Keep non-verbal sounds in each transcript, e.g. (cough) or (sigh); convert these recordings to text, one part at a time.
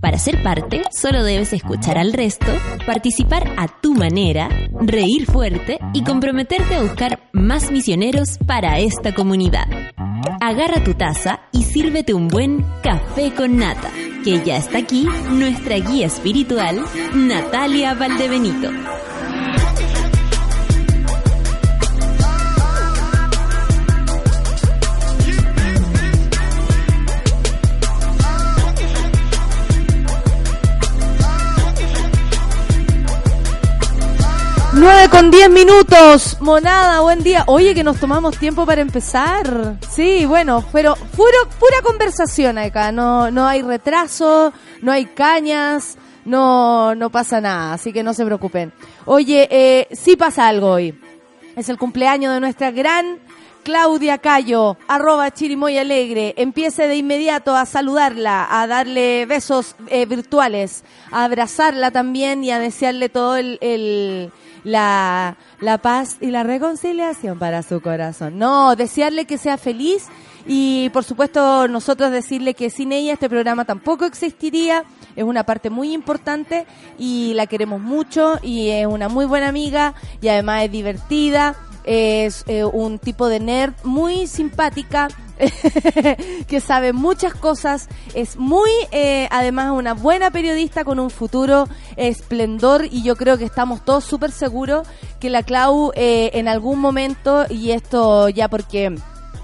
Para ser parte, solo debes escuchar al resto, participar a tu manera, reír fuerte y comprometerte a buscar más misioneros para esta comunidad. Agarra tu taza y sírvete un buen café con nata, que ya está aquí nuestra guía espiritual, Natalia Valdebenito. 9 con 10 minutos. Monada, buen día. Oye, que nos tomamos tiempo para empezar. Sí, bueno, pero puro, pura conversación acá. No, no hay retraso, no hay cañas, no, no pasa nada. Así que no se preocupen. Oye, eh, sí pasa algo hoy. Es el cumpleaños de nuestra gran Claudia Cayo, arroba chirimoy alegre. Empiece de inmediato a saludarla, a darle besos eh, virtuales, a abrazarla también y a desearle todo el, el la, la paz y la reconciliación para su corazón. No, desearle que sea feliz y por supuesto nosotros decirle que sin ella este programa tampoco existiría. Es una parte muy importante y la queremos mucho y es una muy buena amiga y además es divertida. Es eh, un tipo de nerd muy simpática, (laughs) que sabe muchas cosas, es muy, eh, además, una buena periodista con un futuro esplendor y yo creo que estamos todos súper seguros que la Clau eh, en algún momento, y esto ya porque...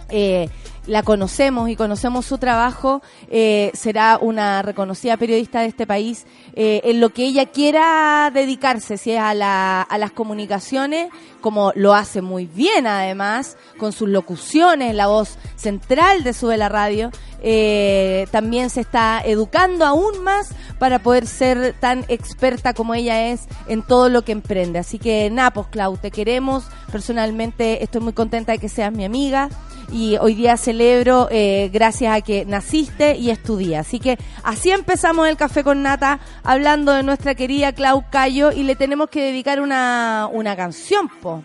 Eh, la conocemos y conocemos su trabajo, eh, será una reconocida periodista de este país eh, en lo que ella quiera dedicarse, si es a, la, a las comunicaciones, como lo hace muy bien además, con sus locuciones, la voz central de Sube la Radio, eh, también se está educando aún más para poder ser tan experta como ella es en todo lo que emprende. Así que, Napos, Clau, te queremos. Personalmente estoy muy contenta de que seas mi amiga y hoy día celebro eh, gracias a que naciste y estudié. Así que así empezamos el café con nata hablando de nuestra querida Clau Cayo y le tenemos que dedicar una, una canción, po.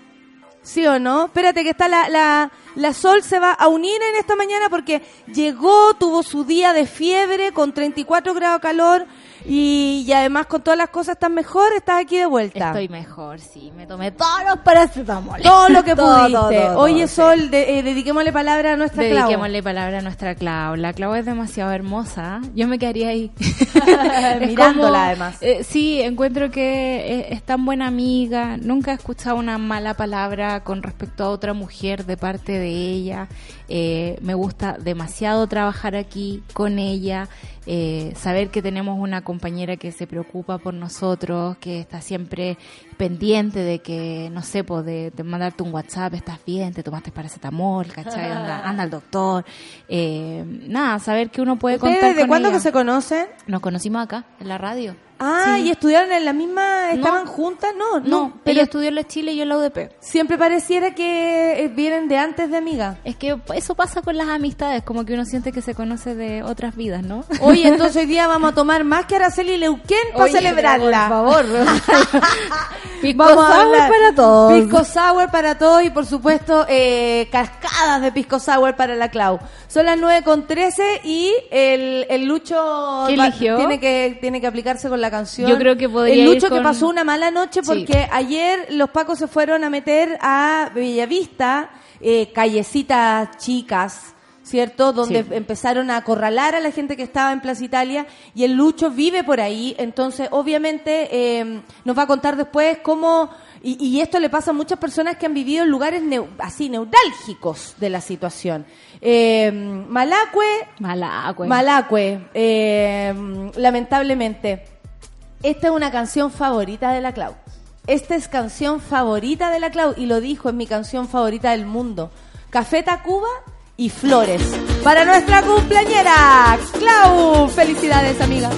¿Sí o no? Espérate que está la, la, la Sol se va a unir en esta mañana porque llegó, tuvo su día de fiebre con 34 grados de calor y, y, además con todas las cosas tan mejor, estás aquí de vuelta. Estoy mejor, sí. Me tomé todos los paracetamol. Todo lo que (laughs) todo, pudiste. Todo, todo, Oye, Sol, de, eh, dediquémosle palabra a nuestra Clau. Dediquémosle palabra a nuestra Clau. La Clau es demasiado hermosa. Yo me quedaría ahí. (laughs) Mirándola, como, además. Eh, sí, encuentro que es, es, tan buena amiga. Nunca he escuchado una mala palabra con respecto a otra mujer de parte de ella. Eh, me gusta demasiado trabajar aquí con ella. Eh, saber que tenemos una compañera que se preocupa por nosotros, que está siempre pendiente de que, no sé, pues de, de mandarte un WhatsApp, estás bien, te tomaste paracetamol, ¿cachai? Anda, (laughs) anda al doctor. Eh, nada, saber que uno puede contar ¿Desde cuándo ella. que se conocen? Nos conocimos acá, en la radio. Ah, sí. ¿y estudiaron en la misma, estaban no, juntas? No, no. no pero ella estudió en la Chile y yo en la UDP. Siempre pareciera que vienen de antes de amiga. Es que eso pasa con las amistades, como que uno siente que se conoce de otras vidas, ¿no? Oye, entonces hoy día vamos a tomar más que Araceli Leuquén para Oye, celebrarla. Por favor. (laughs) Pisco sour para todos. Pisco sour para todos y por supuesto eh, cascadas de pisco sour para la Clau. Son las 9 con 13 y el, el Lucho ¿Qué eligió? tiene que tiene que aplicarse con la canción. Yo creo que podría El Lucho ir con... que pasó una mala noche porque sí. ayer los pacos se fueron a meter a Bellavista, eh, callecitas chicas. ¿Cierto? Donde Sí. empezaron a acorralar a la gente que estaba en Plaza Italia y el Lucho vive por ahí, entonces obviamente eh, nos va a contar después cómo, y, y esto le pasa a muchas personas que han vivido en lugares neu- así neurálgicos de la situación. Eh, Malacue, Malacue. Malacue, eh, lamentablemente. Esta es una canción favorita de la Clau. Esta es canción favorita de la Clau y lo dijo, es mi canción favorita del mundo. Café Tacuba y Flores. Para nuestra cumpleañera, Clau. Felicidades, amiga.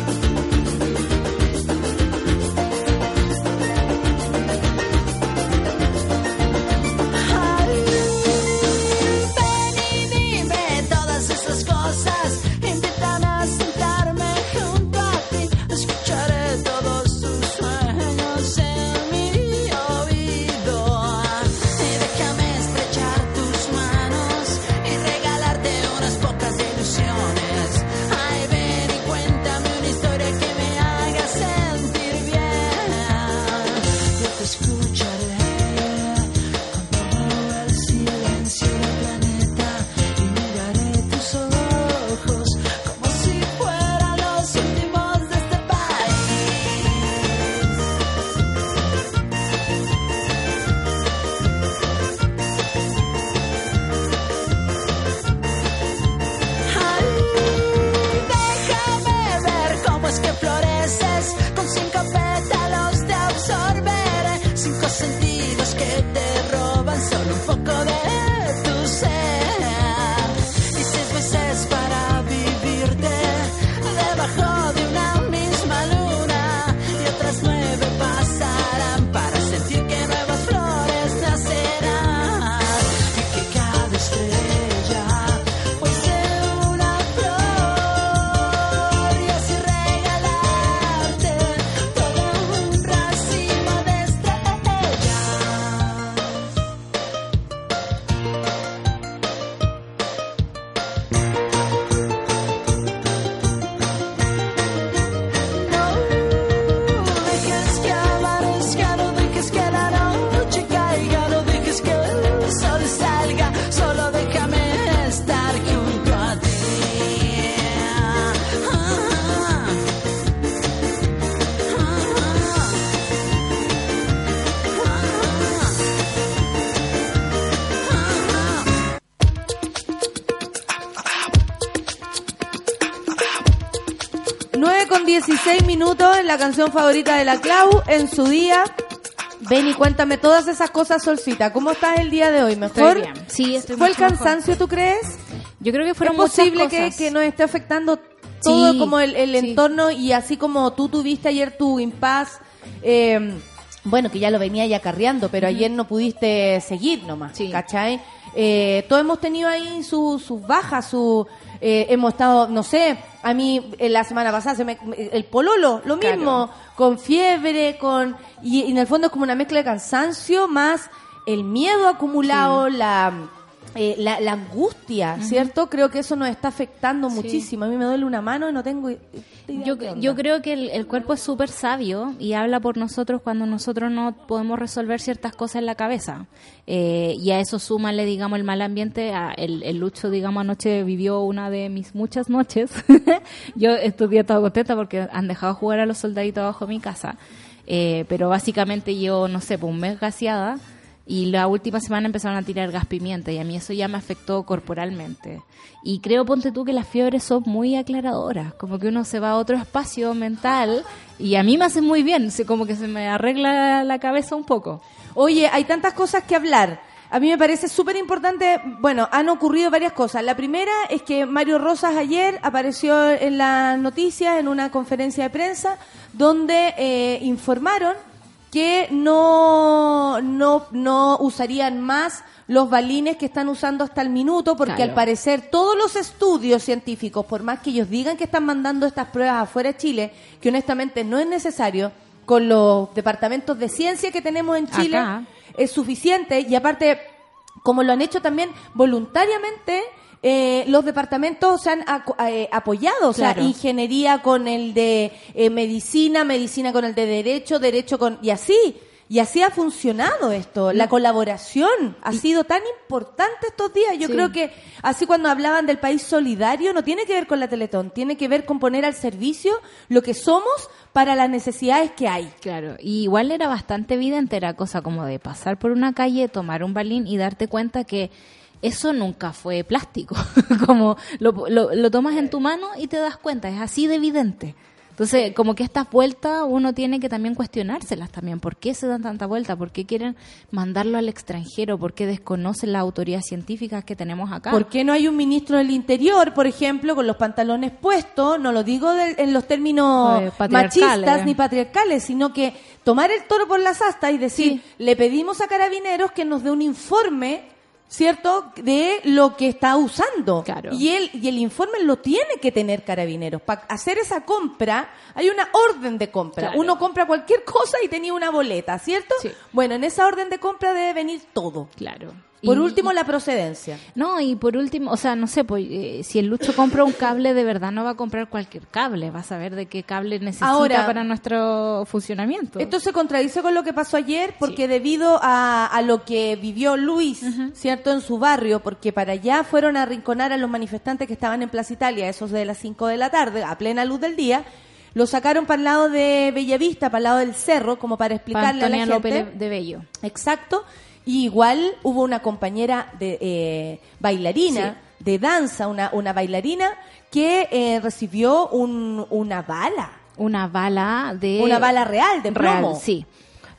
16 minutos en la canción favorita de la Clau en su día. Ven y cuéntame todas esas cosas, Solcita. ¿Cómo estás el día de hoy? ¿Mejor? Estoy bien. Sí, estoy ¿Fue el mejor. cansancio, tú crees? Yo creo que ¿Es fueron muchas posible que, cosas. que nos esté afectando todo Sí, como el, el sí. entorno y así como tú tuviste ayer tu impas? eh, bueno, que ya lo venía ya acarreando, pero ayer no pudiste seguir nomás, Sí. ¿cachai? Eh, todos hemos tenido ahí su- sus bajas, su, eh, hemos estado, no sé, a mí eh, la semana pasada se me- el pololo, lo Claro. mismo, con fiebre, con y, y en el fondo es como una mezcla de cansancio más el miedo acumulado, la, eh, la la angustia, ¿cierto? Creo que eso nos está afectando Sí. muchísimo. A mí me duele una mano y no tengo Yo, yo creo que el, el cuerpo es súper sabio y habla por nosotros cuando nosotros no podemos resolver ciertas cosas en la cabeza. Eh, y a eso súmale, digamos, el mal ambiente. A el, el Lucho, digamos, anoche vivió una de mis muchas noches. (laughs) yo estudié todo contenta porque han dejado jugar a los soldaditos abajo de mi casa. Eh, pero básicamente yo, no sé, por un mes gaseada. Y la última semana empezaron a tirar gas pimienta y a mí eso ya me afectó corporalmente. Y creo, ponte tú, que las fiebres son muy aclaradoras, como que uno se va a otro espacio mental y a mí me hace muy bien, como que se me arregla la cabeza un poco. Oye, hay tantas cosas que hablar. A mí me parece súper importante, bueno, han ocurrido varias cosas. La primera es que Mario Rosas ayer apareció en las noticias, en una conferencia de prensa, donde eh, informaron que no, no, no usarían más los balines que están usando hasta el minuto, porque Claro. al parecer todos los estudios científicos, por más que ellos digan que están mandando estas pruebas afuera de Chile, que honestamente no es necesario, con los departamentos de ciencia que tenemos en Chile, Acá. es suficiente y aparte, como lo han hecho también voluntariamente, eh, los departamentos se han eh, apoyado, o sea, Claro. ingeniería con el de eh, medicina, medicina con el de derecho, derecho con... y así. Y así ha funcionado esto. La colaboración ha sido tan importante estos días. Yo Sí. creo que así cuando hablaban del país solidario no tiene que ver con la Teletón, tiene que ver con poner al servicio lo que somos para las necesidades que hay. Claro, y igual era bastante evidente, era cosa como de pasar por una calle, tomar un balín y darte cuenta que eso nunca fue plástico, (laughs) como lo, lo, lo tomas en tu mano y te das cuenta, es así de evidente. Entonces, como que estas vueltas uno tiene que también cuestionárselas también. ¿Por qué se dan tanta vuelta? ¿Por qué quieren mandarlo al extranjero? ¿Por qué desconocen las autoridades científicas que tenemos acá? ¿Por qué no hay un ministro del Interior, por ejemplo, con los pantalones puestos? No lo digo del- en los términos Eh, machistas ni patriarcales, sino que tomar el toro por las astas y decir, le pedimos a carabineros que nos dé un informe, ¿cierto?, de lo que está usando. Claro. Y, el, y el informe lo tiene que tener carabineros. Para hacer esa compra, hay una orden de compra. Claro. Uno compra cualquier cosa y tenía una boleta, ¿cierto? Sí. Bueno, en esa orden de compra debe venir todo. Claro. Por Y- último, la procedencia. No, y por último, o sea, no sé, pues, eh, si el Lucho compra un cable, de verdad no va a comprar cualquier cable, va a saber de qué cable necesita Ahora, para nuestro funcionamiento. Esto se contradice con lo que pasó ayer porque debido a, a lo que vivió Luis, ¿cierto? En su barrio, porque para allá fueron a arrinconar a los manifestantes que estaban en Plaza Italia, esos de las 5 de la tarde, a plena luz del día, lo sacaron para el lado de Bellavista, para el lado del cerro, como para para explicarle a la gente. De Bello. Exacto. Y igual hubo una compañera de eh, bailarina, de danza, una, una bailarina, que eh, recibió un- una bala. una bala de... Una bala real, de real, plomo. sí.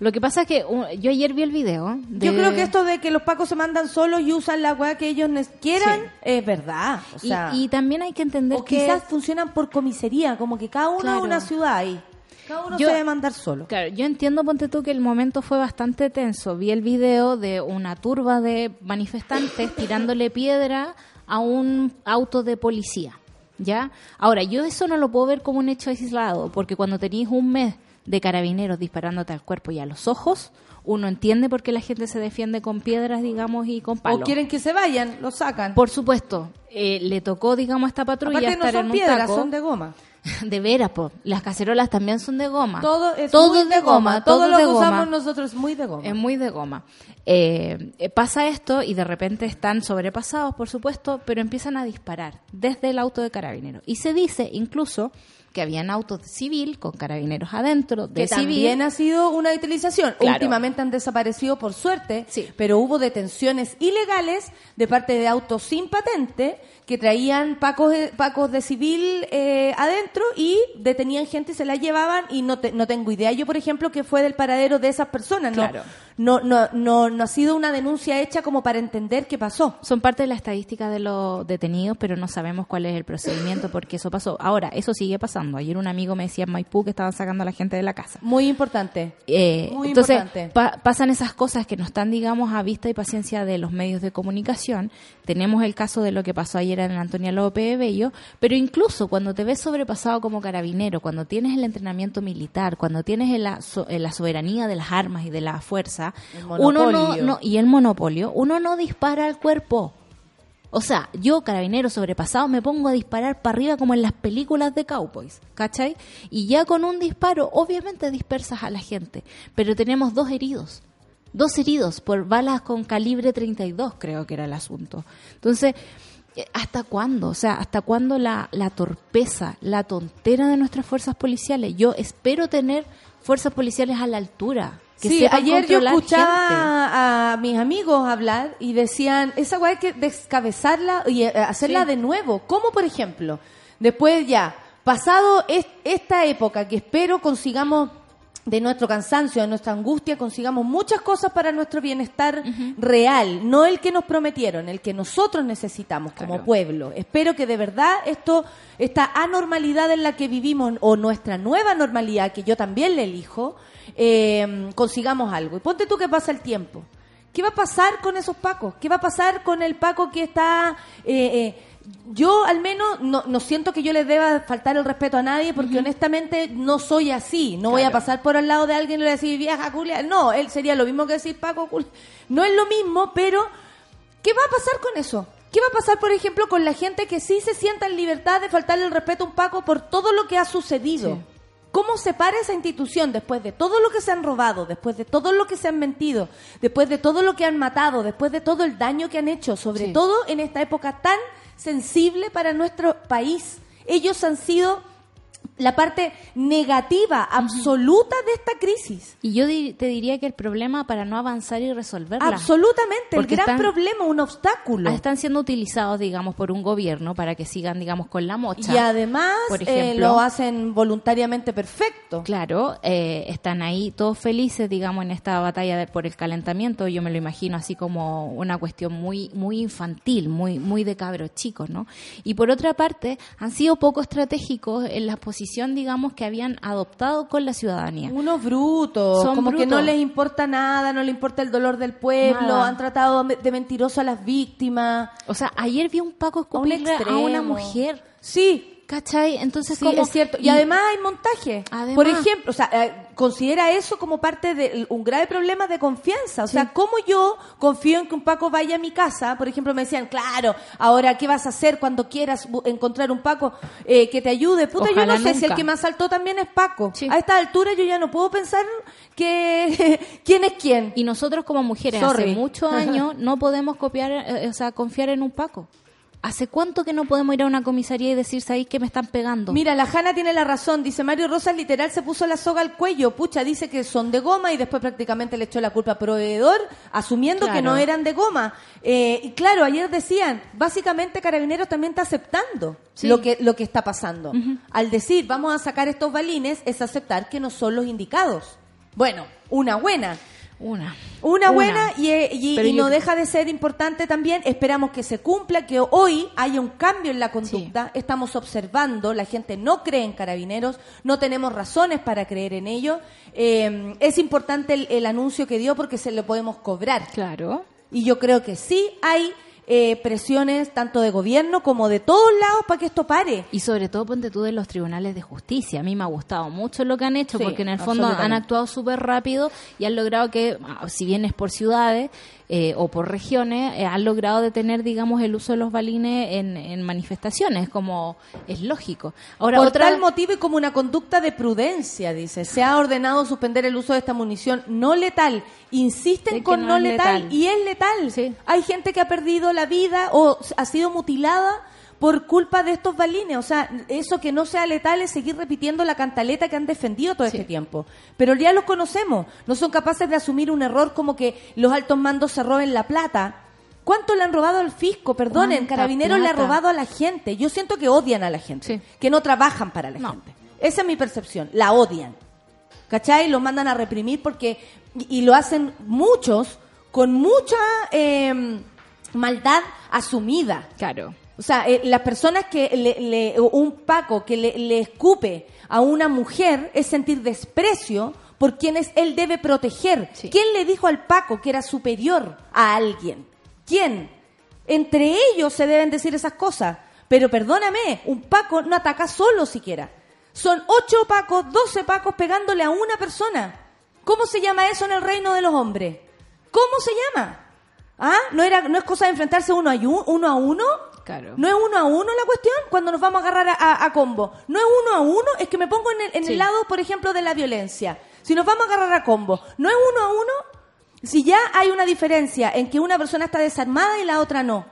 Lo que pasa es que uh, yo ayer vi el video. de- Yo creo que esto de que los pacos se mandan solos y usan la weá que ellos quieran Sí. es verdad. O Y, sea, y también hay que entender o que... quizás funcionan por comisaría, como que cada uno Claro. una ciudad ahí. Cada uno Yo- se debe mandar solo. Claro, yo entiendo, ponte tú, que el momento fue bastante tenso. Vi el video de una turba de manifestantes tirándole piedra a un auto de policía. ¿Ya? Ahora, yo eso no lo puedo ver como un hecho aislado, porque cuando tenéis un mes de carabineros disparándote al cuerpo y a los ojos, uno entiende por qué la gente se defiende con piedras, digamos, y con palos. O quieren que se vayan, lo sacan. Por supuesto, eh, le tocó, digamos, a esta patrulla Aparte no estar en son un piedras, taco. son de goma. (laughs) De veras, po. las cacerolas también son de goma. Todo es Todo muy de goma. todo Todo lo que usamos nosotros es muy de goma. Es muy de goma. Eh, pasa esto y de repente están sobrepasados, por supuesto, pero empiezan a disparar desde el auto de carabineros. Y se dice incluso que habían autos de civil con carabineros adentro, de que civil. también ha sido una utilización. Claro. Últimamente han desaparecido por suerte, Sí. pero hubo detenciones ilegales de parte de autos sin patente que traían pacos de, pacos de civil eh, adentro y detenían gente y se la llevaban y no, te- no tengo idea yo, por ejemplo, que fue del paradero de esas personas. No, Claro. no, no, no, no ha sido una denuncia hecha como para entender qué pasó. Son parte de la estadística de los detenidos, pero no sabemos cuál es el procedimiento porque eso pasó. Ahora, eso sigue pasando. Ayer un amigo me decía en Maipú que estaban sacando a la gente de la casa. Muy importante. Eh, Muy entonces, importante. pa- pasan esas cosas que no están, digamos, a vista y paciencia de los medios de comunicación. Tenemos el caso de lo que pasó ayer en Antonia López Bello, pero incluso cuando te ves sobrepasado como carabinero, cuando tienes el entrenamiento militar, cuando tienes el- la, so- la soberanía de las armas y de la fuerza, uno no, y el monopolio, uno no dispara al cuerpo. O sea, yo, carabinero sobrepasado, me pongo a disparar para arriba como en las películas de cowboys, ¿cachai? Y ya con un disparo, obviamente dispersas a la gente, pero tenemos dos heridos. Dos heridos por balas con calibre 32, creo que era el asunto. Entonces, ¿hasta cuándo? O sea, ¿hasta cuándo la, la torpeza, la tontera de nuestras fuerzas policiales? Yo espero tener fuerzas policiales a la altura. Que sí, ayer yo escuchaba gente. a mis amigos hablar y decían, esa weá hay que descabezarla y eh, hacerla Sí. de nuevo. Como por ejemplo, después ya, pasado es- esta época que espero consigamos de nuestro cansancio, de nuestra angustia, consigamos muchas cosas para nuestro bienestar real, no el que nos prometieron, el que nosotros necesitamos como pueblo. Espero que de verdad esto, esta anormalidad en la que vivimos, o nuestra nueva normalidad, que yo también le elijo, eh, consigamos algo. Y ponte tú que pasa el tiempo. ¿Qué va a pasar con esos pacos? ¿Qué va a pasar con el paco que está... eh, eh, yo al menos no, no siento que yo les deba faltar el respeto a nadie porque honestamente no soy así. No voy a pasar por al lado de alguien y le voy a decir vieja culia. No, él sería lo mismo que decir Paco culia. No es lo mismo, pero ¿qué va a pasar con eso? ¿Qué va a pasar, por ejemplo, con la gente que sí se sienta en libertad de faltarle el respeto a un Paco por todo lo que ha sucedido? Sí. ¿Cómo se para esa institución después de todo lo que se han robado, después de todo lo que se han mentido, después de todo lo que han matado, después de todo el daño que han hecho, sobre Sí. todo en esta época tan sensible para nuestro país? Ellos han sido la parte negativa absoluta de esta crisis. Y yo di- te diría que el problema para no avanzar y resolverla. Absolutamente, el gran están- problema, un obstáculo. Ah, Están siendo utilizados, digamos, por un gobierno para que sigan, digamos, con la mocha. Y además por eh, ejemplo. lo hacen voluntariamente perfecto. Claro, eh, están ahí todos felices, digamos, en esta batalla de- por el calentamiento. Yo me lo imagino así como una cuestión muy, muy infantil, muy, muy de cabros chicos, ¿no? Y por otra parte, han sido poco estratégicos en la posición, digamos, que habían adoptado con la ciudadanía. Unos brutos, Son como que no les importa nada, no les importa el dolor del pueblo, Nada. han tratado de mentiroso a las víctimas. O sea, ayer vi un Paco A un escupirle a extremo. una mujer. Sí, ¿Cachai? Entonces, sí, como- es cierto. Y, además hay montaje. Además. Por ejemplo, o sea, eh, considera eso como parte de un grave problema de confianza. O sea, ¿cómo yo confío en que un Paco vaya a mi casa? Por ejemplo, me decían, claro, ahora, ¿qué vas a hacer cuando quieras encontrar un Paco eh, que te ayude? Puta, yo no sé si el que me asaltó también es Paco. Sí. A esta altura yo ya no puedo pensar que (laughs) quién es quién. Y nosotros como mujeres Sorry. hace muchos (laughs) años no podemos copiar, eh, o sea, confiar en un Paco. ¿Hace cuánto que no podemos ir a una comisaría y decir, ¿sabéis que me están pegando? Mira, la Jana tiene la razón. Dice Mario Rosas, literal, se puso la soga al cuello. Pucha, dice que son de goma y después prácticamente le echó la culpa al proveedor, asumiendo que no eran de goma. Eh, y claro, ayer decían, básicamente Carabineros también está aceptando Sí. lo, que, lo que está pasando. Al decir, vamos a sacar estos balines, es aceptar que no son los indicados. Bueno, una buena. Una. Una buena y, eh, y- no deja de ser importante también. Esperamos que se cumpla, que hoy haya un cambio en la conducta. Estamos observando, la gente no cree en carabineros, no tenemos razones para creer en ello. Eh, es importante el, el anuncio que dio porque se lo podemos cobrar. Claro. Y yo creo que sí hay eh, presiones tanto de gobierno como de todos lados para que esto pare. Y sobre todo ponte tú de los tribunales de justicia. A mí me ha gustado mucho lo que han hecho Sí, porque en el fondo han actuado súper rápido y han logrado que, ah, si bien es por ciudades eh, o por regiones, eh, han logrado detener, digamos, el uso de los balines en, en manifestaciones, como es lógico. Ahora, Por otra... tal motivo y como una conducta de prudencia, dice, se ha ordenado suspender el uso de esta munición no letal. Insisten con no letal, letal. y es letal. Sí. Hay gente que ha perdido la vida o ha sido mutilada por culpa de estos balines. O sea, eso que no sea letal es seguir repitiendo la cantaleta que han defendido todo Sí. este tiempo. Pero ya los conocemos. No son capaces de asumir un error como que los altos mandos se roben la plata. ¿Cuánto le han robado al fisco? Perdonen, ¿Cuánta Carabineros le ha robado a la gente. Yo siento que odian a la gente, Sí. que no trabajan para la No. gente. Esa es mi percepción, la odian. ¿Cachai? Los mandan a reprimir porque, y, y lo hacen muchos con mucha eh, maldad asumida. Claro. O sea, eh, las personas que le, le- un Paco que le, le escupe a una mujer es sentir desprecio por quienes él debe proteger. Sí. ¿Quién le dijo al Paco que era superior a alguien? ¿Quién? Entre ellos se deben decir esas cosas. Pero perdóname, un Paco no ataca solo siquiera. Son ocho Pacos, doce Pacos pegándole a una persona. ¿Cómo se llama eso en el reino de los hombres? ¿Cómo se llama? ¿Ah? ¿No, era, no es cosa de enfrentarse uno a, yu- uno, a uno? Claro. ¿No es uno a uno la cuestión cuando nos vamos a agarrar a, a- a combo? ¿No es uno a uno? Es que me pongo en, el, en Sí. el lado, por ejemplo, de la violencia. Si nos vamos a agarrar a combo, ¿no es uno a uno? Si ya hay una diferencia en que una persona está desarmada y la otra no.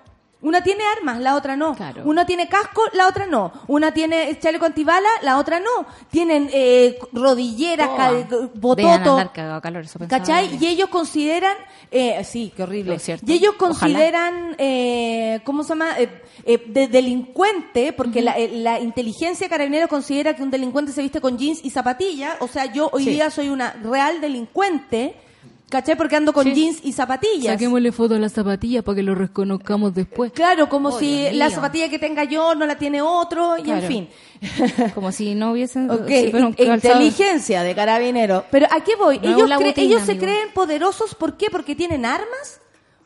Una tiene armas, la otra no. Claro. Una tiene casco, la otra no. Una tiene chaleco antibala, la otra no. Tienen eh, rodilleras, Todas. ca- Deben bototo. andar cagado calor, eso ¿Cachai? Y ellos consideran, eh, sí, qué horrible. Y ellos consideran, eh, ¿cómo se llama? Eh, eh, de delincuente, porque la, eh, la inteligencia carabinero considera que un delincuente se viste con jeans y zapatillas. O sea, yo hoy Sí. día soy una real delincuente, ¿cachai? Porque ando con Sí. jeans y zapatillas. Saquémosle foto a las zapatillas para que lo reconozcamos después. Claro, como Oh, si la zapatilla que tenga yo no la tiene otro, y en fin. (laughs) Como si no hubiesen... Ok, si inteligencia de carabinero. Pero ¿a qué voy? No ellos una cre- botina, ellos se creen poderosos, ¿por qué? Porque tienen armas.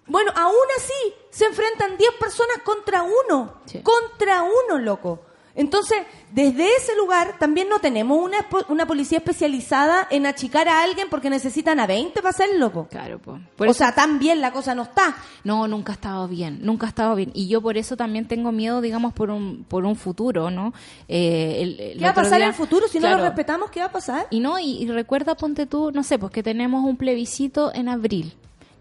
Bueno, aún así se enfrentan 10 personas contra uno. Sí. Contra uno, loco. Entonces, desde ese lugar también no tenemos una, una policía especializada en achicar a alguien porque necesitan a 20 para hacerlo. po. Claro, pues. O sea, tan bien la cosa no está. No, nunca ha estado bien, nunca ha estado bien. Y yo por eso también tengo miedo, digamos, por un, por un futuro, ¿no? Eh, el- el ¿Qué va a pasar día- en el futuro si no lo respetamos? ¿Qué va a pasar? Y no, y, y recuerda, ponte tú, no sé, pues que tenemos un plebiscito en abril.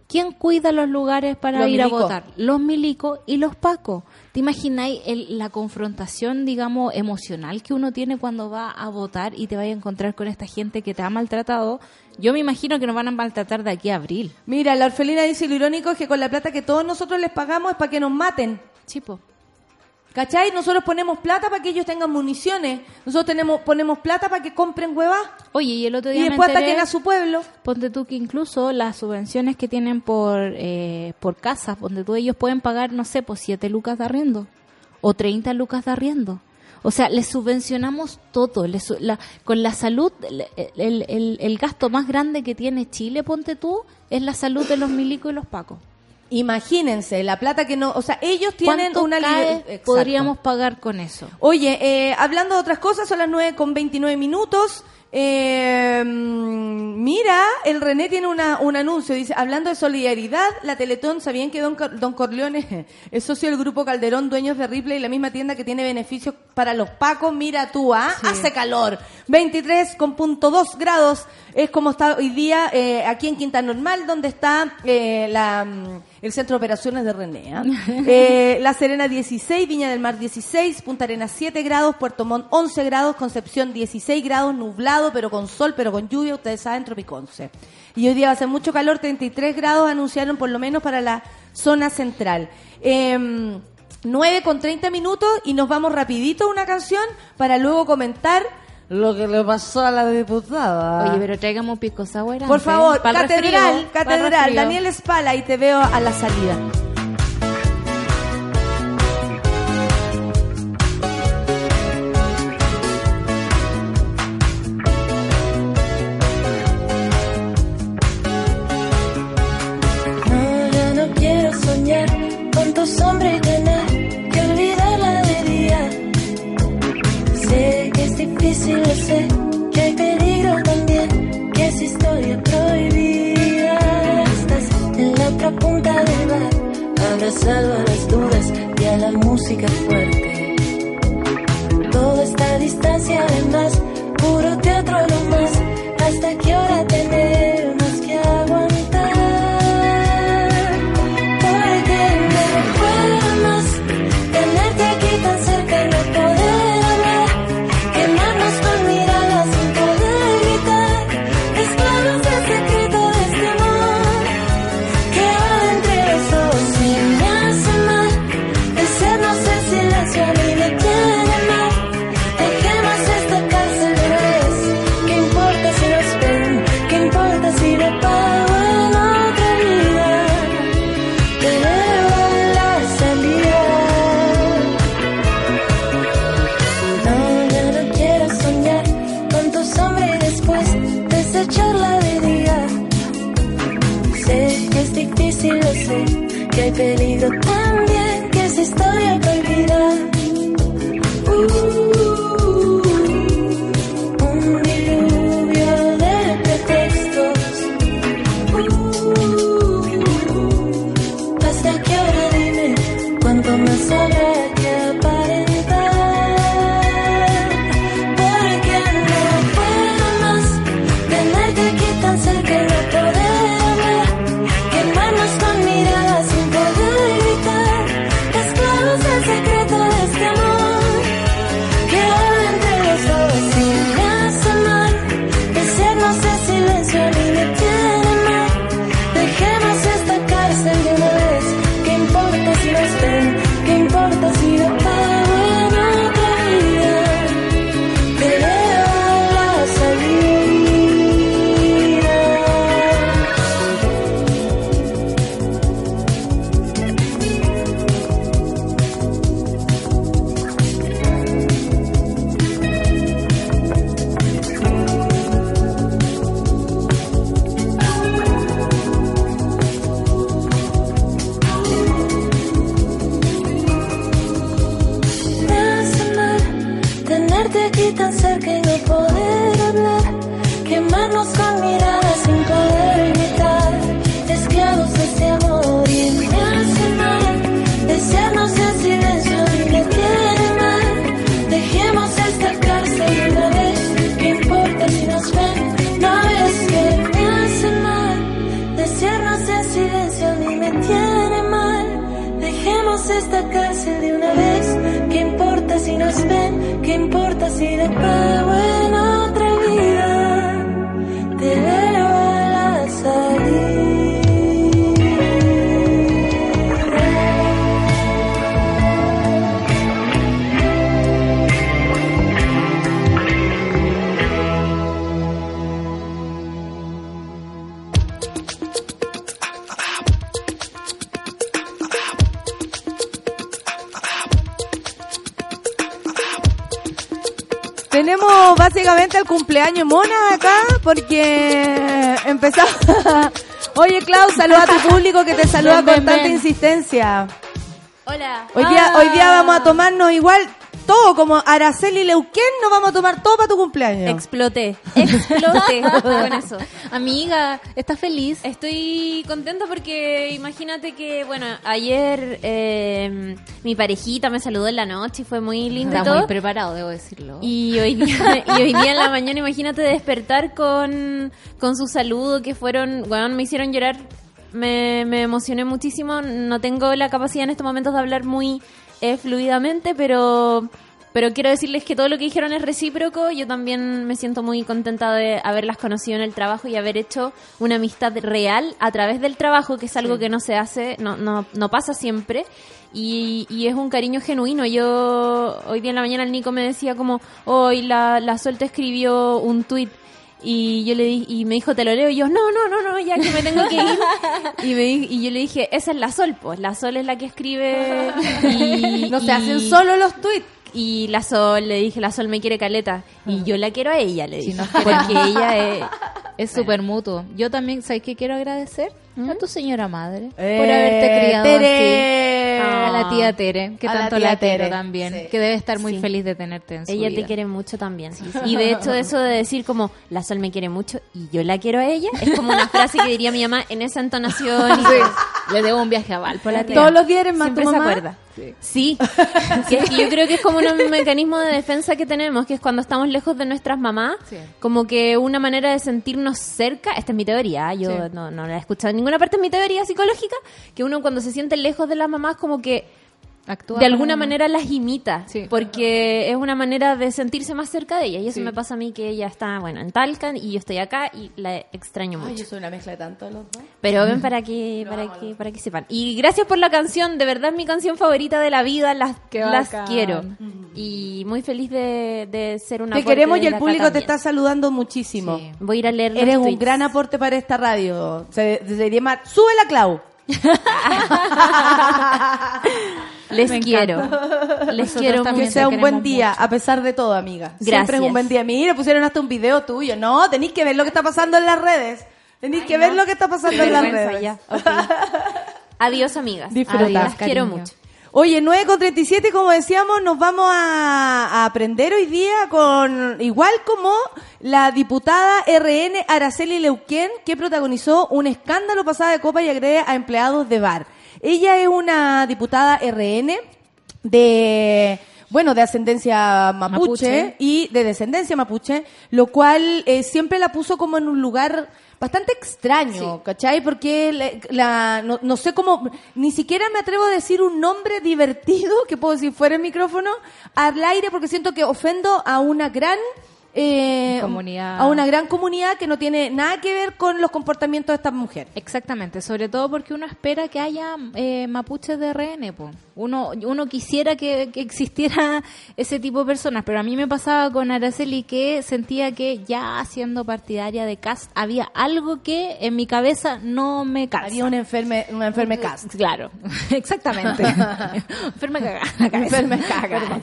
¿Quién cuida los lugares para Los ir a votar? Los milicos y los pacos. ¿Te imagináis el- la confrontación, digamos, emocional que uno tiene cuando va a votar y te vaya a encontrar con esta gente que te ha maltratado? Yo me imagino que nos van a maltratar de aquí a abril. Mira, la orfelina dice lo irónico es que con la plata que todos nosotros les pagamos es para que nos maten. Chipo. ¿Cachai? Nosotros ponemos plata para que ellos tengan municiones. Nosotros tenemos, ponemos plata para que compren huevas. Oye, y el otro Y día me después enteré- ataquen a su pueblo. Ponte tú que incluso las subvenciones que tienen por eh, por casa, ponte tú ellos pueden pagar, no sé, pues 7 lucas de arriendo o 30 lucas de arriendo. O sea, les subvencionamos todo. les su- la- con la salud, el, el- el- el gasto más grande que tiene Chile, ponte tú, es la salud de los milicos y los pacos. Imagínense, la plata que no... O sea, ellos tienen ¿Cuánto una... CAE liber- Exacto. podríamos pagar con eso? Oye, eh, hablando de otras cosas, son las 9 con 29 minutos. Eh, mm, mira, el René tiene una, un anuncio, dice, hablando de solidaridad, la Teletón, ¿sabían que Don, Don Corleone (laughs) es socio del Grupo Calderón, dueños de Ripley, la misma tienda que tiene beneficios para los pacos? Mira tú, ¿ah? Hace calor. 23 con punto dos grados es como está hoy día eh, aquí en Quinta Normal, donde está eh, la, mm, el Centro de Operaciones de René. ¿ah? (laughs) Eh, la Serena 16, Viña del Mar 16, Punta Arenas 7 grados, Puerto Montt 11 grados, Concepción 16 grados, nublado, pero con sol, pero con lluvia, ustedes saben, Tropiconce. Y hoy día va a ser mucho calor, 33 grados anunciaron por lo menos para la zona central. Em, 9 con 30 minutos y nos vamos rapidito a una canción para luego comentar lo que le pasó a la diputada. Oye, pero traigamos pisco sour Por antes, favor, pa'l catedral, catedral. Daniel Espala y te veo a la salida. Abrazado a las dudas y a la música fuerte. Empezamos. (laughs) Oye, Klaus, saluda a tu público que te saluda Ven, ven, con tanta ven. insistencia. Hola. Hoy día, Ah. hoy día vamos a tomarnos igual todo, como Araceli Leuquén, nos vamos a tomar todo para tu cumpleaños. (laughs) Exploté, exploté con eso. Amiga, ¿estás feliz? Estoy contenta porque imagínate que, bueno, ayer eh, mi parejita me saludó en la noche y fue muy lindo y Está todo. muy preparado, debo decirlo. Y hoy, día, (laughs) y hoy día en la mañana, imagínate despertar con, con su saludo, que fueron, bueno, me hicieron llorar, me, me emocioné muchísimo, no tengo la capacidad en estos momentos de hablar muy eh, fluidamente, pero, pero quiero decirles que todo lo que dijeron es recíproco, yo también me siento muy contenta de haberlas conocido en el trabajo y haber hecho una amistad real a través del trabajo, que es algo que no se hace, no, no, no pasa siempre. Y, y es un cariño genuino. Yo hoy día en la mañana el Nico me decía como, hoy la, la Sol te escribió un tuit y yo le di, y me dijo, te lo leo, y yo, no, no, no, no, ya que me tengo que ir. Y, me, y yo le dije, esa es la Sol, pues, la Sol es la que escribe. (laughs) Y, no se hacen solo los tweets. Y la Sol, le dije, la Sol me quiere caleta. Y yo la quiero a ella, le dije. porque ella es... (laughs) Es súper mutuo. Yo también, ¿sabes qué quiero agradecer? A tu señora madre Eh, por haberte criado Tere. así. A la tía Tere, que la tanto la, quiero Tere, también. sí. Que debe estar muy Sí. feliz de tenerte en su Ella te quiere mucho también. Y de hecho (laughs) eso de decir como la Sol me quiere mucho y yo la quiero a ella, es como una frase que diría mi mamá en esa entonación. y (laughs) Le debo un viaje a Valpo a la tía. Todos los días eres más tu Siempre se mamá. acuerda. Sí, (laughs) Que es que yo creo que es como un mecanismo de defensa que tenemos, que es cuando estamos lejos de nuestras mamás, Sí. como que una manera de sentirnos cerca, esta es mi teoría, yo no, no la he escuchado en ninguna parte, es mi teoría psicológica, que uno cuando se siente lejos de las mamás como que Actúa de alguna como- manera las imita, Sí. porque es una manera de sentirse más cerca de ella. Y eso Sí. me pasa a mí que ella está, bueno, en Talcan y yo estoy acá y la extraño Ay, mucho. yo soy una mezcla de tanto los dos. Pero ven (laughs) para que, para que, para que sepan. Y gracias por la canción, de verdad es mi canción favorita de la vida, las, las quiero. Y muy feliz de, de ser una Te queremos y el público te está saludando muchísimo. Sí. Voy a ir a leer los Eres un gran aporte para esta radio. Se, se Sube la Clau. (laughs) (laughs) Les Me quiero. encanta. Les Nosotros quiero también Que mucho. sea un buen día, mucho. a pesar de todo, amiga. Siempre es Gracias. un buen día. Mira, pusieron hasta un video tuyo. No, tenéis que ver lo que está pasando en las redes. Tenéis que ver lo que está pasando en las redes. ya. Adiós, amigas. Disfruta. Adiós, Las quiero mucho. Oye, 9 con 37, como decíamos, nos vamos a, a aprender hoy día con, igual como la diputada RN Araceli Leuquén, que protagonizó un escándalo pasada de copa y agrede a empleados de bar. Ella es una diputada RN de, bueno, de ascendencia mapuche, Mapuche. y de descendencia mapuche, lo cual eh, siempre la puso como en un lugar bastante extraño, ¿cachai? Porque la, la- no, no sé cómo, ni siquiera me atrevo a decir un nombre divertido, que puedo decir fuera el micrófono, al aire, porque siento que ofendo a una gran... eh, Comunidad. a una gran comunidad que no tiene nada que ver con los comportamientos de esta mujer. Exactamente, sobre todo porque uno espera que haya eh, mapuches de RN. po. Uno, uno quisiera que, que existiera (laughs) ese tipo de personas, pero a mí me pasaba con Araceli que sentía que ya siendo partidaria de Cast había algo que en mi cabeza no me calza. Había una enferme, una enferme cast. Claro, (laughs) exactamente. (laughs) La cabeza. Enferma cagada.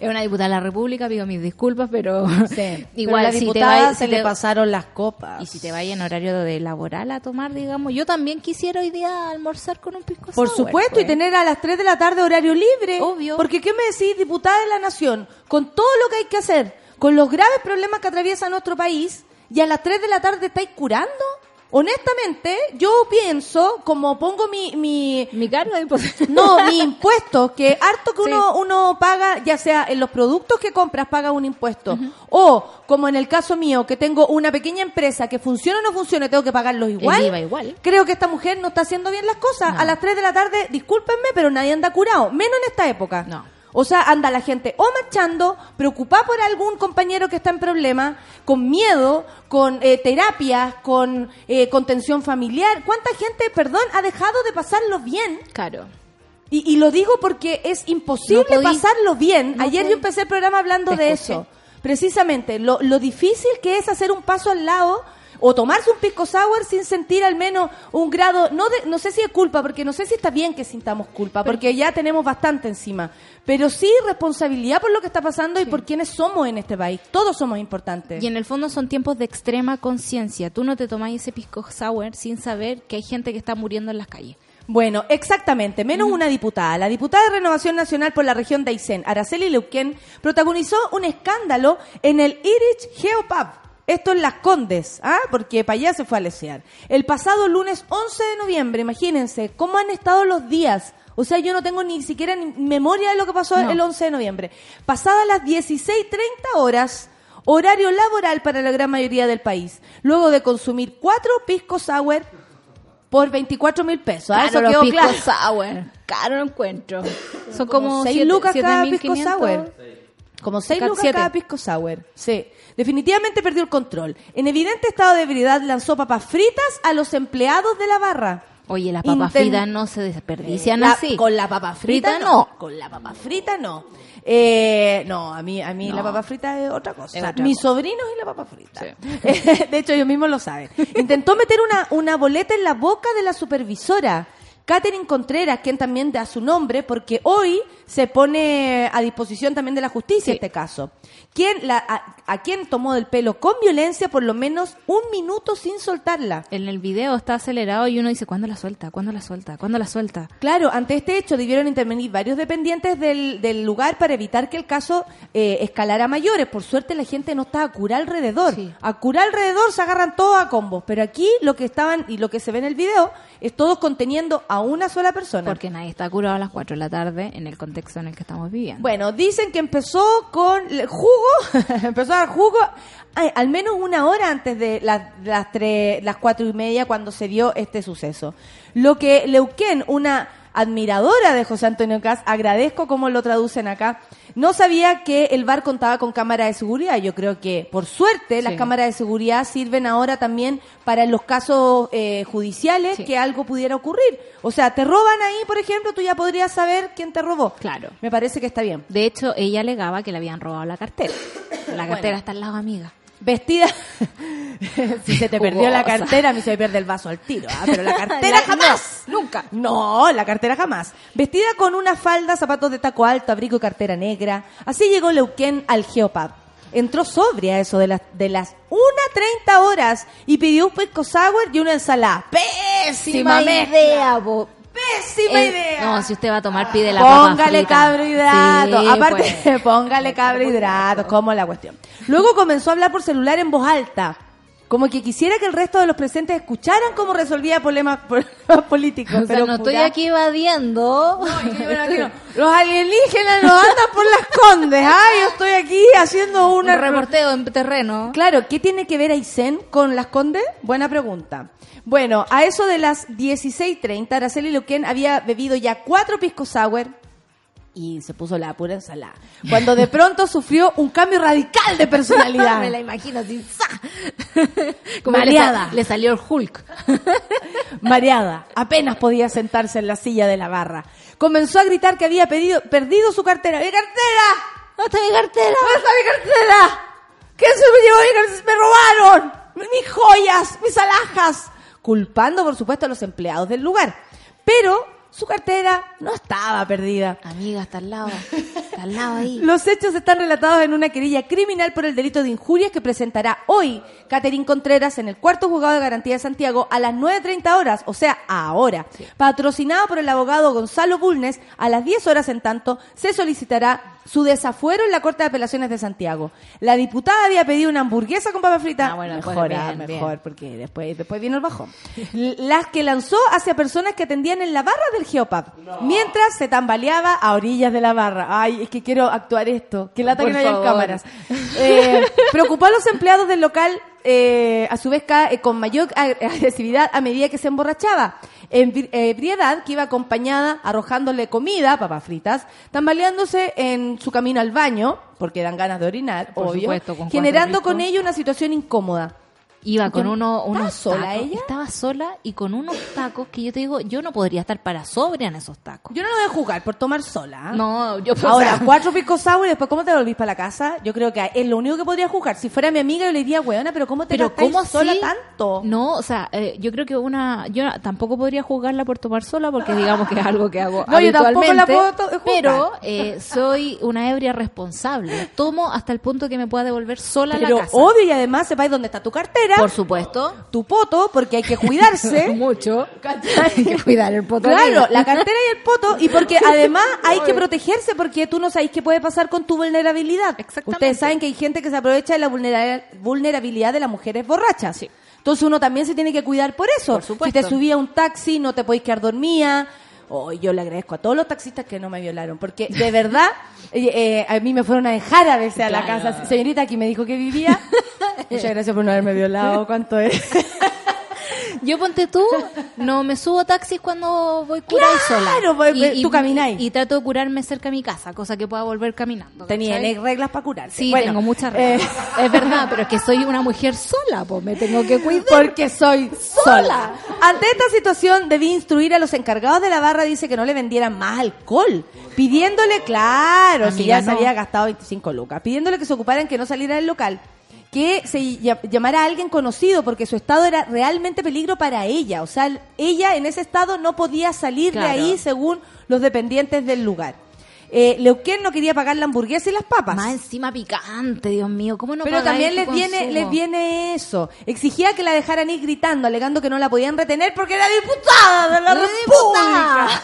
Es una diputada de la República, pido mis disculpas, pero Sí. igual Pero la si te vas- se si le te- pasaron las copas. y si te vayas en horario de laboral a tomar, digamos, yo también quisiera hoy día almorzar con un pisco Por sour, supuesto, pues. y tener a las 3 de la tarde horario libre. Obvio. Porque, ¿qué me decís, diputada de la Nación? Con todo lo que hay que hacer, con los graves problemas que atraviesa nuestro país, y a las 3 de la tarde estáis curando? Honestamente, yo pienso, como pongo mi... mi Mi cargo de imposición. no, mi impuesto, que harto que Sí. uno, uno paga, ya sea en los productos que compras, paga un impuesto. O, como en el caso mío, que tengo una pequeña empresa que funciona o no funciona, tengo que pagarlos igual. IVA igual. Creo que esta mujer no está haciendo bien las cosas. No. A las 3 de la tarde, discúlpenme, pero nadie anda curado. Menos en esta época. No. O sea, anda la gente o marchando, preocupada por algún compañero que está en problema, con miedo, con eh, terapias, con eh, contención familiar. ¿Cuánta gente, perdón, ha dejado de pasarlo bien? Claro. Y, y lo digo porque es imposible No podí- pasarlo bien. no Ayer podí- yo empecé el programa hablando Te de escuché. eso. Precisamente, lo, lo difícil que es hacer un paso al lado o tomarse un pisco sour sin sentir al menos un grado, no de, no sé si es culpa, porque no sé si está bien que sintamos culpa, porque ya tenemos bastante encima, pero sí responsabilidad por lo que está pasando y por quienes somos en este país. Todos somos importantes. Y en el fondo son tiempos de extrema conciencia. Tú no te tomas ese pisco sour sin saber que hay gente que está muriendo en las calles. Bueno, exactamente, menos una diputada. La diputada de Renovación Nacional por la región de Aysén, Araceli Leuquén, protagonizó un escándalo en el Irish Geopub. Esto en Las Condes, ¿ah? porque para allá se fue a lesear. El pasado lunes 11 de noviembre, imagínense, cómo han estado los días. O sea, yo no tengo ni siquiera ni memoria de lo que pasó No. el 11 de noviembre. Pasadas las 16.30 horas, horario laboral para la gran mayoría del país, luego de consumir cuatro pisco sour por 24 mil pesos. ¿ah? Eso quedó pisco claro. sour. Caro lo encuentro. Son Como como, 6 siete- lucas cada pisco 7.500. sour. Como 6 Ca- lucas siete. cada pisco sour. Sí. Definitivamente perdió el control. En evidente estado de ebriedad lanzó papas fritas a los empleados de la barra. Oye, las papas Inten- fritas no se desperdician La- así. Con la papa frita, Frita no. no. Con la papa frita no. Eh, no, a mí, a mí No. la papa frita es otra cosa. Es otra Mis cosa. sobrinos y la papa frita. (laughs) de hecho, ellos mismos lo saben. Intentó meter una, una boleta en la boca de la supervisora. Catherine Contreras, quien también da su nombre, porque hoy se pone a disposición también de la justicia Sí. este caso. Quien la, a, a quien tomó del pelo con violencia por lo menos un minuto sin soltarla. En el video está acelerado y uno dice, ¿cuándo la suelta? ¿Cuándo la suelta? ¿Cuándo la suelta? Claro, ante este hecho debieron intervenir varios dependientes del, del lugar para evitar que el caso eh, escalara a mayores. Por suerte la gente no está a curar alrededor. Sí. A curar alrededor se agarran todos a combos. Pero aquí lo que estaban y lo que se ve en el video es todos conteniendo a una sola persona. Porque nadie está curado a las 4 de la tarde en el contexto en el que estamos viviendo. Bueno, dicen que empezó con el jugo, (laughs) empezó a dar jugo ay, al menos una hora antes de las, las, tres, las cuatro y media cuando se dio este suceso. Lo que Leuquén, una admiradora de José Antonio Cas, agradezco cómo lo traducen acá, no sabía que el bar contaba con cámara de seguridad. Yo creo que, por suerte, las cámaras de seguridad sirven ahora también para los casos eh, judiciales Sí. que algo pudiera ocurrir. O sea, te roban ahí, por ejemplo, tú ya podrías saber quién te robó. Claro. Me parece que está bien. De hecho, ella alegaba que le habían robado la cartera. La cartera está al lado, amiga. Vestida. si (laughs) se te perdió la cartera, a mí se me pierde el vaso al tiro. ¿ah? Pero la (laughs) cartera La- jamás. no, nunca. No, la cartera jamás. Vestida con una falda, zapatos de taco alto, abrigo y cartera negra. Así llegó Leuquén al Geopub. Entró sobria eso de las, de las 1.30 horas y pidió un pisco sour y una ensalada. Pésima bo. Pésima Eh, idea. No, si usted va a tomar, pide la Póngale carbohidratos. Sí, Aparte, pues. (laughs) póngale carbohidratos, como la cuestión. Luego comenzó a hablar por celular en voz alta. Como que quisiera que el resto de los presentes escucharan cómo resolvía problemas, (laughs) problemas políticos. O sea, pero no estoy aquí evadiendo. (laughs) Los alienígenas no andan por las condes. Ah, yo estoy aquí haciendo Un una reporteo en terreno. Claro, ¿qué tiene que ver Aysén con las Condes? Buena pregunta. Bueno, a eso de las 16.30, Araceli Luquén había bebido ya cuatro pisco sour y se puso la pura ensalada. Cuando de pronto sufrió un cambio radical de personalidad. (laughs) Me la imagino así. (laughs) Como le Mareada. Le, salió el Hulk. (laughs) Mareada, apenas podía sentarse en la silla de la barra. Comenzó a gritar que había pedido, perdido su cartera. ¡Mi cartera! ¿Dónde está mi cartera? ¿Dónde está mi cartera? ¿Quién se me llevó? ¡Me robaron! ¡Mis joyas! ¡Mis alhajas! Culpando, por supuesto, a los empleados del lugar. Pero su cartera no estaba perdida. Amiga, está al lado. Está al lado ahí. (laughs) Los hechos están relatados en una querella criminal por el delito de injurias que presentará hoy Catherine Contreras en el cuarto juzgado de garantía de Santiago a las 9.30 horas, o sea, ahora. Patrocinado por el abogado Gonzalo Bulnes, a las 10 horas en tanto se solicitará su desafuero en la Corte de Apelaciones de Santiago. La diputada había pedido una hamburguesa con papa frita. Ah, bueno, mejor, ah, mejor, bien. porque después, después viene el bajón. (laughs) Las que lanzó hacia personas que atendían en la barra del Geopub, mientras se tambaleaba a orillas de la barra. Ay, es que quiero actuar esto. Que lata que no hayan cámaras. Eh, preocupó a los empleados del local, eh, a su vez, eh, con mayor ag- (laughs) agresividad a medida que se emborrachaba. En eh, ebriedad que iba acompañada, arrojándole comida, papas fritas, tambaleándose en su camino al baño, porque dan ganas de orinar, Por obvio, supuesto, con generando con ello una situación incómoda. Iba con ¿Estaba uno, unos sola tacos. ella? Estaba sola y con unos tacos que yo te digo, yo no podría estar para sobria en esos tacos. Yo no lo voy a jugar por tomar sola. ¿ah? No, yo Ahora, (laughs) cuatro picos sour y después, ¿cómo te volvís para la casa? Yo creo que es lo único que podría jugar. Si fuera mi amiga, yo le diría, weona, pero ¿cómo te pero ¿cómo sola tanto? No, o sea, eh, yo creo que una, yo tampoco podría jugarla por tomar sola porque digamos que es algo que hago (laughs) No, yo tampoco la puedo jugar. pero eh, soy una ebria responsable. Tomo hasta el punto que me pueda devolver sola a la casa. obvio, y además sepáis dónde está tu cartera Por supuesto. tu poto, porque hay que cuidarse. (laughs) Mucho. Hay que cuidar el poto. Claro, la cartera y el poto, y porque (laughs) además hay que protegerse porque tú no sabes qué puede pasar con tu vulnerabilidad. Exactamente. Ustedes saben que hay gente que se aprovecha de la vulnera- vulnerabilidad de las mujeres borrachas. Sí. Entonces uno también se tiene que cuidar por eso. Por supuesto. Si te subía a un taxi, no te podéis quedar dormida. Oh, yo le agradezco a todos los taxistas que no me violaron, porque de verdad (laughs) eh, eh, a mí me fueron a dejar a veces a la casa. Señorita, aquí me dijo que vivía. (laughs) Muchas gracias por no haberme violado. ¿Cuánto es? (laughs) Yo ponte tú, no me subo taxis cuando voy curada Claro, sola. pues, tú camináis. Y, trato de curarme cerca de mi casa, cosa que pueda volver caminando. Tenía reglas para curarse. Sí, Bueno, tengo muchas eh, reglas. Es verdad, pero es que soy una mujer sola, pues me tengo que cuidar. Porque soy sola. Ante esta situación debí instruir a los encargados de la barra, dice que no le vendieran más alcohol, pidiéndole, claro, si Amiga, ya se había gastado 25 lucas, pidiéndole que se ocuparan que no saliera del local, que se ll- llamara a alguien conocido porque su estado era realmente peligro para ella, o sea, ella en ese estado no podía salir Claro. de ahí según los dependientes del lugar. Eh, Leuquén no quería pagar la hamburguesa y las papas. Más encima picante, Dios mío, ¿cómo no Pero también les viene, les viene eso. Exigía que la dejaran ir gritando, alegando que no la podían retener porque era diputada de la ¡Era República. diputada!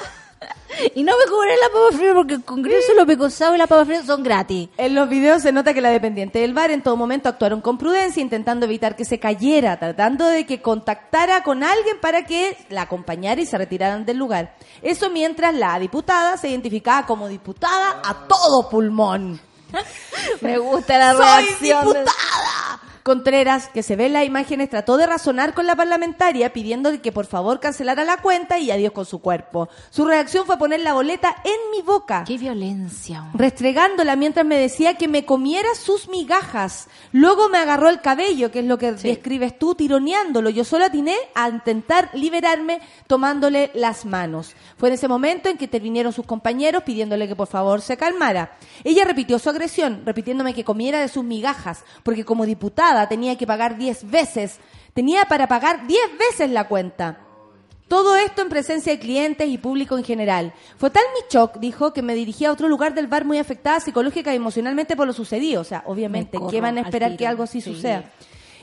Y no me cobré la papa frita porque el Congreso, los pecosados y la papa frita son gratis. En los videos se nota que la dependiente del bar en todo momento actuaron con prudencia, intentando evitar que se cayera, tratando de que contactara con alguien para que la acompañara y se retiraran del lugar. Eso mientras la diputada se identificaba como diputada a todo pulmón. (laughs) Me gusta la ¡Soy reacción. diputada! Contreras, que se ve en las imágenes, trató de razonar con la parlamentaria pidiendo que por favor cancelara la cuenta y adiós con su cuerpo. Su reacción fue poner la boleta en mi boca. Qué violencia. hombre. Restregándola mientras me decía que me comiera sus migajas. Luego me agarró el cabello, que es lo que describes tú, tironeándolo. Yo solo atiné a intentar liberarme tomándole las manos. Fue en ese momento en que intervinieron sus compañeros pidiéndole que por favor se calmara. Ella repitió su agresión, repitiéndome que comiera de sus migajas, porque como diputada tenía que pagar 10 veces. Tenía para pagar 10 veces la cuenta. Todo esto en presencia de clientes y público en general. Fue tal mi shock, dijo, que me dirigía a otro lugar del bar muy afectada psicológica y emocionalmente por lo sucedido. O sea, obviamente, ¿qué van a esperar que algo así sí. suceda?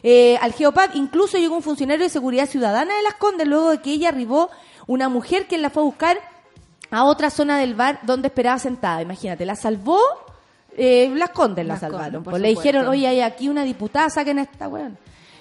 Eh, al Geopub incluso llegó un funcionario de seguridad ciudadana de Las Condes luego de que ella arribó una mujer que la fue a buscar a otra zona del bar donde esperaba sentada. Imagínate, la salvó, eh, Las Condes la Las salvaron. Pues le dijeron, oye, hay aquí una diputada, saquen a esta weón.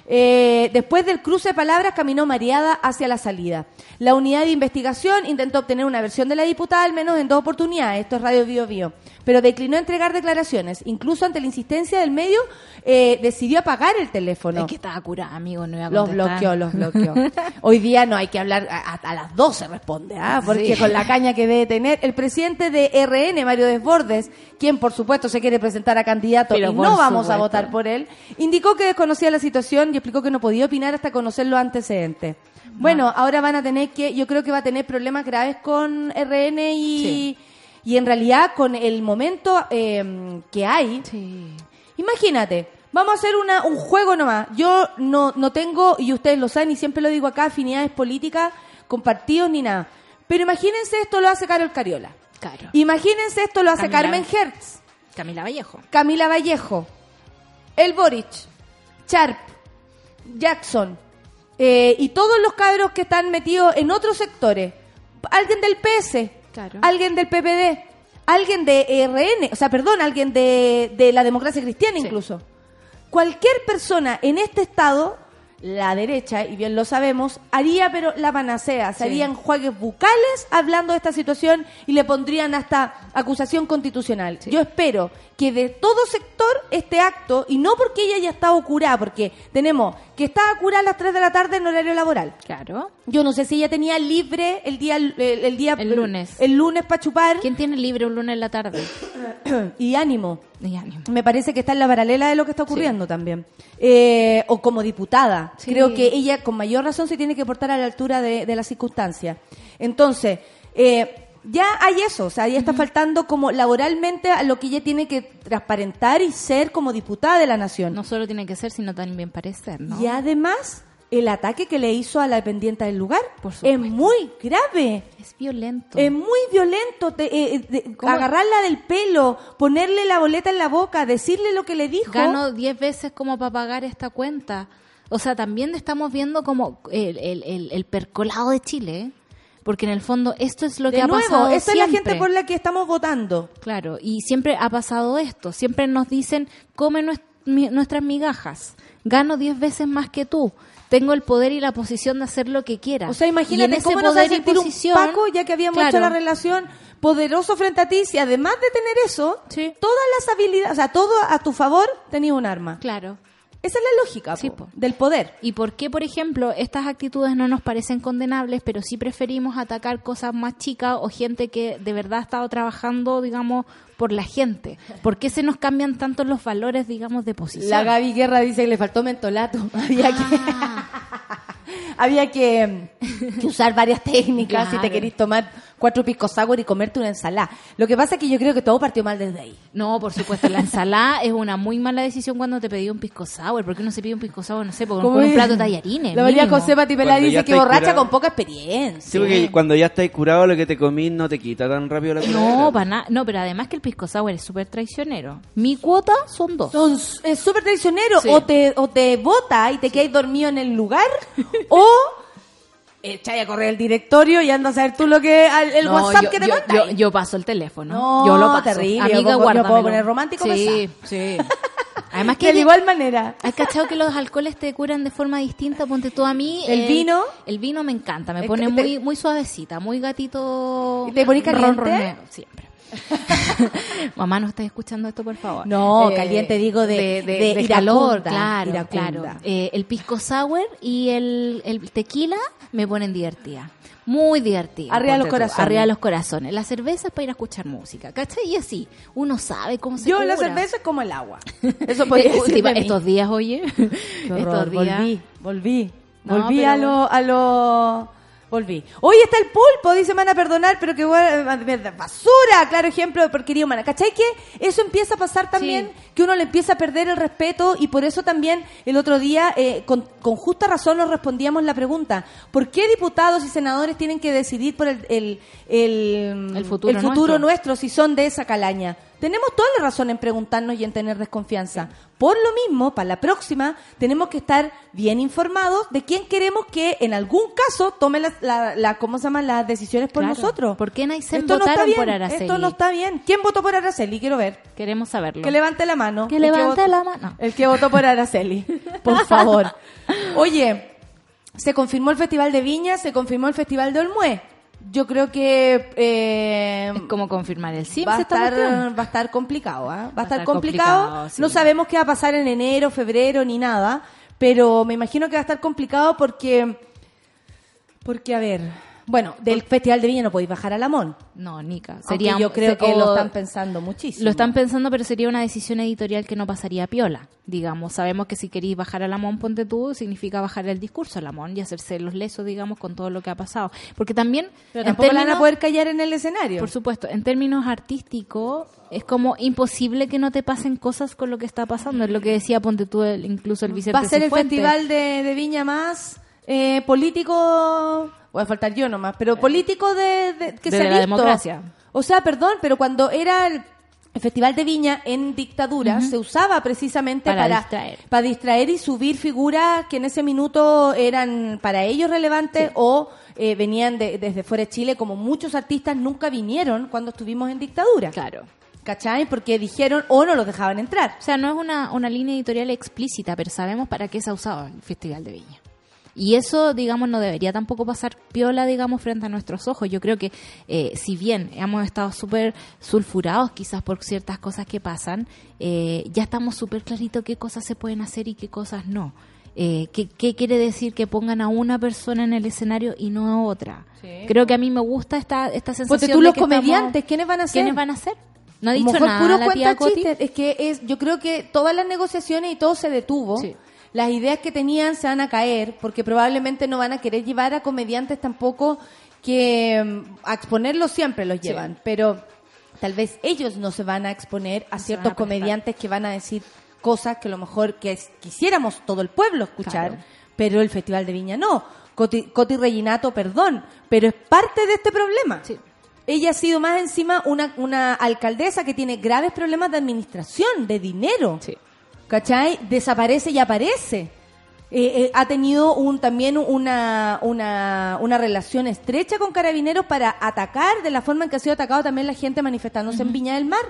Eh, después del cruce de palabras, caminó mareada hacia la salida. La unidad de investigación intentó obtener una versión de la diputada al menos en dos oportunidades. Esto es Radio Bio Bio. Pero declinó entregar declaraciones. Incluso ante la insistencia del medio, eh, decidió apagar el teléfono. Es que estaba curada, amigo, no iba a Los contestar. bloqueó, los bloqueó. (laughs) Hoy día no hay que hablar, a, a- las 12 responde, ¿ah? porque Sí. con la caña que debe tener el presidente de RN, Mario Desbordes, quien por supuesto se quiere presentar a candidato Pero y no vamos a votar por él, indicó que desconocía la situación y explicó que no podía opinar hasta conocer los antecedentes. Bueno, ahora van a tener que, yo creo que va a tener problemas graves con RN y, y en realidad con el momento eh, que hay, Sí. Imagínate, vamos a hacer una, un juego nomás. Yo no, no tengo, y ustedes lo saben, y siempre lo digo acá, afinidades políticas con partidos ni nada. Pero imagínense esto lo hace Carol Cariola. Claro. Imagínense esto lo hace Camila. Carmen Hertz, Camila Vallejo. Camila Vallejo, El Boric, Sharp, Jackson, eh, y todos los cabros que están metidos en otros sectores. Alguien del PS, Claro. alguien del PPD, alguien de RN, o sea, perdón, alguien de, de la democracia cristiana incluso. Cualquier persona en este estado, la derecha, y bien lo sabemos, haría pero la panacea, se Sí. harían juegues bucales hablando de esta situación y le pondrían hasta acusación constitucional. Yo espero que de todo sector este acto, y no porque ella haya estado curada, porque tenemos que estaba curada a las 3 de la tarde en horario laboral. Claro. Yo no sé si ella tenía libre el día el, el día El lunes. el lunes para chupar ¿Quién tiene libre un lunes en la tarde? (coughs) y ánimo. Y ánimo. Me parece que está en la paralela de lo que está ocurriendo también. Eh, o como diputada. Sí. Creo que ella con mayor razón se tiene que portar a la altura de, de las circunstancias. Entonces, eh, ya hay eso, o sea, ya está faltando como laboralmente a lo que ella tiene que transparentar y ser como diputada de la nación. No solo tiene que ser, sino también parecer, ¿no? Y además, el ataque que le hizo a la dependiente del lugar Por es muy grave. Es violento. Es muy violento te- eh, eh, agarrarla del pelo, ponerle la boleta en la boca, decirle lo que le dijo. Gano 10 veces como para pagar esta cuenta. O sea, también estamos viendo como el, el, el- el percolado de Chile, ¿eh? porque en el fondo esto es lo que ha pasado esta es la siempre. gente por la que estamos votando. Claro, y siempre ha pasado esto. Siempre nos dicen, come nuestras migajas. Gano 10 veces más que tú. Tengo el poder y la posición de hacer lo que quiera. O sea, imagínate ese cómo nos hace un posición, Paco, ya que habíamos hecho claro, la relación poderoso frente a ti, si además de tener eso, Sí. todas las habilidades, o sea, todo a tu favor, tenías un arma. Claro. Esa es la lógica Sí, po, po. del poder. ¿Y por qué, por ejemplo, estas actitudes no nos parecen condenables, pero sí preferimos atacar cosas más chicas o gente que de verdad ha estado trabajando, digamos, por la gente? ¿Por qué se nos cambian tanto los valores, digamos, de posición? La Gaby Guerra dice que le faltó mentolato. (laughs) Había que, (laughs) había que, que usar varias técnicas si te querís tomar cuatro pisco sour y comerte una ensalada. Lo que pasa es que yo creo que todo partió mal desde ahí. No, por supuesto, la ensalada es una muy mala decisión cuando te pedí un pisco sour. ¿Por qué no se pide un pisco sour? No sé, ¿Cómo con un plato de tallarines. La María. José Patipelá dice que borracha curado. con poca experiencia. Sí, porque cuando ya estáis curado, lo que te comís no te quita tan rápido la No, para nada. No, pero además que el pisco sour es súper traicionero. Mi cuota son dos. Son es súper traicionero. Sí. O te, o te bota y te quedas dormido en el lugar, (laughs) o echáis a correr el directorio y andas a ver tú lo que el No, WhatsApp yo, que te yo, yo- yo paso el teléfono. No, yo lo paso. terrible. Amiga, Yo puedo- yo puedo poner romántico Sí, sí. Además (laughs) que de igual manera. ¿Has cachado que los alcoholes te curan de forma distinta? Ponte tú a mí. ¿El vino? El vino me encanta, me pone te- muy muy suavecita, muy gatito. ¿Y te ponís caliente? ronroneo, Siempre. (laughs) Mamá, ¿no estás escuchando esto, por favor? No, caliente digo de- de iracunda, calor, claro, iracunda. claro. Eh, el pisco sour y el, el tequila me ponen divertida. Muy divertida. Arriba de los corazones. Arriba de los corazones. La cerveza es para ir a escuchar música, ¿cachai? Y así, uno sabe cómo se Yo la cura. cerveza es como el agua. (laughs) Eso podría (laughs) Eh, decir. Estos días, oye. Estos días. Volví, volví. No, volví pero a lo, a lo... Volví. Hoy está el pulpo, dice, me van a perdonar, pero que eh, basura, claro ejemplo de porquería humana. ¿Cachai que eso empieza a pasar también? Que uno le empieza a perder el respeto y por eso también el otro día, eh, con, con justa razón, nos respondíamos la pregunta, ¿por qué diputados y senadores tienen que decidir por el, el, el, El futuro nuestro. nuestro. si son de esa calaña? Tenemos toda la razón en preguntarnos y en tener desconfianza. Por lo mismo, para la próxima, tenemos que estar bien informados de quién queremos que en algún caso tome la, la, la- ¿cómo se llama? las decisiones por Claro. nosotros. ¿Por qué Naisen Esto no está votaron bien, por Araceli? Esto no está bien. ¿Quién votó por Araceli? Quiero ver. Queremos saberlo. Que levante la mano. Que levante la mano. El que votó por Araceli. Por (laughs) favor. Oye, se confirmó el Festival de Viña, se confirmó el Festival de Olmué. Yo creo que eh, Es como confirmar el SIMS va, a esta estar, cuestión. va a estar complicado, ¿ah? Va a estar estar complicado. complicado, sí. No sabemos qué va a pasar en enero, febrero, ni nada. Pero me imagino que va a estar complicado porque... Porque, a ver... Bueno, del Festival de Viña no podéis bajar a Lamón. No, Nica. Sería, yo creo que lo están pensando muchísimo. Lo están pensando, pero sería una decisión editorial que no pasaría piola. Digamos, sabemos que si queréis bajar a Lamón, ponte tú, significa bajar el discurso a Lamón y hacerse los lesos, digamos, con todo lo que ha pasado. Porque también, Pero tampoco la van a poder callar en el escenario. por supuesto, en términos artísticos, es como imposible que no te pasen cosas con lo que está pasando. Es lo que decía, ponte tú, el- incluso el Vicente Va a ser el festival de, de Viña más eh, político, voy a faltar yo nomás, pero político de, de- que De se ha la visto. democracia. O sea, perdón, pero cuando era el, el festival de Viña en dictadura se usaba precisamente Para para, distraer. para distraer y subir figuras que en ese minuto eran para ellos relevantes o eh, venían de- desde fuera de Chile, como muchos artistas nunca vinieron cuando estuvimos en dictadura. Claro. ¿Cachai? Porque dijeron o no los dejaban entrar. O sea, no es una, una línea editorial explícita, pero sabemos para qué se ha usado el Festival de Viña. Y eso, digamos, no debería tampoco pasar piola, digamos, frente a nuestros ojos. Yo creo que, eh, si bien hemos estado súper sulfurados quizás por ciertas cosas que pasan, eh, ya estamos súper claritos qué cosas se pueden hacer y qué cosas no. Eh, ¿qué, qué quiere decir que pongan a una persona en el escenario y no a otra? Creo que a mí me gusta esta, esta sensación Ponte tú de los estamos- comediantes, ¿quiénes van a ser? ¿Quiénes van a ser? No ha dicho mejor nada puro la tía Coti. Es que es, yo creo que todas las negociaciones y todo se detuvo. Sí. Las ideas que tenían se van a caer porque probablemente no van a querer llevar a comediantes tampoco que mm, a exponerlos siempre los llevan, pero tal vez ellos no se van a exponer a ciertos a comediantes que van a decir cosas que a lo mejor que es- quisiéramos todo el pueblo escuchar, Claro. pero el Festival de Viña no. Coti, Coti Reginato, perdón, pero es parte de este problema. Sí. Ella ha sido más encima una, una alcaldesa que tiene graves problemas de administración, de dinero. Sí. ¿Cachai? Desaparece y aparece. eh, eh, ha tenido un, también una, una, una relación estrecha con carabineros para atacar de la forma en que ha sido atacado también la gente manifestándose en Viña del Mar.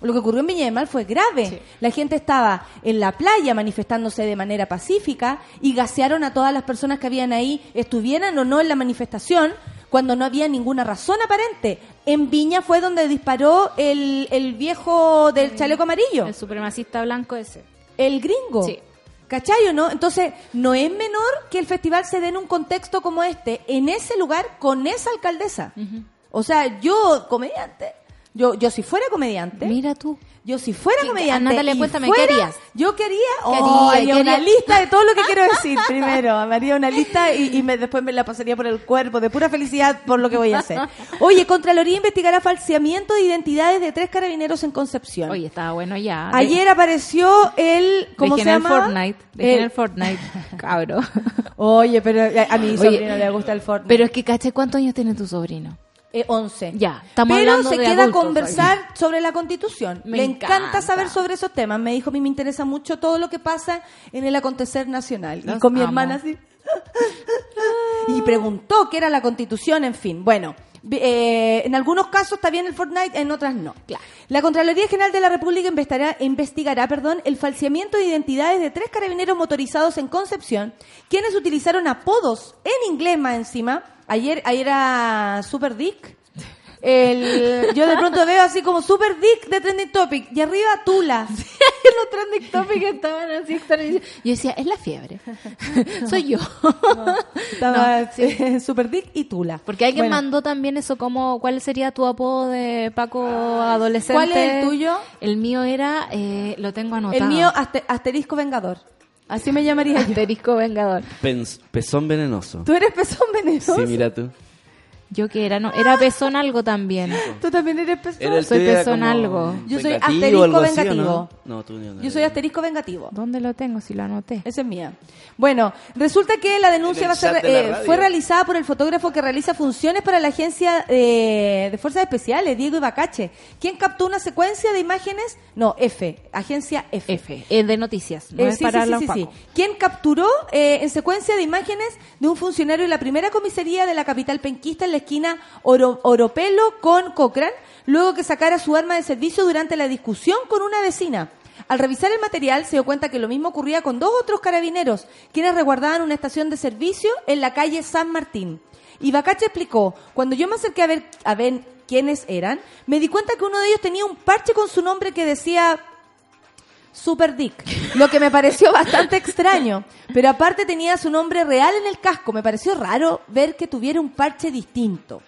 Lo que ocurrió en Viña del Mar fue grave. Sí. La gente estaba en la playa manifestándose de manera pacífica y gasearon a todas las personas que habían ahí, estuvieran o no en la manifestación, cuando no había ninguna razón aparente. En Viña fue donde disparó el, el viejo del chaleco amarillo, El supremacista blanco ese. El gringo. Sí. ¿Cachai o no? Entonces, no es menor que el festival se dé en un contexto como este, en ese lugar, con esa alcaldesa. O sea, yo, comediante, yo, yo si fuera comediante, Mira tú. yo si fuera ¿Qué- comediante, Natalia, cuéntame, fuera, ¿qué harías? Yo quería, ¿Qué oh, haría? haría ¿Qué una lista de todo lo que quiero (laughs) decir primero. Me haría una lista y, y me, después me la pasaría por el cuerpo, de pura felicidad por lo que voy a hacer. (laughs) Oye, Contraloría investigará falseamiento de identidades de tres carabineros en Concepción. Oye, estaba bueno ya. De- Ayer apareció el, ¿cómo dejen se el llama? Fortnite. Dejen El- el Fortnite, (laughs) cabro. Oye, pero a, a mi Oye, sobrino le gusta el Fortnite. Pero es que, caché, ¿cuántos años tiene tu sobrino? Eh, 11. Ya, estamos Pero hablando se de queda a conversar sobre la constitución. Me Le encanta. encanta. saber sobre esos temas. Me dijo, a mí me interesa mucho todo lo que pasa en el acontecer nacional. y con mi hermana así. (laughs) y preguntó qué era la constitución, en fin. Bueno, eh, en algunos casos está bien el Fortnite, en otras no. Claro. La Contraloría General de la República investigará, investigará perdón, el falseamiento de identidades de tres carabineros motorizados en Concepción, quienes utilizaron apodos en inglés más encima. Ayer, ayer era Super Dick. El, yo de pronto veo así como Super Dick de Trending Topic y arriba Tula. (laughs) Los trending topics estaban así. Yo decía, es la fiebre. (laughs) Soy yo. Estaba No, eh, Super Dick y Tula. Porque alguien Bueno, mandó también eso como, ¿cuál sería tu apodo de Paco adolescente? ¿Cuál es el tuyo? El mío era, eh, lo tengo anotado. El mío aste- asterisco vengador. Así me llamaría yo. Asterisco Vengador. Pens- pezón venenoso. Tú eres pezón venenoso. Sí, mira tú. Yo que era, no, era pezón algo también. Tú también eres pezón. Era el Soy tuyo era pezón como algo. Yo soy vengativo, asterisco algo así, ¿o vengativo. No, No, tú no. Yo soy asterisco vengativo. ¿Dónde lo tengo si lo anoté? Esa es mía. Bueno, resulta que la denuncia En el va a ser, chat de la eh, radio. fue realizada por el fotógrafo que realiza funciones para la agencia eh, de fuerzas especiales, Diego Ibacache, quien captó una secuencia de imágenes, no, F, agencia F. F, es de noticias, no Eh, es sí, para sí, sí, sí, sí. Paco. Quien capturó eh, en secuencia de imágenes de un funcionario de la primera comisaría de la capital penquista en la esquina Oro- Oropelo con Cochrane, luego que sacara su arma de servicio durante la discusión con una vecina. Al revisar el material se dio cuenta que lo mismo ocurría con dos otros carabineros, quienes resguardaban una estación de servicio en la calle San Martín. Y Bacache explicó, cuando yo me acerqué a ver, a ver quiénes eran, me di cuenta que uno de ellos tenía un parche con su nombre que decía Super Dick, lo que me pareció bastante extraño. Pero aparte tenía su nombre real en el casco. Me pareció raro ver que tuviera un parche distinto.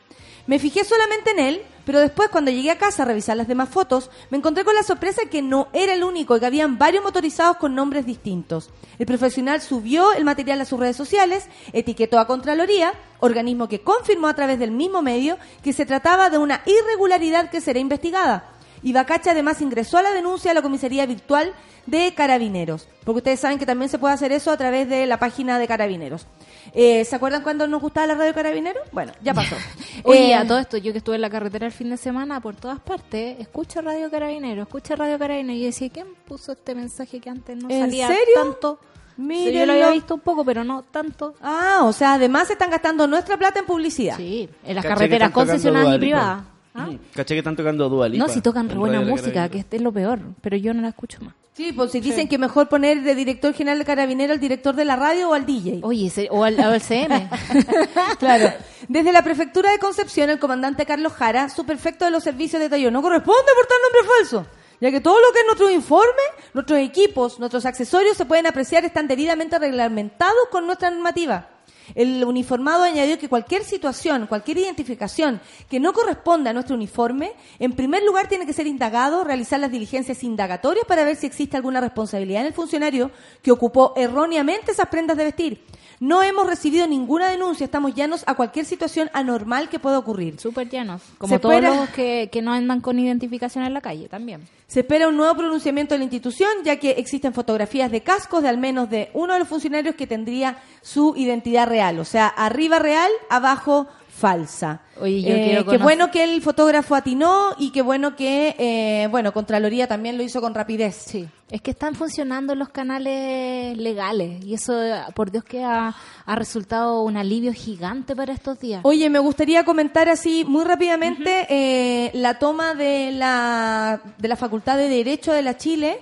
Me fijé solamente en él, pero después cuando llegué a casa a revisar las demás fotos, me encontré con la sorpresa que no era el único y que habían varios motorizados con nombres distintos. El profesional subió el material a sus redes sociales, etiquetó a Contraloría, organismo que confirmó a través del mismo medio que se trataba de una irregularidad que será investigada. Y Bacacha además ingresó a la denuncia a la comisaría virtual de Carabineros, porque ustedes saben que también se puede hacer eso a través de la página de Carabineros. Eh, ¿Se acuerdan cuando nos gustaba la radio Carabineros? Bueno, ya pasó. (laughs) Oye, Eh, a todo esto, yo que estuve en la carretera el fin de semana, por todas partes, escucho Radio Carabinero, escucho Radio Carabinero, y decía, ¿quién puso este mensaje que antes no ¿En salía serio? tanto? Mírenlo. Sí, yo lo había visto un poco, pero no tanto. Ah, o sea, además están gastando nuestra plata en publicidad. Sí, en las Caché carreteras concesionadas y privadas. ¿Ah? Mm, Caché que están tocando Dua Lipa No, si tocan re en buena de música, que este es lo peor, pero yo no la escucho más. Sí, pues si dicen que mejor poner de director general de Carabinero al director de la radio o al DJ. Oye, ese- o al, o al CM. (laughs) Claro. Desde la prefectura de Concepción, el comandante Carlos Jara, su perfecto de los servicios detalló, no corresponde aportar nombre falso, ya que todo lo que es nuestro informe, nuestros equipos, nuestros accesorios se pueden apreciar están debidamente reglamentados con nuestra normativa. El uniformado añadió que cualquier situación, cualquier identificación que no corresponda a nuestro uniforme, en primer lugar tiene que ser indagado, realizar las diligencias indagatorias para ver si existe alguna responsabilidad en el funcionario que ocupó erróneamente esas prendas de vestir. No hemos recibido ninguna denuncia, estamos llanos a cualquier situación anormal que pueda ocurrir. Súper llanos. Como Se todos espera- los que, que no andan con identificación en la calle también. Se espera un nuevo pronunciamiento de la institución, ya que existen fotografías de cascos de al menos de uno de los funcionarios que tendría su identidad real. O sea, arriba real, abajo falsa. Oye, yo Eh, qué bueno que el fotógrafo atinó y qué bueno que, eh, bueno, Contraloría también lo hizo con rapidez. Sí, es que están funcionando los canales legales y eso, por Dios, que ha, ha resultado un alivio gigante para estos días. Oye, me gustaría comentar así muy rápidamente eh, la toma de la, de la Facultad de Derecho de la Chile.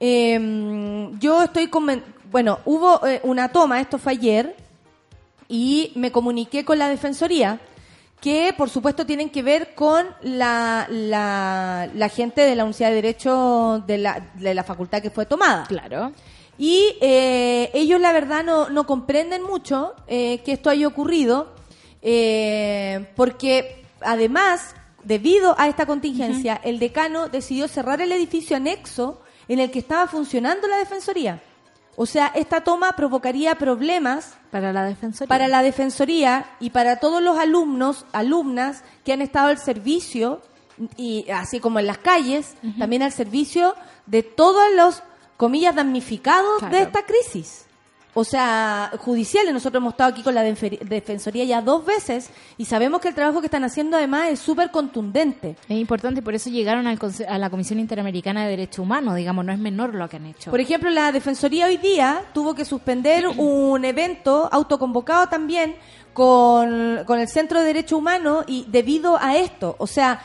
Eh, yo estoy bueno, hubo eh, una toma, esto fue ayer, y me comuniqué con la Defensoría, que por supuesto tienen que ver con la, la, la gente de la Universidad de Derecho de la, de la facultad que fue tomada. Claro. Y eh, ellos la verdad no, no comprenden mucho eh, que esto haya ocurrido, eh, porque además, debido a esta contingencia, el decano decidió cerrar el edificio anexo en el que estaba funcionando la Defensoría. O sea, esta toma provocaría problemas Para la defensoría. para la Defensoría y para todos los alumnos, alumnas que han estado al servicio, y así como en las calles, también al servicio de todos los, comillas, damnificados Claro. de esta crisis. O sea, judiciales. Nosotros hemos estado aquí con la Defensoría ya dos veces y sabemos que el trabajo que están haciendo además es súper contundente. Es importante por eso llegaron al a la Comisión Interamericana de Derechos Humanos, digamos, no es menor lo que han hecho. Por ejemplo, la Defensoría hoy día tuvo que suspender (clears throat) un evento autoconvocado también con, con el Centro de Derecho Humano y debido a esto, o sea,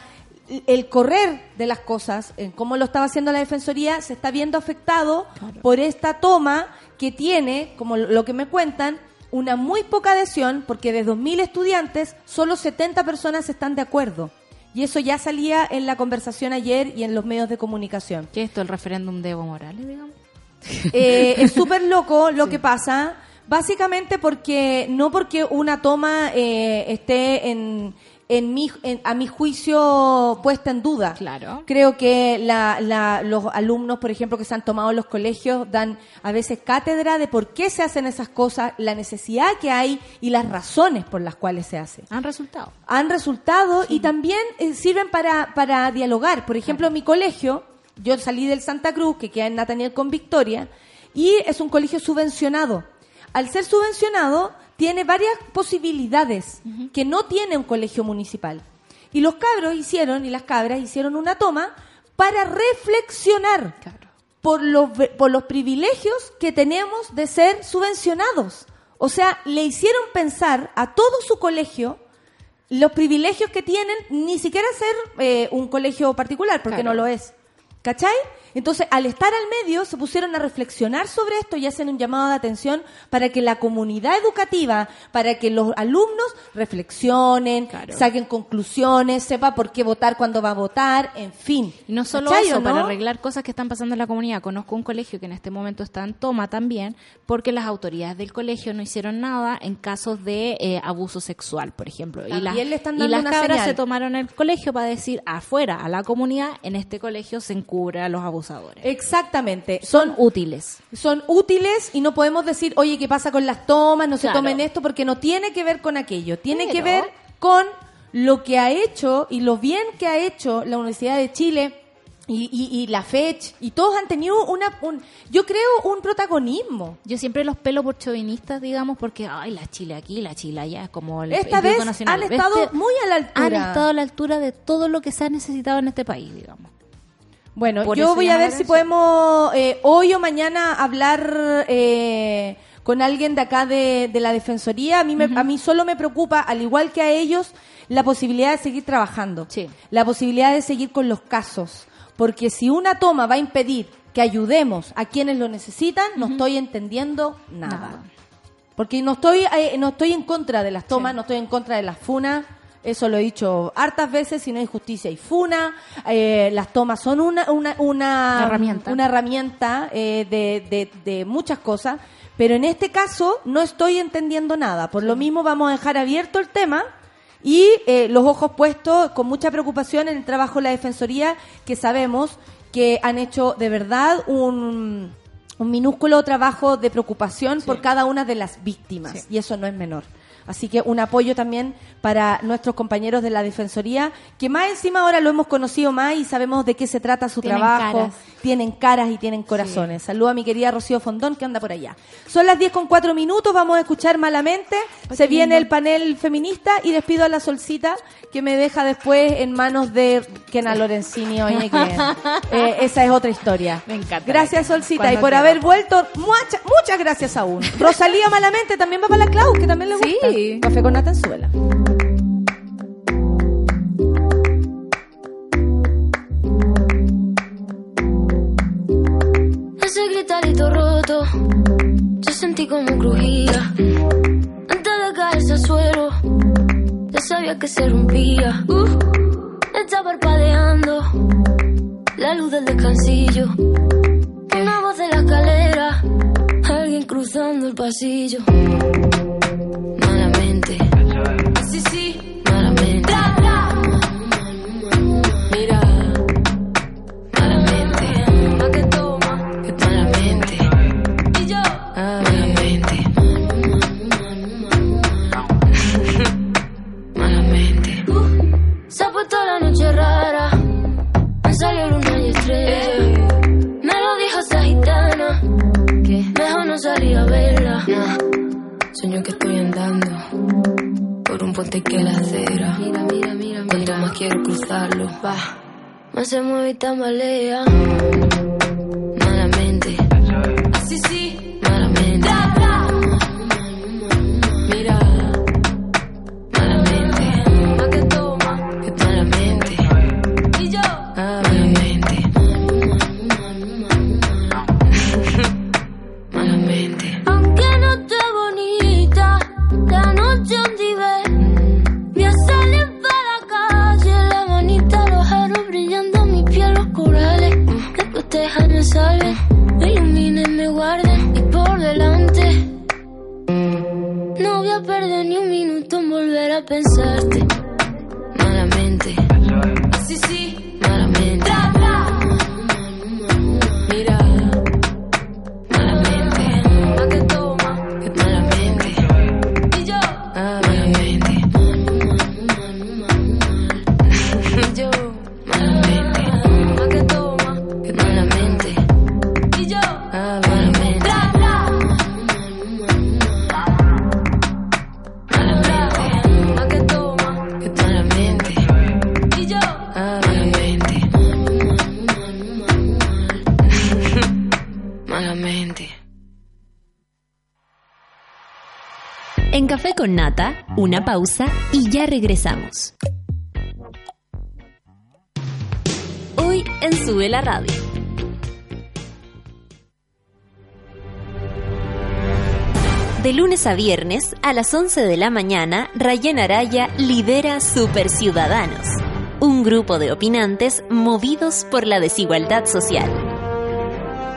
el correr de las cosas, en cómo lo estaba haciendo la Defensoría, se está viendo afectado por esta toma que tiene, como lo que me cuentan, una muy poca adhesión, porque de 2.000 estudiantes, solo 70 personas están de acuerdo. Y eso ya salía en la conversación ayer y en los medios de comunicación. ¿Qué es esto, el referéndum de Evo Morales, digamos? (laughs) Eh, es súper loco lo que pasa, básicamente porque no porque una toma eh, esté en, en mi, en- a mi juicio puesta en duda. Claro. Creo que la- la- los alumnos, por ejemplo, que se han tomado en los colegios, dan a veces cátedra de por qué se hacen esas cosas, la necesidad que hay y las razones por las cuales se hace Han resultado. han resultado y también eh, sirven para, para dialogar. Por ejemplo, mi colegio, yo salí del Santa Cruz, que queda en Nathaniel con Victoria, y es un colegio subvencionado. Al ser subvencionado, tiene varias posibilidades que no tiene un colegio municipal. Y los cabros hicieron, y las cabras hicieron una toma para reflexionar por los, por los privilegios que tenemos de ser subvencionados. O sea, le hicieron pensar a todo su colegio los privilegios que tienen, ni siquiera ser eh, un colegio particular, porque Claro. no lo es. ¿Cachai? Entonces, al estar al medio, se pusieron a reflexionar sobre esto y hacen un llamado de atención para que la comunidad educativa, para que los alumnos reflexionen, Claro. saquen conclusiones, sepa por qué votar cuando va a votar, en fin. Y no solo ¿Cachai eso, no? para arreglar cosas que están pasando en la comunidad. Conozco un colegio que en este momento está en toma también, porque las autoridades del colegio no hicieron nada en casos de eh, abuso sexual, por ejemplo. y las, También le están y dando las una cabras señal. se tomaron el colegio para decir afuera, a la comunidad, en este colegio se encubre a los abusadores. Exactamente. Son útiles. son útiles y no podemos decir, oye, ¿qué pasa con las tomas? No se tomen esto porque no tiene que ver con aquello. Tiene que ver con lo que ha hecho y lo bien que ha hecho la Universidad de Chile y, y- y la FECH. Y todos han tenido una, un, yo creo, un protagonismo. Yo siempre los pelo por chauvinistas, digamos, porque, ay, la Chile aquí, la Chile allá, es como el Esta vez Nacional. han estado Este- muy a la altura. Han estado a la altura de todo lo que se ha necesitado en este país, digamos. Bueno, Por yo voy a ver si podemos eh, hoy o mañana hablar eh, con alguien de acá de, de la Defensoría. A mí, me- a mí solo me preocupa, al igual que a ellos, la posibilidad de seguir trabajando. Sí. La posibilidad de seguir con los casos. Porque si una toma va a impedir que ayudemos a quienes lo necesitan, no estoy entendiendo nada. Nada. Porque no estoy, eh, no estoy en contra de las tomas, no estoy en contra de las funas. Eso lo he dicho hartas veces, si no hay justicia y funa. Eh, las tomas son una, una, una Herramienta. una herramienta eh, de, de- de muchas cosas. Pero en este caso no estoy entendiendo nada. Por lo mismo vamos a dejar abierto el tema y eh, los ojos puestos con mucha preocupación en el trabajo de la Defensoría, que sabemos que han hecho de verdad un, un minúsculo trabajo de preocupación por cada una de las víctimas. Y eso no es menor. Así que un apoyo también para nuestros compañeros de la Defensoría, que más encima ahora lo hemos conocido más y sabemos de qué se trata su Tienen trabajo. caras. Tienen caras y tienen corazones. Saludo a mi querida Rocío Fondón que anda por allá. Son las 10 con 4 minutos, vamos a escuchar malamente. Se viene el panel feminista y despido a la solcita que me deja después en manos de Kena Lorenzini. Oye, que (laughs) eh, esa es otra historia. Me encanta. Gracias, Solcita. Y por haber vuelto, mucha- muchas gracias aún. Rosalía Malamente también va para la Klaus, que también le gusta. Sí. Café con Natanzuela. Ese gritarito roto, yo sentí como crujía. Antes de caerse al suelo, ya sabía que se rompía. Uh, está parpadeando la luz del descansillo. Una voz de la escalera, alguien cruzando el pasillo. Malamente, verla. Sueño que estoy andando por un puente que la acera. Mira, mira, mira, Cuanto más quiero cruzarlo, va. Más se mueve y tambalea. En volver a pensarte. Con Nata, una pausa y ya regresamos. Hoy en Sube la Radio. De lunes a viernes, a las 11 de la mañana, Rayen Araya lidera Super Ciudadanos, un grupo de opinantes movidos por la desigualdad social.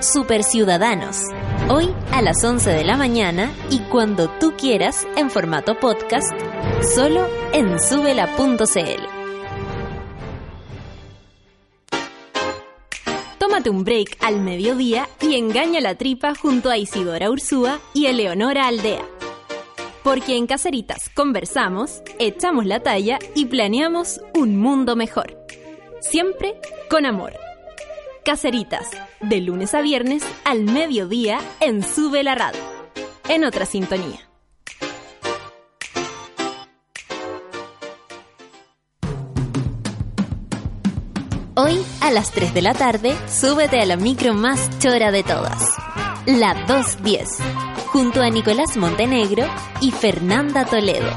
Super Ciudadanos, hoy a las 11 de la mañana y cuando tú quieras en formato podcast, solo en subela.cl. Tómate un break al mediodía y engaña la tripa junto a Isidora Ursúa y Eleonora Aldea. Porque en Caseritas conversamos, echamos la talla y planeamos un mundo mejor. Siempre con amor. Caseritas, de lunes a viernes al mediodía en Sube la Radio. En otra sintonía. Hoy a las 3 de la tarde, súbete a la micro más chora de todas. La 210, junto a Nicolás Montenegro y Fernanda Toledo.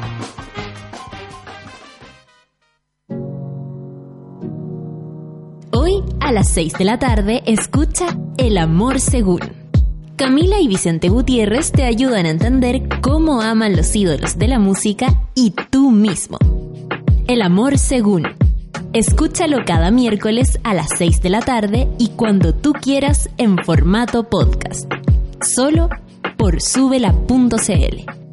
A las 6 de la tarde, escucha El amor según. Camila y Vicente Gutiérrez te ayudan a entender cómo aman los ídolos de la música y tú mismo. El amor según. Escúchalo cada miércoles a las 6 de la tarde y cuando tú quieras en formato podcast. Solo por subela.cl.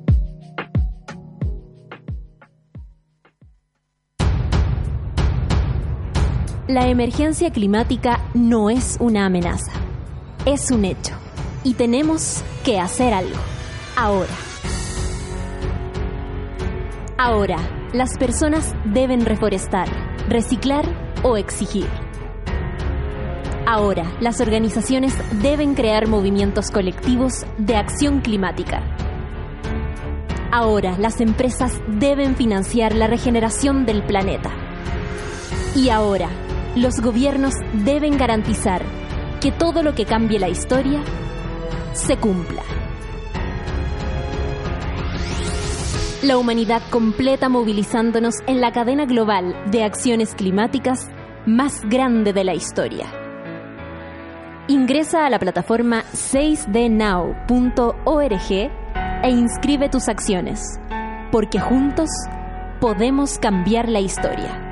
La emergencia climática no es una amenaza, es un hecho. Y tenemos que hacer algo. Ahora. Ahora, las personas deben reforestar, reciclar o exigir. Ahora, las organizaciones deben crear movimientos colectivos de acción climática. Ahora, las empresas deben financiar la regeneración del planeta. Y ahora, los gobiernos deben garantizar que todo lo que cambie la historia se cumpla. La humanidad completa movilizándonos en la cadena global de acciones climáticas más grande de la historia. Ingresa a la plataforma 6dnow.org e inscribe tus acciones, porque juntos podemos cambiar la historia.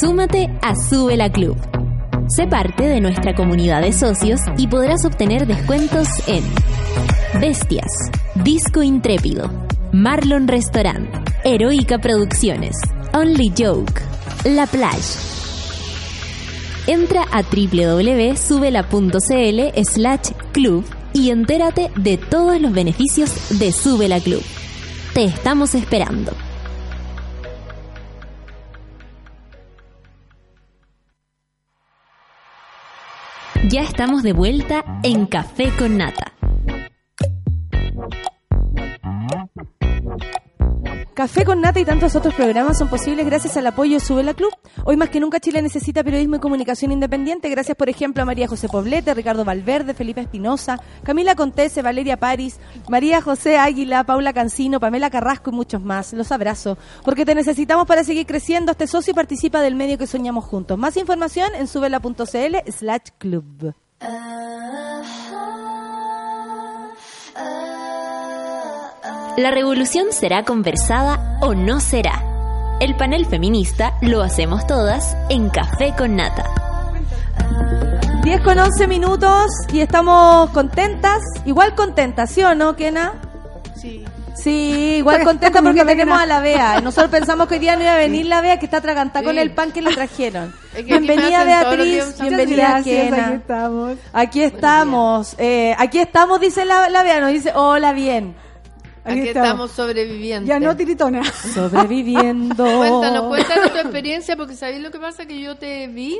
Súmate a Sube la Club. Sé parte de nuestra comunidad de socios y podrás obtener descuentos en Bestias, Disco Intrépido, Marlon Restaurant, Heroica Producciones, Only Joke, La Plage. Entra a www.subela.cl slash club y entérate de todos los beneficios de Sube la Club. Te estamos esperando. Ya estamos de vuelta en Café con Nata. Café con Nata y tantos otros programas son posibles gracias al apoyo de Sube la Club. Hoy más que nunca Chile necesita periodismo y comunicación independiente. Gracias, por ejemplo, a María José Poblete, Ricardo Valverde, Felipe Espinosa, Camila Contese, Valeria París, María José Águila, Paula Cancino, Pamela Carrasco y muchos más. Los abrazo, porque te necesitamos para seguir creciendo. Este socio participa del medio que soñamos juntos. Más información en subela.cl slash club. La revolución será conversada o no será. El panel feminista lo hacemos todas en Café con Nata. 10 con 11 minutos y estamos contentas. Igual contentas, ¿sí o no, Kena? Sí. Sí, igual Está- contenta porque tenemos a la Bea. (laughs) Nosotros pensamos que hoy día no iba a venir la Bea, que está atragantada con el pan que le trajeron. (laughs) Es que Bienvenida Beatriz, bienvenida Kena. aquí estamos. Aquí estamos, eh, aquí estamos, dice la, la Bea, nos dice, hola, bien. Aquí estamos sobreviviendo. Ya no tiritona. (laughs) Sobreviviendo. Cuéntanos, cuéntanos tu experiencia, porque ¿sabéis lo que pasa? Que yo te vi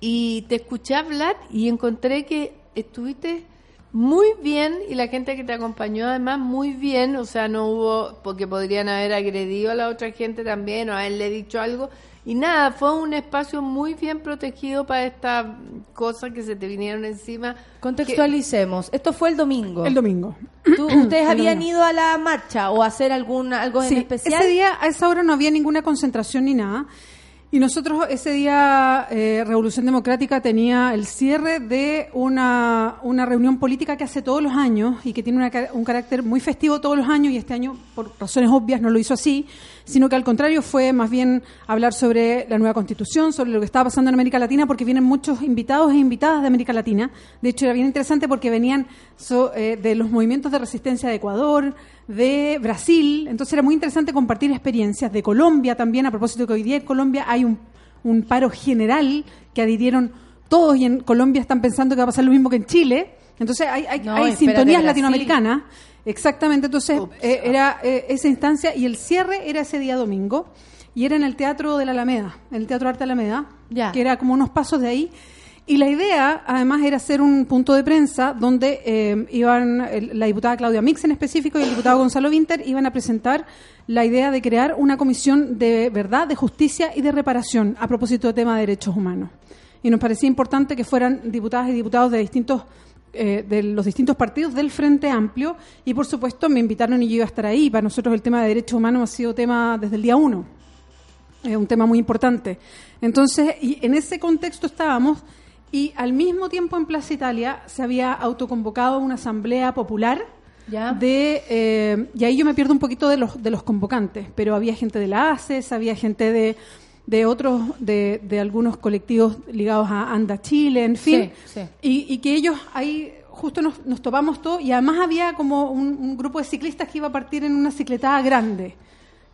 y te escuché hablar y encontré que estuviste muy bien y la gente que te acompañó además muy bien, o sea, no hubo, porque podrían haber agredido a la otra gente también o haberle dicho algo. Y nada, fue un espacio muy bien protegido para estas cosas que se te vinieron encima. Contextualicemos. Esto fue el domingo. El domingo. ¿Tú- (coughs) ¿Ustedes El habían domingo. ido a la marcha o a hacer algún, algo en Sí, especial? ese día, a esa hora no había ninguna concentración ni nada. Y nosotros ese día, eh, Revolución Democrática tenía el cierre de una, una reunión política que hace todos los años y que tiene una ca- un carácter muy festivo todos los años y este año, por razones obvias, no lo hizo así, sino que al contrario fue más bien hablar sobre la nueva constitución, sobre lo que estaba pasando en América Latina, porque vienen muchos invitados e invitadas de América Latina. De hecho, era bien interesante porque venían so- eh, de los movimientos de resistencia de Ecuador, de Brasil, entonces era muy interesante compartir experiencias de Colombia también, a propósito que hoy día en Colombia hay un, un paro general que adhirieron todos y en Colombia están pensando que va a pasar lo mismo que en Chile, entonces hay, hay, No, hay espérate, sintonías Brasil. latinoamericanas, exactamente, entonces eh, era eh, esa instancia y el cierre era ese día domingo y era en el Teatro de la Alameda, en el Teatro Arte Alameda, Ya. que era como unos pasos de ahí. Y la idea, además, era hacer un punto de prensa donde eh, iban el- la diputada Claudia Mix en específico y el diputado Gonzalo Winter iban a presentar la idea de crear una comisión de verdad, de justicia y de reparación a propósito del tema de derechos humanos. Y nos parecía importante que fueran diputadas y diputados de distintos eh, de los distintos partidos del Frente Amplio y por supuesto me invitaron y yo iba a estar ahí. Para nosotros el tema de derechos humanos ha sido tema desde el día uno es un tema muy importante. Entonces, y en ese contexto estábamos y al mismo tiempo en Plaza Italia se había autoconvocado una asamblea popular Ya. de eh, y ahí yo me pierdo un poquito de los de los convocantes, pero había gente de la ACES, había gente de de otros de, de algunos colectivos ligados a Anda Chile, en fin, Sí, sí. Y, y que ellos ahí justo nos, nos topamos todos y además había como un, un grupo de ciclistas que iba a partir en una cicletada grande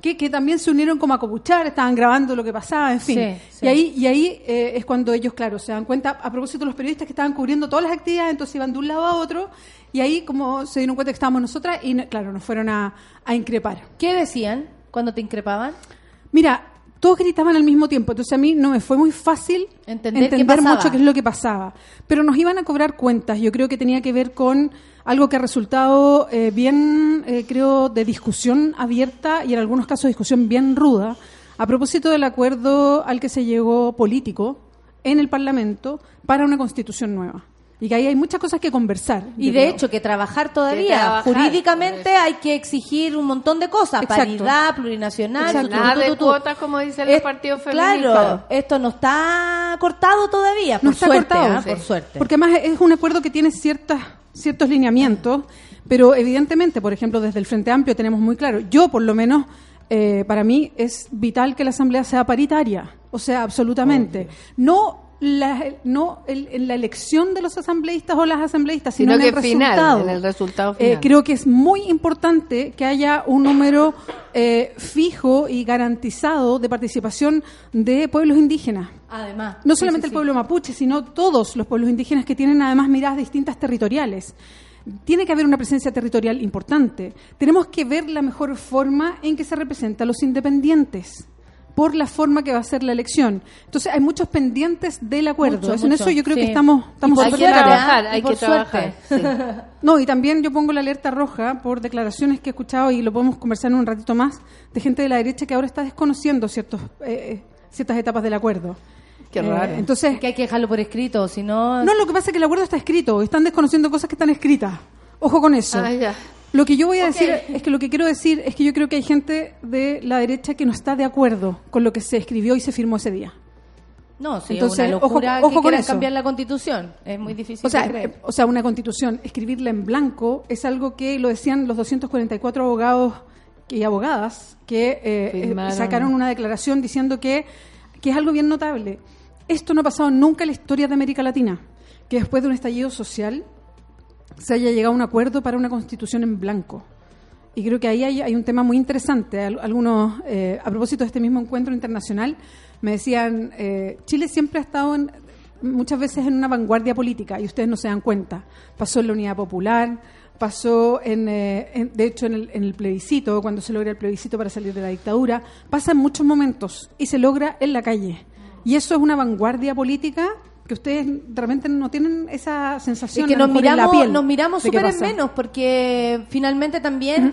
que, que también se unieron como a copuchar, estaban grabando lo que pasaba, en fin. Sí, sí. Y ahí, y ahí eh, es cuando ellos, claro, se dan cuenta, a propósito de los periodistas que estaban cubriendo todas las actividades, entonces iban de un lado a otro, y ahí como se dieron cuenta que estábamos nosotras, y claro, nos fueron a, a increpar. ¿Qué decían cuando te increpaban? Mira, todos gritaban al mismo tiempo, entonces a mí no me fue muy fácil Entender qué mucho qué es lo que pasaba. Pero nos iban a cobrar cuentas, yo creo que tenía que ver con algo que ha resultado eh, bien, eh, creo, de discusión abierta y en algunos casos discusión bien ruda, a propósito del acuerdo al que se llegó político en el Parlamento para una constitución nueva. Y que ahí hay muchas cosas que conversar. Y de creo. hecho que trabajar Que todavía, trabajar, jurídicamente hay que exigir un montón de cosas, Exacto. paridad, plurinacional, Exacto. Nada de cuotas, como dicen los Es- partidos feministas. Claro, esto no está cortado todavía, por no está suerte, cortado, ¿ah? por suerte. Porque además es un acuerdo que tiene ciertas, ciertos lineamientos, pero evidentemente, por ejemplo, desde el Frente Amplio tenemos muy claro, yo por lo menos, eh, para mí es vital que la Asamblea sea paritaria, o sea, absolutamente. No la, no el- en la elección de los asambleístas o las asambleístas, sino, Sino en el final, resultado. en el resultado Eh, final. creo que es muy importante que haya un número eh, fijo y garantizado de participación de pueblos indígenas. Además. No sí, solamente sí, el sí. pueblo mapuche, sino todos los pueblos indígenas que tienen además miradas distintas territoriales. Tiene que haber una presencia territorial importante. Tenemos que ver la mejor forma en que se representa a los independientes por la forma que va a ser la elección. Entonces hay muchos pendientes del acuerdo. Mucho, Eso- en eso yo creo sí. que estamos, estamos hay que trabajar, hay que trabajar. suerte. (laughs) No, y también yo pongo la alerta roja por declaraciones que he escuchado y lo podemos conversar en un ratito más de gente de la derecha que ahora está desconociendo ciertos, eh, ciertas etapas del acuerdo. Qué Eh, raro. entonces, que hay que dejarlo por escrito, si no... no, lo que pasa es que el acuerdo está escrito, están desconociendo cosas que están escritas. Ojo con eso. Ah, ya. Lo que yo voy a decir es que lo que quiero decir es que yo creo que hay gente de la derecha que no está de acuerdo con lo que se escribió y se firmó ese día. No, sí, Entonces, es una locura ojo- ojo que con eso. cambiar la constitución. Es muy difícil O sea, de creer. o sea, una constitución, escribirla en blanco es algo que lo decían los 244 abogados y abogadas que eh, eh, sacaron una declaración diciendo que, que es algo bien notable. Esto no ha pasado nunca en la historia de América Latina, que después de un estallido social se haya llegado a un acuerdo para una constitución en blanco. Y creo que ahí hay, un tema muy interesante. Al- Algunos, eh, a propósito de este mismo encuentro internacional, me decían, eh, Chile siempre ha estado en- muchas veces en una vanguardia política y ustedes no se dan cuenta. Pasó en la Unidad Popular, pasó en, eh, en- de hecho en el, en el plebiscito, cuando se logra el plebiscito para salir de la dictadura, pasa en muchos momentos y se logra en la calle. Y eso es una vanguardia política que ustedes realmente no tienen esa Es sensación que a lo nos mejor en la miramos, piel nos miramos súper en menos, porque finalmente también,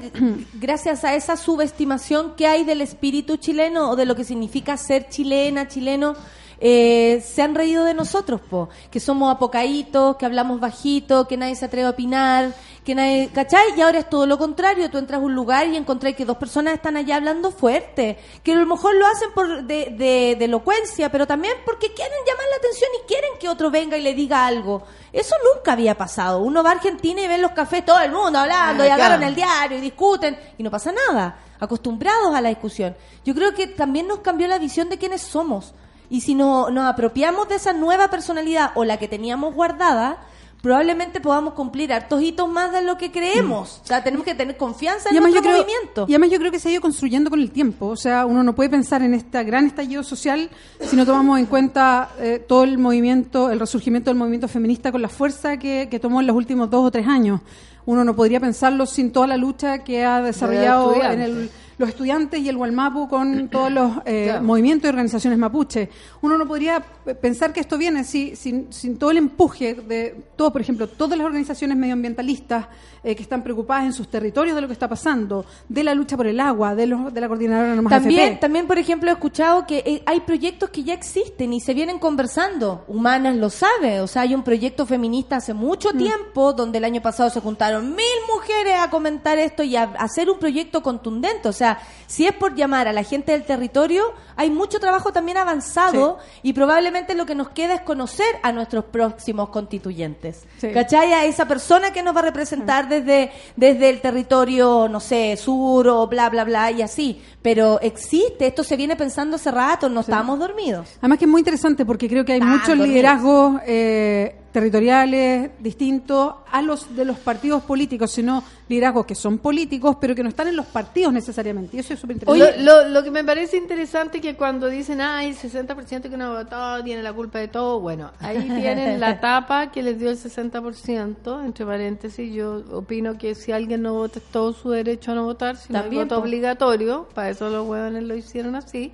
(clears throat) gracias a esa subestimación que hay del espíritu chileno o de lo que significa ser chilena, chileno, eh, se han reído de nosotros, po, que somos apocaitos, que hablamos bajito, que nadie se atreve a opinar, que nadie, ¿cachai? Y ahora es todo lo contrario, tú entras a un lugar y encontrás que dos personas están allá hablando fuerte, que a lo mejor lo hacen por de, de- de elocuencia, pero también porque quieren llamar la atención y quieren que otro venga y le diga algo. Eso nunca había pasado. Uno va a Argentina y ve en los cafés todo el mundo hablando Ah, y agarran claro. el diario y discuten y no pasa nada. Acostumbrados a la discusión. Yo creo que también nos cambió la visión de quiénes somos. Y si no, nos apropiamos de esa nueva personalidad o la que teníamos guardada, probablemente podamos cumplir hartos hitos más de lo que creemos. O sea, tenemos que tener confianza en Mm. Yo nuestro creo, movimiento. y además yo creo que se ha ido construyendo con el tiempo. O sea, uno no puede pensar en este gran estallido social si no tomamos en cuenta eh, todo el movimiento, el resurgimiento del movimiento feminista con la fuerza que, que tomó en los últimos dos o tres años. Uno no podría pensarlo sin toda la lucha que ha desarrollado en el, los estudiantes y el Walmapu con (clears throat) todos los eh, Claro. movimientos y organizaciones mapuche. Uno no podría pensar que esto viene si, sin, sin todo el empuje de todo, por ejemplo, todas las organizaciones medioambientalistas eh, que están preocupadas en sus territorios de lo que está pasando, de la lucha por el agua, de, los, de la coordinadora Nomás También, AFP. también, por ejemplo, he escuchado que eh, hay proyectos que ya existen y se vienen conversando. Humanas lo sabe. O sea, hay un proyecto feminista hace mucho Mm. tiempo donde el año pasado se juntaron mil mujeres a comentar esto y a hacer un proyecto contundente. O sea, si es por llamar a la gente del territorio, hay mucho trabajo también avanzado y probablemente lo que nos queda es conocer a nuestros próximos constituyentes. Sí. ¿Cachai? A esa persona que nos va a representar desde, desde el territorio, no sé, sur o bla, bla, bla y así. Pero existe, esto se viene pensando hace rato, no estábamos dormidos. Además que es muy interesante porque creo que hay Ah, muchos dormidos. liderazgos eh, territoriales distintos a los de los partidos políticos, sino liderazgos que son políticos, pero que no están en los partidos necesariamente. Y eso es súper interesante. Lo, lo, lo que me parece interesante es que cuando dicen, ay, el 60% que no ha votado tiene la culpa de todo, bueno, ahí (laughs) tienen la tapa que les dio el 60%, entre paréntesis, yo opino que si alguien no vota es todo su derecho a no votar, si no hay También, voto obligatorio, para eso los huevones lo hicieron así.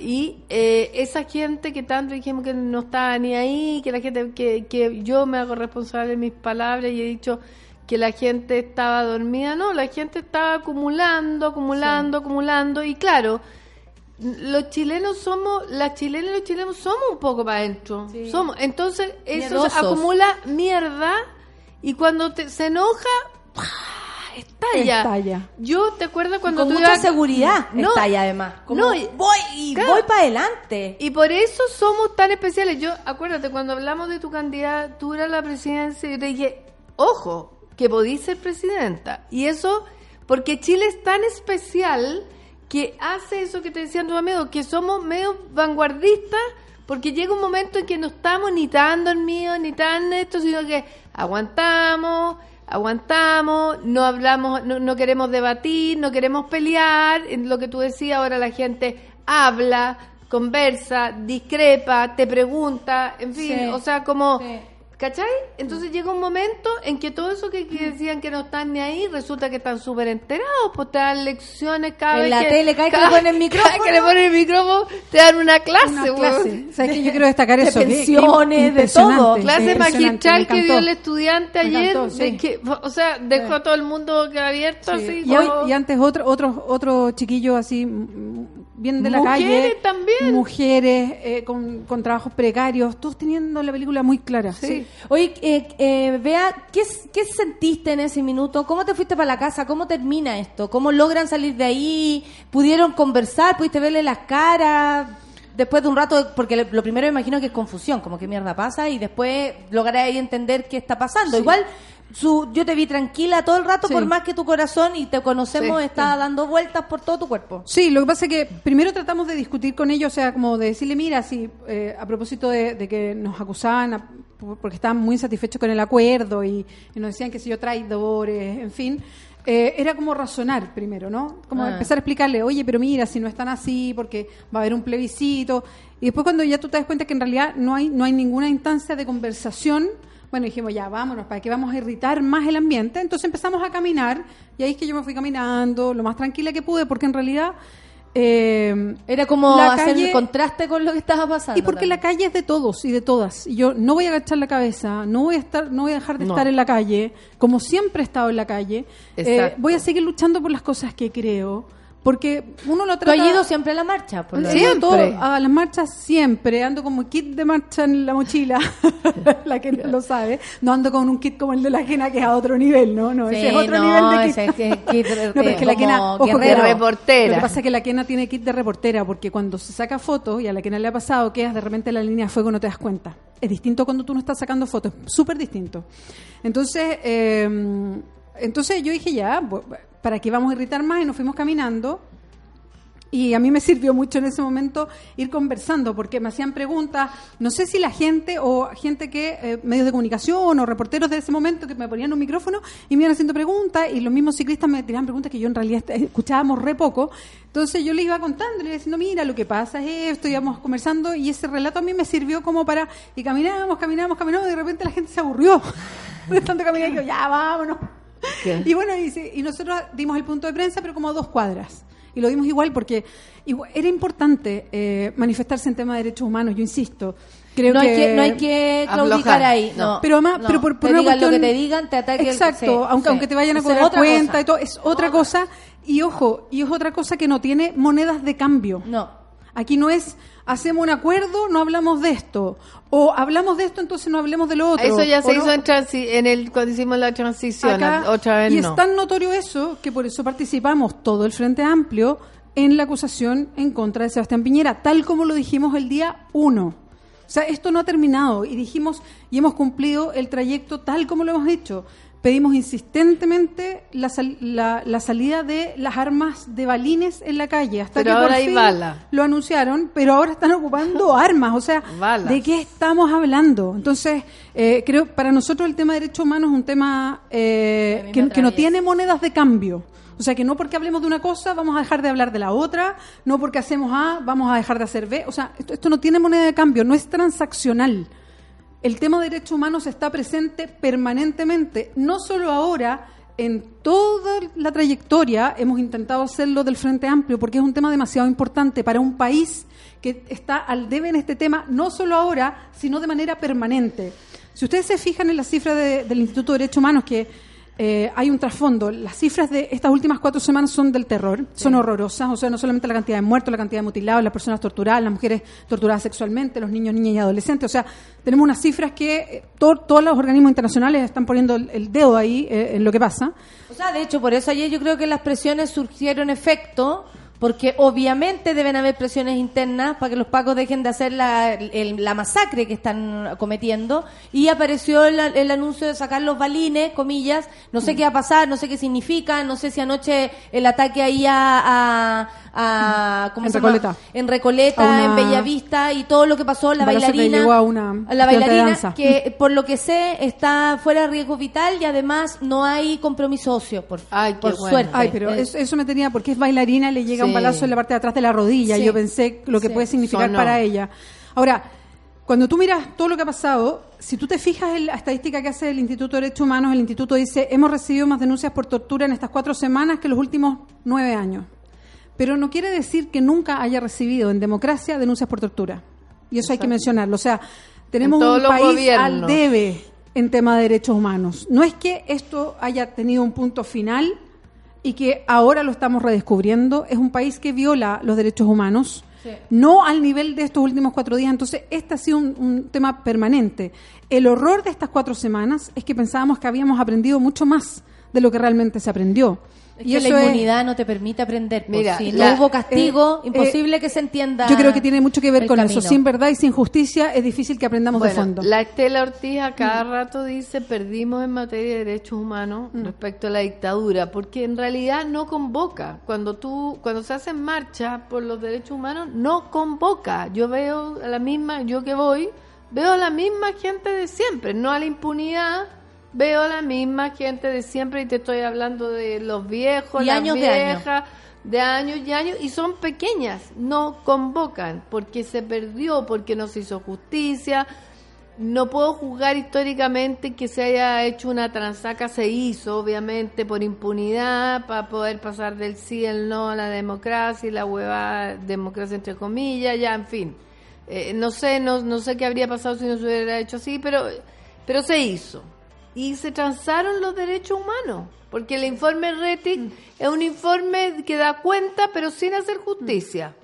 Y eh, esa gente que tanto dijimos que no estaba ni ahí, que la gente, que, que yo me hago responsable de mis palabras y he dicho que la gente estaba dormida, no, la gente estaba acumulando, acumulando, acumulando. Y claro, los chilenos somos, las chilenas y los chilenos somos un poco para adentro, somos, entonces eso acumula mierda y cuando te, se enoja, ¡pah! Estalla. Estalla. Yo te acuerdas cuando con tú mucha ibas- seguridad No, ahí además. Como, no, voy y claro. voy para adelante. Y por eso somos tan especiales. Yo, acuérdate, cuando hablamos de tu candidatura a la presidencia, yo te dije, ojo, que podís ser presidenta. Y eso, porque Chile es tan especial que hace eso que te decían tus amigos, que somos medio vanguardistas, porque llega un momento en que no estamos ni tan dormidos, ni tan esto, sino que aguantamos, aguantamos, no hablamos, no, no queremos debatir, no queremos pelear, en lo que tú decías, ahora la gente habla, conversa, discrepa, te pregunta, en fin, Sí. o sea, como, Sí. ¿Cachai? Entonces llega un momento en que todo eso que, que decían que no están ni ahí, resulta que están súper enterados, pues te dan lecciones cada En vez la que... tele, cada vez que cada- le ponen el (laughs) cada vez que le micrófono. ponen el micrófono, te dan una clase, Una clase. (laughs) ¿Sabes qué? Yo quiero destacar De eso. que- que pensiones, de todo. Clase magistral que dio el estudiante ayer, encantó, de sí. que, o sea, dejó a todo el mundo que abierto Sí. así. Y, hoy- como- y antes otro, otro, otro chiquillo así, bien de la Mujeres calle. también. Mujeres eh, con, con trabajos precarios, todos teniendo la película muy clara. Sí. Oye, eh, eh, Bea, ¿qué, ¿qué sentiste en ese minuto? ¿Cómo te fuiste para la casa? ¿Cómo termina esto? ¿Cómo logran salir de ahí? ¿Pudieron conversar? ¿Pudiste verle las caras? Después de un rato, porque lo- lo primero me imagino que es confusión, como qué mierda pasa, y después lograr ahí entender qué está pasando. Igual, su, yo te vi tranquila todo el rato, Sí. por más que tu corazón, y te conocemos, Sí. está dando vueltas por todo tu cuerpo. Sí, lo que pasa es que primero tratamos de discutir con ellos, o sea, como de decirle, mira, si eh, a propósito de, de que nos acusaban a- por- porque estaban muy satisfechos con el acuerdo y, y nos decían que si yo traidores, en fin, eh, era como razonar primero, ¿no? Como Ah. empezar a explicarle, oye, pero mira, si no están así, porque va a haber un plebiscito. Y después cuando ya tú te das cuenta que en realidad no hay, no hay ninguna instancia de conversación, bueno, dijimos, ya, vámonos, ¿para qué vamos a irritar más el ambiente? Entonces empezamos a caminar, y ahí es que yo me fui caminando lo más tranquila que pude, porque en realidad... eh, Era como La hacer calle- el contraste con lo que estaba pasando. y porque la calle es de todos y de todas. Y yo no voy a agachar la cabeza, no voy a estar, no voy a dejar de No. estar en la calle, como siempre he estado en la calle. Eh, voy a seguir luchando por las cosas que creo, porque uno lo ¿Tú trata... has ido siempre a la marcha? Por lo a, todo- a las marchas siempre, ando como kit de marcha en la mochila, (laughs) la que no lo sabe, no ando con un kit como el de la Kena que es a otro nivel, ¿no? No, ese Sí, es otro no, nivel de kit. ese es kit (laughs) de- no, pero es que la Kena, ojo, que reportera. Lo que pasa es que la Kena tiene kit de reportera, porque cuando se saca fotos, y a la Kena le ha pasado, quedas de repente en la línea de fuego no te das cuenta. Es distinto cuando tú no estás sacando fotos, súper distinto. Entonces, eh, entonces yo dije ya, ¿para qué vamos a irritar más? Y nos fuimos caminando. Y a mí me sirvió mucho en ese momento ir conversando, porque me hacían preguntas, no sé si la gente o gente que, eh, medios de comunicación o reporteros de ese momento que me ponían un micrófono y me iban haciendo preguntas, y los mismos ciclistas me tiraban preguntas que yo en realidad (laughs) escuchábamos re poco. Entonces yo les iba contando, les iba diciendo, mira, lo que pasa es esto, íbamos conversando, y ese relato a mí me sirvió como para, y caminábamos, caminábamos, caminábamos, y de repente la gente se aburrió (laughs) de tanto caminar, y yo, ya, vámonos. (laughs) Y bueno, y, nosotros dimos el punto de prensa, pero como a dos cuadras. Y lo dimos igual porque igual- era importante eh, manifestarse en tema de derechos humanos, yo insisto. Creo no, que, hay que, no hay que claudicar ahí. no. Pero además, No. pero por, por te una digan lo que cuestión- te digan, te ataque el- Exacto, sí, aunque, sí. aunque te vayan a cobrar cuenta cosa. y todo, es otra cosa. Y ojo, y es otra cosa que no tiene monedas de cambio. No. Aquí no es hacemos un acuerdo, no hablamos de esto. O hablamos de esto, entonces no hablemos de lo otro. Eso ya O se no- hizo en, en el cuando hicimos la transición, Acá- otra vez y no. es tan notorio eso que por eso participamos todo el Frente Amplio en la acusación en contra de Sebastián Piñera, tal como lo dijimos el día 1. O sea, esto no ha terminado y dijimos y hemos cumplido el trayecto tal como lo hemos hecho. Pedimos insistentemente la, sal- la- la salida de las armas de balines en la calle. Hasta Pero que por ahora hay fin bala. Lo anunciaron, pero ahora están ocupando (laughs) armas. O sea, Balas. ¿de qué estamos hablando? Entonces, eh, creo para nosotros el tema de derechos humanos es un tema eh, que, que no tiene monedas de cambio. O sea, que no porque hablemos de una cosa vamos a dejar de hablar de la otra, no porque hacemos A vamos a dejar de hacer B. O sea, esto, esto no tiene moneda de cambio, no es transaccional. El tema de derechos humanos está presente permanentemente, no solo ahora, en toda la trayectoria hemos intentado hacerlo del Frente Amplio, porque es un tema demasiado importante para un país que está al debe en este tema, no solo ahora, sino de manera permanente. Si ustedes se fijan en las cifras de- del Instituto de Derechos Humanos, que eh, hay un trasfondo. Las cifras de estas últimas cuatro semanas son del terror, son horrorosas. O sea, no solamente la cantidad de muertos, la cantidad de mutilados, las personas torturadas, las mujeres torturadas sexualmente, los niños, niñas y adolescentes. O sea, tenemos unas cifras que eh, to- todos los organismos internacionales están poniendo el, el dedo ahí eh, en lo que pasa. O sea, de hecho, por eso ayer yo creo que las presiones surgieron efecto, porque obviamente deben haber presiones internas para que los pacos dejen de hacer la, el- la masacre que están cometiendo. Y apareció el, el anuncio de sacar los balines, comillas. No sé qué va a pasar, no sé qué significa, no sé si anoche el ataque ahí a... a- a- ¿cómo En se llama? Recoleta. En Recoleta, una- en Bellavista y todo lo que pasó, la Un bailarina. llegó a una la bailarina que por lo que sé está fuera de riesgo vital y además no hay compromiso óseo por, Ay, qué por bueno. suerte. Ay, pero eso, eso me tenía, porque es bailarina, le llega un Sí. Balazo en la parte de atrás de la rodilla. Sí. Yo pensé lo que Sí. puede significar Sonó. para ella. Ahora, cuando tú miras todo lo que ha pasado, si tú te fijas en la estadística que hace el Instituto de Derechos Humanos, el Instituto dice, hemos recibido más denuncias por tortura en estas cuatro semanas que en los últimos nueve años. Pero no quiere decir que nunca haya recibido en democracia denuncias por tortura. Y eso hay que mencionarlo. O sea, tenemos un país al debe en tema de derechos humanos. No es que esto haya tenido un punto final y que ahora lo estamos redescubriendo. Es un país que viola los derechos humanos, no al nivel de estos últimos cuatro días. Entonces, este ha sido un, un tema permanente. El horror de estas cuatro semanas es que pensábamos que habíamos aprendido mucho más de lo que realmente se aprendió. Es que la eso es- inmunidad no te permite aprender. pues, Mira, si la- no hubo castigo, eh, imposible que se entienda. Yo creo que tiene mucho que ver con camino. eso. Sin verdad y sin justicia es difícil que aprendamos de fondo. la Estela Ortiz a cada rato dice perdimos en materia de derechos humanos respecto a la dictadura, porque en realidad no convoca. Cuando tú, cuando se hace marcha por los derechos humanos, no convoca. Yo veo a la misma, yo que voy, veo a la misma gente de siempre, no a la impunidad. Veo la misma gente de siempre y te estoy hablando de los viejos, Y las años de años. viejas, de años y años y son pequeñas, no convocan porque se perdió, porque no se hizo justicia. No puedo juzgar históricamente que se haya hecho una transaca, se hizo obviamente por impunidad, para poder pasar del sí al no a la democracia y la hueva democracia entre comillas, ya en fin. Eh, no sé, no, no sé qué habría pasado si no se hubiera hecho así, pero, pero se hizo y se transaron los derechos humanos, porque el informe RETIC es un informe que da cuenta, pero sin hacer justicia,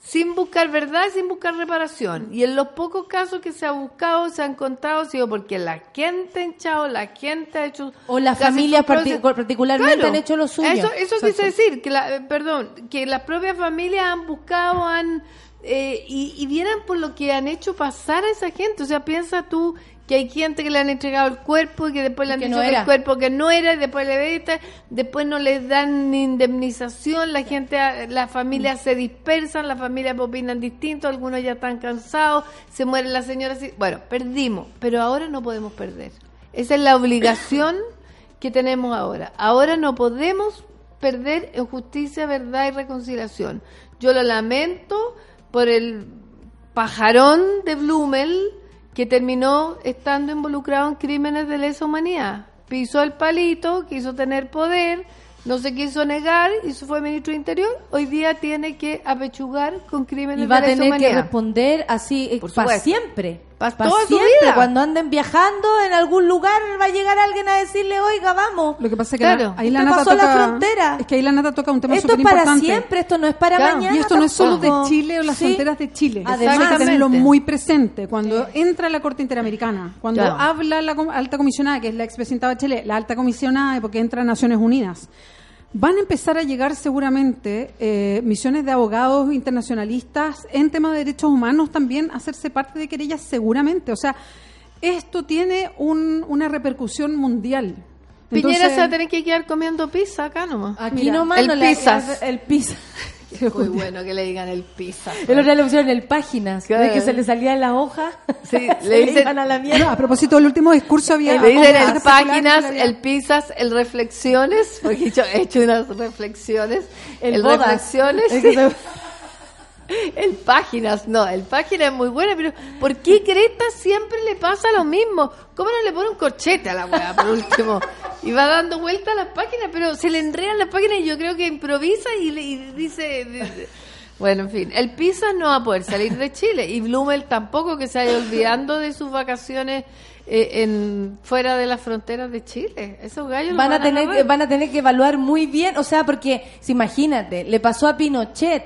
sin buscar verdad, sin buscar reparación. Y en los pocos casos que se ha buscado, se ha encontrado, ha sido porque la gente ha hinchado, la gente ha hecho... O las familias partic- particularmente Claro. han hecho lo suyo. Eso, eso quise decir, que la, eh, perdón, que las propias familias han buscado, han eh, y, y vieran por lo que han hecho pasar a esa gente. O sea, piensa tú que hay gente que le han entregado el cuerpo y que después le han dicho no el cuerpo que no era, y después le vete, después no les dan ni indemnización, la gente, las familias se dispersan, las familias opinan distinto, algunos ya están cansados, se muere la señora. Bueno, perdimos, pero ahora no podemos perder. Esa es la obligación que tenemos ahora. Ahora no podemos perder en justicia, verdad y reconciliación. Yo lo lamento por el pajarón de Blumel que terminó estando involucrado en crímenes de lesa humanidad. Pisó el palito, quiso tener poder, no se quiso negar y se fue ministro de Interior. Hoy día tiene que apechugar con crímenes Y va a de lesa tener que humanidad. responder así eh, Por para supuesto. siempre. Pa' Para toda su siempre. vida. Cuando anden viajando en algún lugar va a llegar alguien a decirle, oiga, vamos. Lo que pasa es que Claro. la- ahí la nata pasó la frontera. Es que ahí la nata toca un tema Esto es para siempre, esto no es para Claro. mañana. Y esto no es solo de. Chile o las Sí. fronteras de Chile. Además. hay que tenerlo muy presente. Cuando entra la Corte Interamericana, cuando habla la alta comisionada, que es la expresidenta Bachelet, la alta comisionada, porque entra a Naciones Unidas, van a empezar a llegar seguramente eh, misiones de abogados internacionalistas en tema de derechos humanos también a hacerse parte de querellas seguramente. O sea, esto tiene un- una repercusión mundial. Piñera se va a tener que quedar comiendo pizza acá nomás. Aquí Mira, nomás el no le- pizzas. el pizza. (laughs) Muy bueno que le digan el pizza. El otro día le pusieron el páginas, Claro. de que se le salía de la hoja. Sí, le (laughs) dicen- a la No, a propósito del último discurso había... Le dicen el páginas, el pizzas, el reflexiones, (laughs) porque yo he hecho unas reflexiones. El El, bodas. reflexiones. El que se- El páginas, no, el página es muy buena, pero ¿por qué Creta siempre le pasa lo mismo? ¿Cómo no le pone un corchete a la weá por último? Y va dando vuelta a las páginas, pero se le enredan las páginas y yo creo que improvisa y, le, y dice... dice- Bueno, en fin, el Pisa no va a poder salir de Chile y Blumel tampoco que se vaya olvidando de sus vacaciones eh, en fuera de las fronteras de Chile. Esos gallos lo van a tener que, van a tener que evaluar muy bien, o sea, porque si imagínate, le pasó a Pinochet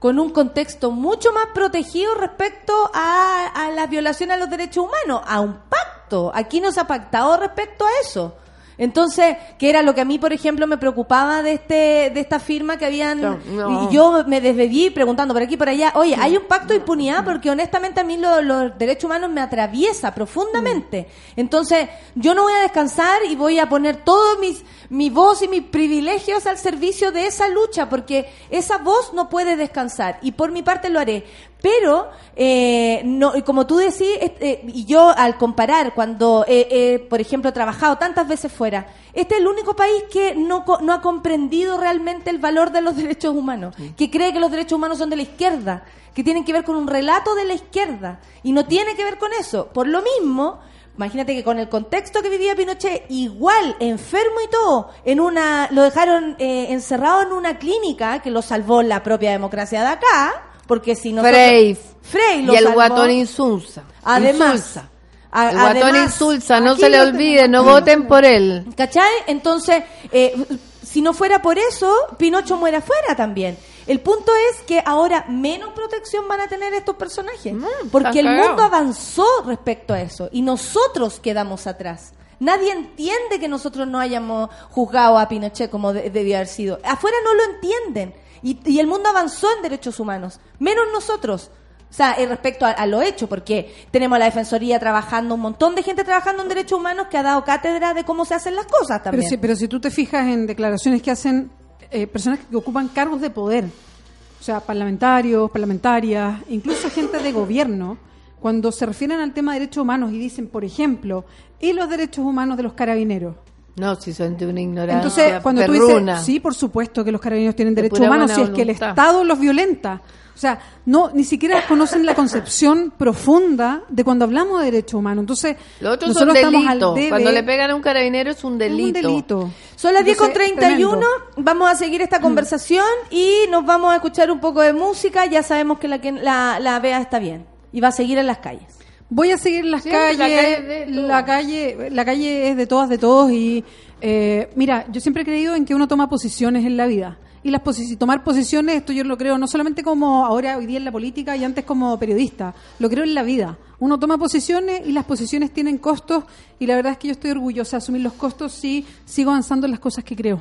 con un contexto mucho más protegido respecto a, a la violación a los derechos humanos, a un pacto. Aquí no se ha pactado respecto a eso. Entonces, que era lo que a mí, por ejemplo, me preocupaba de este de esta firma que habían No, no. y yo me desbedí preguntando por aquí y por allá, oye, hay un pacto de impunidad porque honestamente a mí lo- los derechos humanos me atraviesa profundamente. Entonces, yo no voy a descansar y voy a poner todos mis mi voz y mis privilegios al servicio de esa lucha porque esa voz no puede descansar y por mi parte lo haré. Pero, eh, no, y como tú decís, eh, y yo al comparar cuando, eh, eh, por ejemplo, he trabajado tantas veces fuera, este es el único país que no, no ha comprendido realmente el valor de los (laughs) derechos humanos, que cree que los derechos humanos son de la izquierda, que tienen que ver con un relato de la izquierda, y no tiene que ver con eso. Por lo mismo, Imagínate que con el contexto que vivía Pinochet, igual, enfermo y todo, en una, lo dejaron eh, encerrado en una clínica que lo salvó la propia democracia de acá, porque si no Frey. Frey lo y el salvó. guatón insulsa. Además, Insulsa. a- El guatón además, insulsa, no se le olvide, no voten por él. ¿Cachai? Entonces, eh, si no fuera por eso, Pinocho muere afuera también. El punto es que ahora menos protección van a tener estos personajes. porque el mundo avanzó respecto a eso y nosotros quedamos atrás. Nadie entiende que nosotros no hayamos juzgado a Pinochet como de- debió haber sido. Afuera no lo entienden. Y, y el mundo avanzó en derechos humanos, menos nosotros. O sea, respecto a, a lo hecho, porque tenemos a la Defensoría trabajando, un montón de gente trabajando en derechos humanos que ha dado cátedra de cómo se hacen las cosas Pero también. si, pero si tú te fijas en declaraciones que hacen eh, personas que ocupan cargos de poder, o sea, parlamentarios, parlamentarias, incluso gente de gobierno, cuando se refieren al tema de derechos humanos y dicen, por ejemplo, y los derechos humanos de los carabineros. No, si son de una ignorancia Entonces, cuando tú perruna. dices, sí, por supuesto que los carabineros tienen De derechos humanos, si es que el. Estado los violenta. O sea, no, ni siquiera conocen la concepción (laughs) profunda de cuando hablamos de derechos humanos. Entonces, son nosotros estamos al debe- Cuando le pegan a un carabinero es un es delito. un delito. Son las 10 con Entonces, 31, tremendo. vamos a seguir esta conversación y nos vamos a escuchar un poco de música. Ya sabemos que la, que la, la Bea está bien y va a seguir en las calles. Voy a seguir las Sí, la calle calles. La calle, la calle es de todas, de todos. Y eh, mira, yo siempre he creído en que uno toma posiciones en la vida. Y las posi- tomar posiciones, esto yo lo creo no solamente como ahora, hoy día en la política y antes como periodista, lo creo en la vida. Uno toma posiciones y las posiciones tienen costos. Y la verdad es que yo estoy orgullosa de asumir los costos si sigo avanzando en las cosas que creo.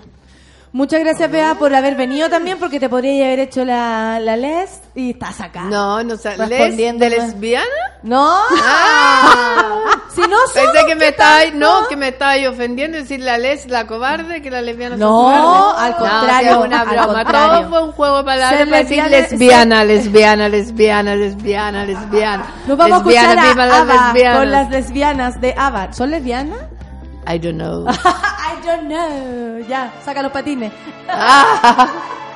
Muchas gracias, Bea, por haber venido también, porque te podría haber hecho la, la les y estás acá. No, no sé. ¿les- ¿De ¿no? lesbiana? No. (laughs) si no somos, Pensé que me ¿qué estabais, tanto? no, que me estabais ofendiendo decir la les, la cobarde, que la lesbiana son No, cobardes. al No, contrario, es una al broma. contrario. Todo fue un juego de palabras para decir lesbiana- lesbiana, lesbiana, lesbiana, lesbiana. Nos vamos Lesbiana, a escuchar a las ABBA lesbianas. con las lesbianas de ABBA. ¿Son lesbianas? I don't know. (laughs) I don't know. Ya, saca los patines. (laughs)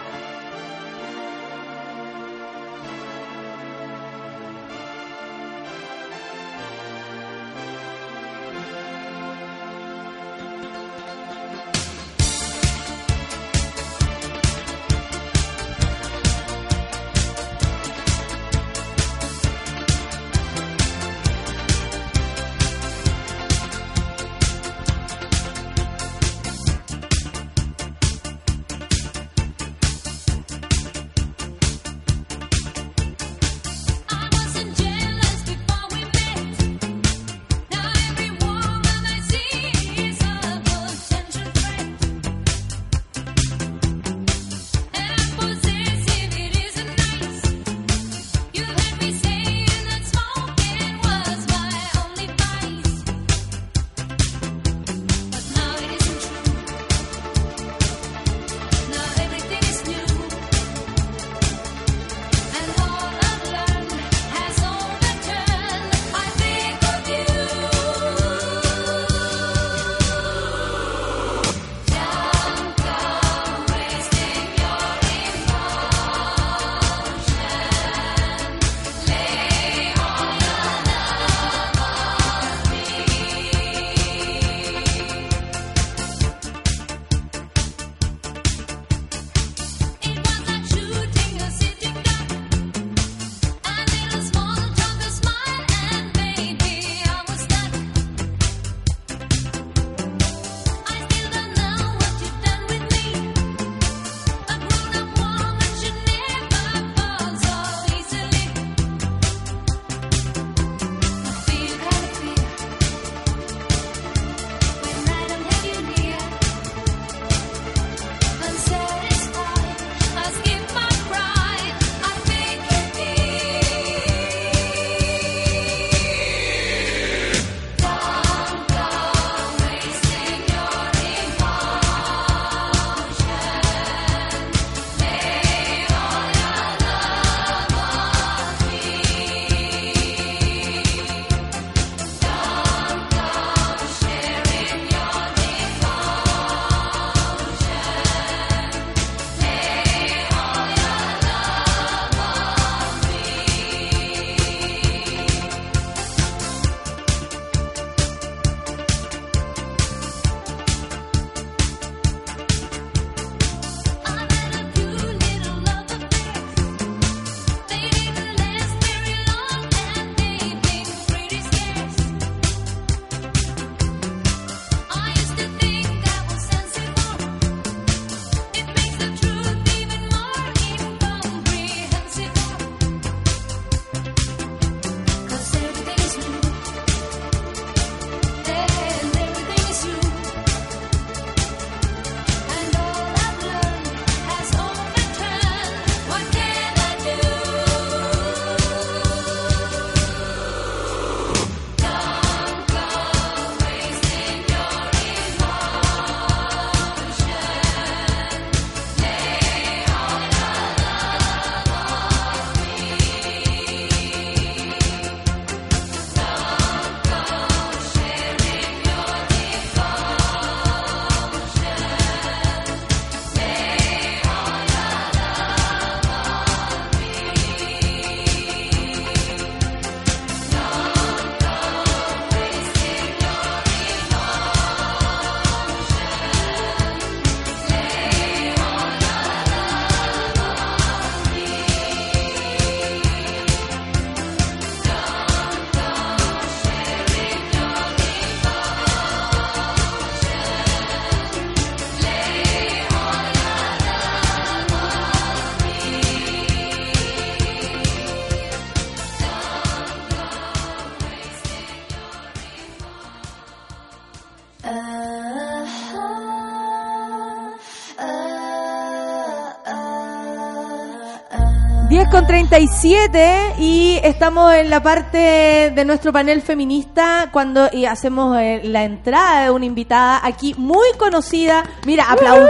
con 37 y estamos en la parte de nuestro panel feminista cuando y hacemos eh, la entrada de una invitada aquí muy conocida, mira, aplaudida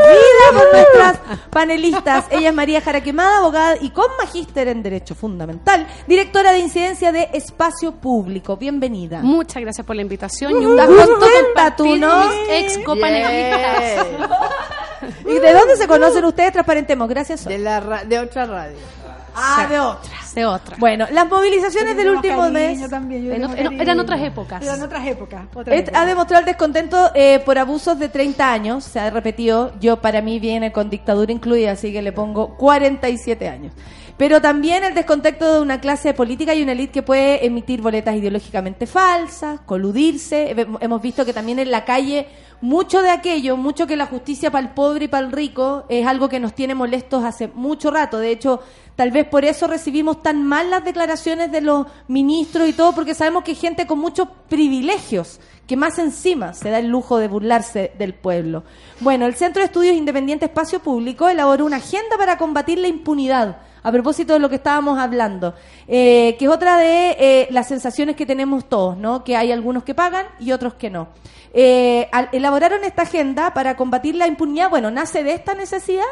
por nuestras panelistas. Ella es María Jaraquemada, abogada y con magíster en Derecho Fundamental, directora de incidencia de Espacio Público. Bienvenida. Muchas gracias por la invitación y un gusto contenta tú, ¿no? mis ex copanelistas. ¿Y de dónde se conocen ustedes? Transparentemos, gracias. De, la ra- de otra radio. Ah, de otras. De otra. Bueno, las movilizaciones del último cariño mes. también, yo En cariño. eran otras épocas. Eran otras otras épocas. ha demostrado el descontento eh, por abusos de 30 años, se ha repetido, yo para mí viene con dictadura incluida, así que le pongo 47 años. Pero también el descontento de una clase política y una élite que puede emitir boletas ideológicamente falsas, coludirse. He- Hemos visto que también en la calle mucho de aquello, mucho que la justicia para el pobre y para el rico es algo que nos tiene molestos hace mucho rato. De hecho, tal vez por eso recibimos tan mal las declaraciones de los ministros y todo, porque sabemos que hay gente con muchos privilegios que más encima se da el lujo de burlarse del pueblo. Bueno, el Centro de Estudios Independiente Espacio Público elaboró una agenda para combatir la impunidad, a propósito de lo que estábamos hablando, eh, que es otra de eh, las sensaciones que tenemos todos, ¿no? Que hay algunos que pagan y otros que no. Eh, elaboraron esta agenda para combatir la impunidad. Bueno, nace de esta necesidad.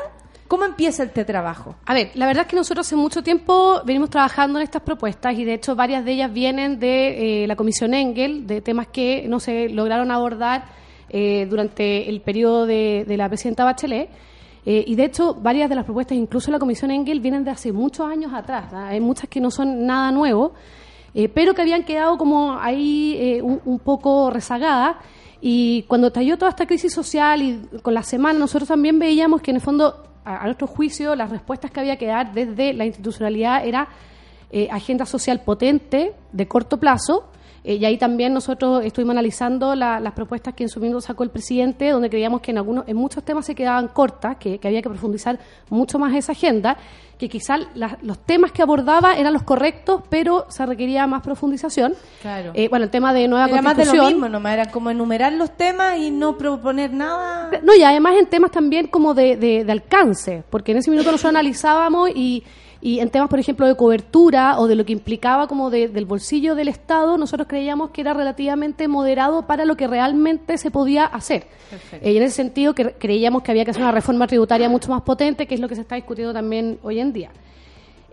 ¿Cómo empieza este trabajo? A ver, la verdad es que nosotros hace mucho tiempo venimos trabajando en estas propuestas y de hecho varias de ellas vienen de eh, la Comisión Engel, de temas que no se lograron abordar eh, durante el periodo de, de la presidenta Bachelet. Eh, y de hecho, varias de las propuestas, incluso la Comisión Engel, vienen de hace muchos años atrás. ¿ah? Hay muchas que no son nada nuevo, eh, pero que habían quedado como ahí eh, un, poco rezagadas. Y cuando estalló toda esta crisis social y con la semana, nosotros también veíamos que en el fondo, a, a nuestro juicio, las respuestas que había que dar desde la institucionalidad era agenda social potente, de corto plazo, eh, y ahí también nosotros estuvimos analizando la- las propuestas que en su momento sacó el presidente, donde creíamos que en algunos, en muchos temas se quedaban cortas, que, que había que profundizar mucho más esa agenda, que quizás los temas que abordaba eran los correctos, pero se requería más profundización. Claro. Eh, bueno, el tema de nueva Era más de lo constitución. mismo, nomás era como enumerar los temas y no proponer nada. No, y además en temas también como de, de- de alcance, porque en ese minuto nosotros analizábamos y, y en temas, por ejemplo, de cobertura o de lo que implicaba como de- del bolsillo del Estado, nosotros creíamos que era relativamente moderado para lo que realmente se podía hacer. Eh, y en ese sentido que creíamos que había que hacer una reforma tributaria mucho más potente, que es lo que se está discutiendo también hoy en día.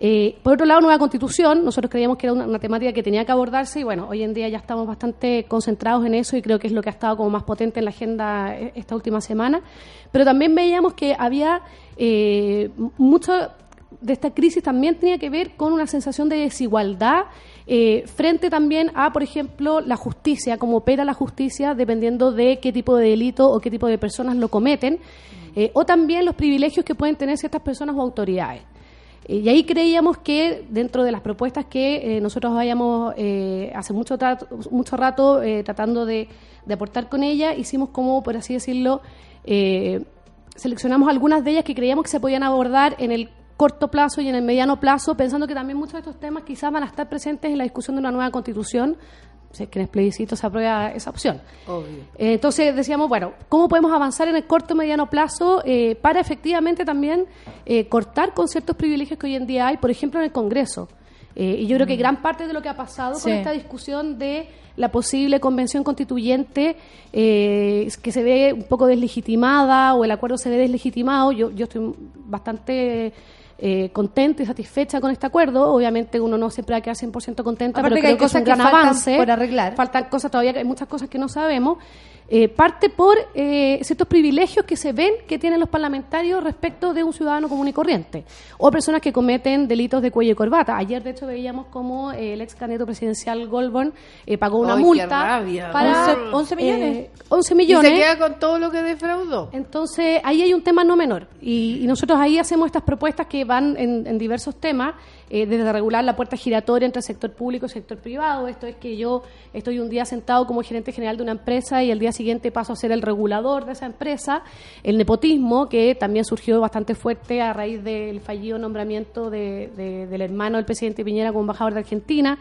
Eh, por otro lado, nueva constitución, nosotros creíamos que era una, una temática que tenía que abordarse y bueno, hoy en día ya estamos bastante concentrados en eso y creo que es lo que ha estado como más potente en la agenda eh, esta última semana. Pero también veíamos que había eh, mucho de esta crisis también tenía que ver con una sensación de desigualdad eh, frente también a, por ejemplo, la justicia, cómo opera la justicia dependiendo de qué tipo de delito o qué tipo de personas lo cometen, eh, o también los privilegios que pueden tener ciertas personas o autoridades. Eh, Y ahí creíamos que dentro de las propuestas que eh, nosotros vayamos hace mucho, trato- mucho rato tratando de, de aportar con ella, hicimos como, por así decirlo, seleccionamos algunas de ellas que creíamos que se podían abordar en el corto plazo y en el mediano plazo, pensando que también muchos de estos temas quizás van a estar presentes en la discusión de una nueva constitución, si es que en el plebiscito se aprueba esa opción. Eh, entonces decíamos, bueno, ¿cómo podemos avanzar en el corto y mediano plazo eh, para efectivamente también eh, cortar con ciertos privilegios que hoy en día hay, por ejemplo, en el Congreso? Eh, y yo creo que gran parte de lo que ha pasado Sí. con esta discusión de la posible convención constituyente eh, que se ve un poco deslegitimada o el acuerdo se ve deslegitimado, yo, yo estoy bastante eh, contenta y satisfecha con este acuerdo. Obviamente uno no siempre va a quedar 100% contenta, Aparte pero creo que es un que gran faltan avance. por arreglar. Faltan cosas todavía, hay muchas cosas que no sabemos. Eh, parte por eh, ciertos privilegios que se ven que tienen los parlamentarios respecto de un ciudadano común y corriente o personas que cometen delitos de cuello y corbata. Ayer, de hecho, veíamos como eh, el ex candidato presidencial Goldborn eh, pagó una Ay, multa rabia. para 11 11 millones. eh, 11 Y millones. se queda con todo lo que defraudó. Entonces, ahí hay un tema no menor. Y, y nosotros ahí hacemos estas propuestas que van en, en diversos temas, eh, desde regular la puerta giratoria entre sector público y sector privado. Esto es que yo estoy un día sentado como gerente general de una empresa y el día siguiente paso a ser el regulador de esa empresa. El nepotismo, que también surgió bastante fuerte a raíz del fallido nombramiento de- de- del hermano del presidente Piñera como embajador de Argentina.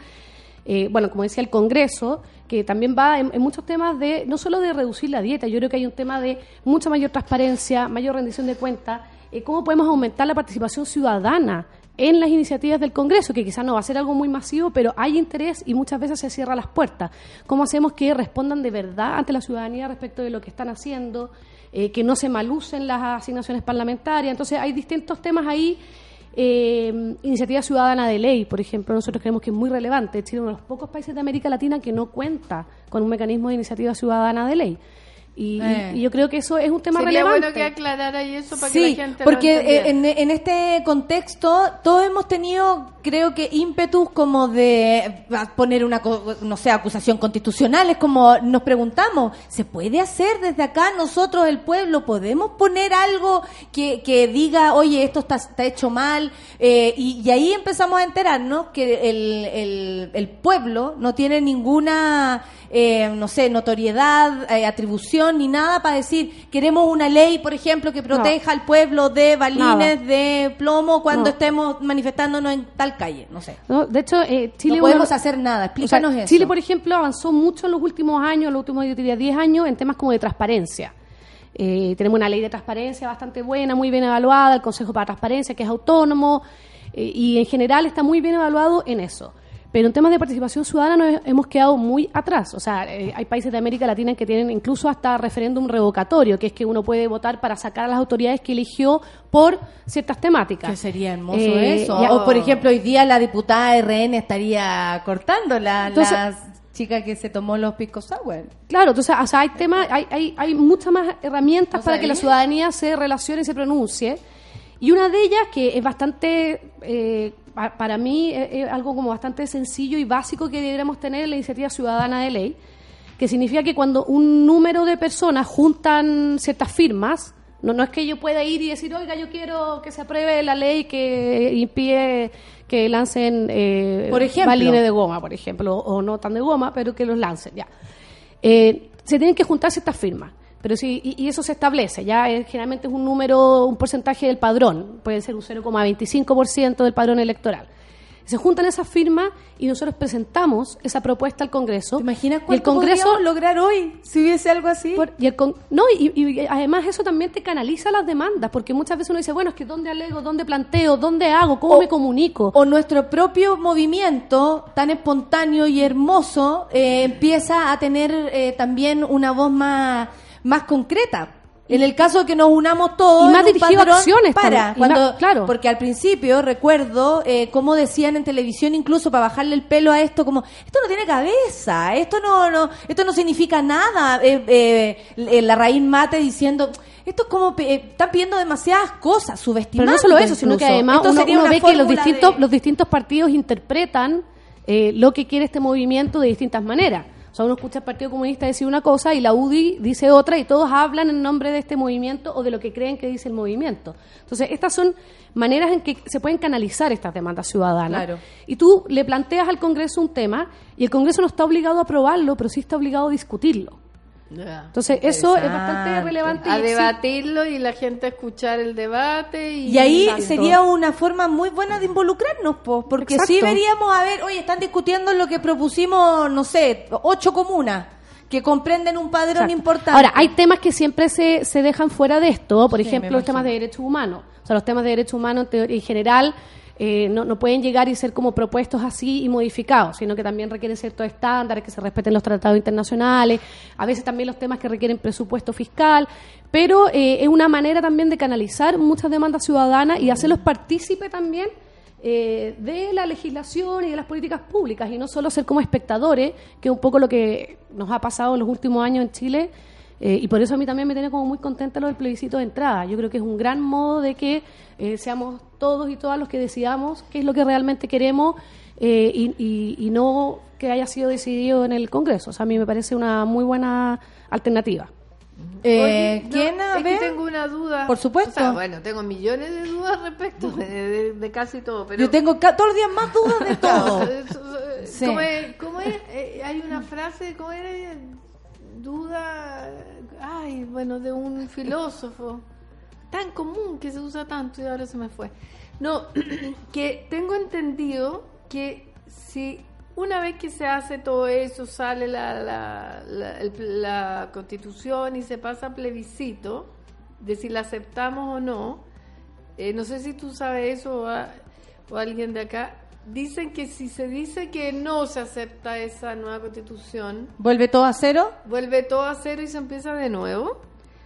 Eh, bueno, como decía el Congreso, que también va en, en muchos temas de, no solo de reducir la dieta, yo creo que hay un tema de mucha mayor transparencia, mayor rendición de cuentas, eh, cómo podemos aumentar la participación ciudadana en las iniciativas del Congreso, que quizás no va a ser algo muy masivo, pero hay interés y muchas veces se cierran las puertas. ¿Cómo hacemos que respondan de verdad ante la ciudadanía respecto de lo que están haciendo, eh, que no se malucen las asignaciones parlamentarias? Entonces hay distintos temas ahí. Eh, iniciativa ciudadana de ley, por ejemplo, nosotros creemos que es muy relevante. Chile es uno de los pocos países de América Latina que no cuenta con un mecanismo de iniciativa ciudadana de ley. Y, Eh. yo creo que eso es un tema Sería relevante. bueno que aclarara y eso para que Sí, la gente lo porque eh, en, en este contexto todos hemos tenido, creo que ímpetus como de poner una, no sé, acusación constitucional. Es como nos preguntamos, ¿se puede hacer desde acá nosotros, el pueblo, podemos poner algo que, que diga, oye, esto está, está hecho mal? Eh, y, y ahí empezamos a enterarnos que el, el, el pueblo no tiene ninguna, eh, no sé, notoriedad, eh, atribución ni nada para decir, queremos una ley, por ejemplo, que proteja al pueblo de balines de plomo cuando No. estemos manifestándonos en tal calle, no sé. ¿no? De hecho, eh, Chile... no podemos hacer nada, o sea, explícanos eso. Chile, por ejemplo, avanzó mucho en los últimos años, en los últimos, yo diría, 10 años, en temas como de transparencia. Eh, tenemos una ley de transparencia bastante buena, muy bien evaluada, el Consejo para Transparencia, que es autónomo, eh, y en general está muy bien evaluado en eso. Pero en temas de participación ciudadana nos hemos quedado muy atrás. O sea, eh, hay países de América Latina que tienen incluso hasta referéndum revocatorio, que es que uno puede votar para sacar a las autoridades que eligió por ciertas temáticas. Que sería hermoso Eh, eso. ya- O, por ejemplo, hoy día la diputada RN estaría cortando la, Entonces- la chica que se tomó los pisco sour. Claro, entonces, o sea, hay temas, hay, hay, hay muchas más herramientas ¿No para que la ciudadanía se relacione y se pronuncie. Y una de ellas, que es bastante, eh, pa- para mí, es, es algo como bastante sencillo y básico que deberíamos tener en la iniciativa ciudadana de ley, que significa que cuando un número de personas juntan ciertas firmas, no, no es que yo pueda ir y decir, oiga, yo quiero que se apruebe la ley que impide que lancen eh, Por ejemplo. balines de goma, por ejemplo, o no tan de goma, pero que los lancen, ya. Eh, se tienen que juntar ciertas firmas. Pero sí, y, y eso se establece, ya generalmente es un número, un porcentaje del padrón, puede ser un 0,25% del padrón electoral. Se juntan esas firmas y nosotros presentamos esa propuesta al Congreso. ¿Te imaginas y el cuánto Congreso podríamos lograr hoy si hubiese algo así? por- y el con- no, y, y además eso también te canaliza las demandas, porque muchas veces uno dice, bueno, es que ¿dónde alego? ¿Dónde planteo? ¿Dónde hago? ¿Cómo O- me comunico? o nuestro propio movimiento tan espontáneo y hermoso eh, empieza a tener eh, también una voz más, más concreta. En el caso de que nos unamos todos Y más dirigido a acciones para también, cuando más- claro. porque al principio recuerdo eh, cómo decían en televisión incluso para bajarle el pelo a esto como esto no tiene cabeza esto no no esto no significa nada eh, eh, la raíz mate diciendo esto es como eh, están pidiendo demasiadas cosas Pero subestimando no solo eso, sino que además Esto uno, sería uno una ve que los distintos, de- los distintos partidos interpretan eh, lo que quiere este movimiento de distintas maneras. Sea, uno escucha al Partido Comunista decir una cosa y la UDI dice otra y todos hablan en nombre de este movimiento o de lo que creen que dice el movimiento. Entonces, estas son maneras en que se pueden canalizar estas demandas ciudadanas. Claro. Y tú le planteas al Congreso un tema y el Congreso no está obligado a aprobarlo, pero sí está obligado a discutirlo. Entonces, eso es bastante relevante. a debatirlo y la gente a escuchar el debate y, Y ahí sería una forma muy buena de involucrarnos, po, porque Exacto. sí veríamos, a ver, oye, están discutiendo lo que propusimos, no sé, ocho comunas que comprenden un padrón Exacto. importante. Ahora, hay temas que siempre se, se dejan fuera de esto, por Sí, ejemplo, los temas de derechos humanos. O sea, los temas de derechos humanos en general eh, no, no pueden llegar y ser como propuestos así y modificados, sino que también requieren ciertos estándares, que se respeten los tratados internacionales, a veces también los temas que requieren presupuesto fiscal, pero eh, es una manera también de canalizar muchas demandas ciudadanas y hacerlos partícipe también eh, de la legislación y de las políticas públicas y no solo ser como espectadores, que es un poco lo que nos ha pasado en los últimos años en Chile. Eh, y por eso a mí también me tiene como muy contenta lo del plebiscito de entrada. Yo creo que es un gran modo de que eh, seamos todos y todas los que decidamos qué es lo que realmente queremos eh, y, y- y no que haya sido decidido en el Congreso. O sea, a mí me parece una muy buena alternativa. Eh, Oye, no, ¿Quién a es que tengo una duda. Por supuesto. O sea, bueno, tengo millones de dudas respecto de, de- de casi todo, pero Yo tengo todos los días más dudas de (laughs) todo. Sí. ¿Cómo es? cómo es? Eh, hay una frase, ¿cómo era? Duda, ay, bueno, de un filósofo tan común que se usa tanto y ahora se me fue. No, (clears throat) que tengo entendido que si una vez que se hace todo eso, sale la, la, la, constitución y se pasa a plebiscito, de si la aceptamos o no, eh, no sé si tú sabes eso o alguien de acá, dicen que si se dice que no se acepta esa nueva constitución, ¿Vuelve todo a cero? vuelve todo a cero y se empieza de nuevo.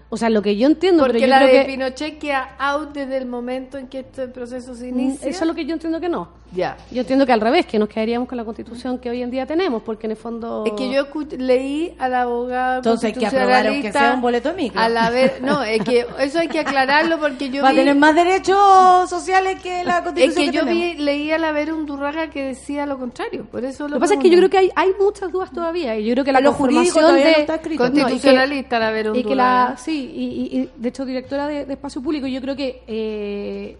O sea, lo que yo entiendo, Porque pero yo la creo de que Pinochet queda out desde el momento en que este proceso se Mm, inicia. eso es lo que yo entiendo que no. Ya. Yo entiendo que al revés, que nos quedaríamos con la constitución que hoy en día tenemos, porque en el fondo... Es que yo leí a la abogada Entonces hay que aprobar aunque sea un boleto micro. Al haber, no, es que eso hay que aclararlo porque yo Va a tener más derechos sociales que la es constitución que yo tenemos. vi, leí al haber un Durraga que decía lo contrario, por eso Lo lo que pasa es que yo creo que hay, hay muchas dudas todavía, y yo creo que la conformación de... no está escrito. No, y que- constitucionalista al haber un y que la Durraga. sí y, y- y, de hecho directora de, de espacio público yo creo que eh,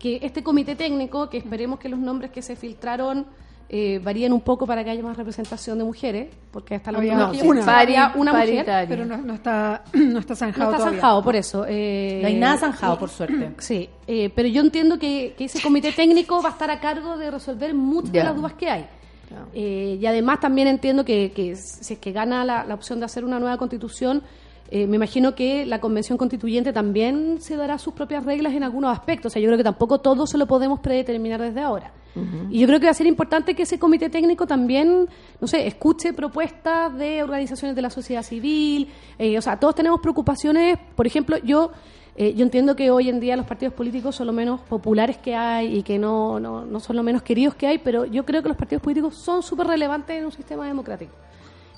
que este comité técnico que esperemos que los nombres que se filtraron eh, varíen un poco para que haya más representación de mujeres porque hasta la no, sí, una. una mujer. Pero no, no está, (clears throat) no está no zanjado está todavía. zanjado por eso eh, No hay nada zanjado, por suerte. (clears throat) Sí, eh, pero yo entiendo que, que ese comité técnico va a estar a cargo de resolver muchas de las dudas que hay. Eh, y además también entiendo que, que si es que gana la, la opción de hacer una nueva constitución, eh, me imagino que la convención constituyente también se dará sus propias reglas en algunos aspectos. O sea, yo creo que tampoco todo se lo podemos predeterminar desde ahora. Y yo creo que va a ser importante que ese comité técnico también, no sé, escuche propuestas de organizaciones de la sociedad civil. eh, o sea, todos tenemos preocupaciones. Por ejemplo, yo eh, yo entiendo que hoy en día los partidos políticos son lo menos populares que hay y que no, no, no son lo menos queridos que hay, pero yo creo que los partidos políticos son súper relevantes en un sistema democrático.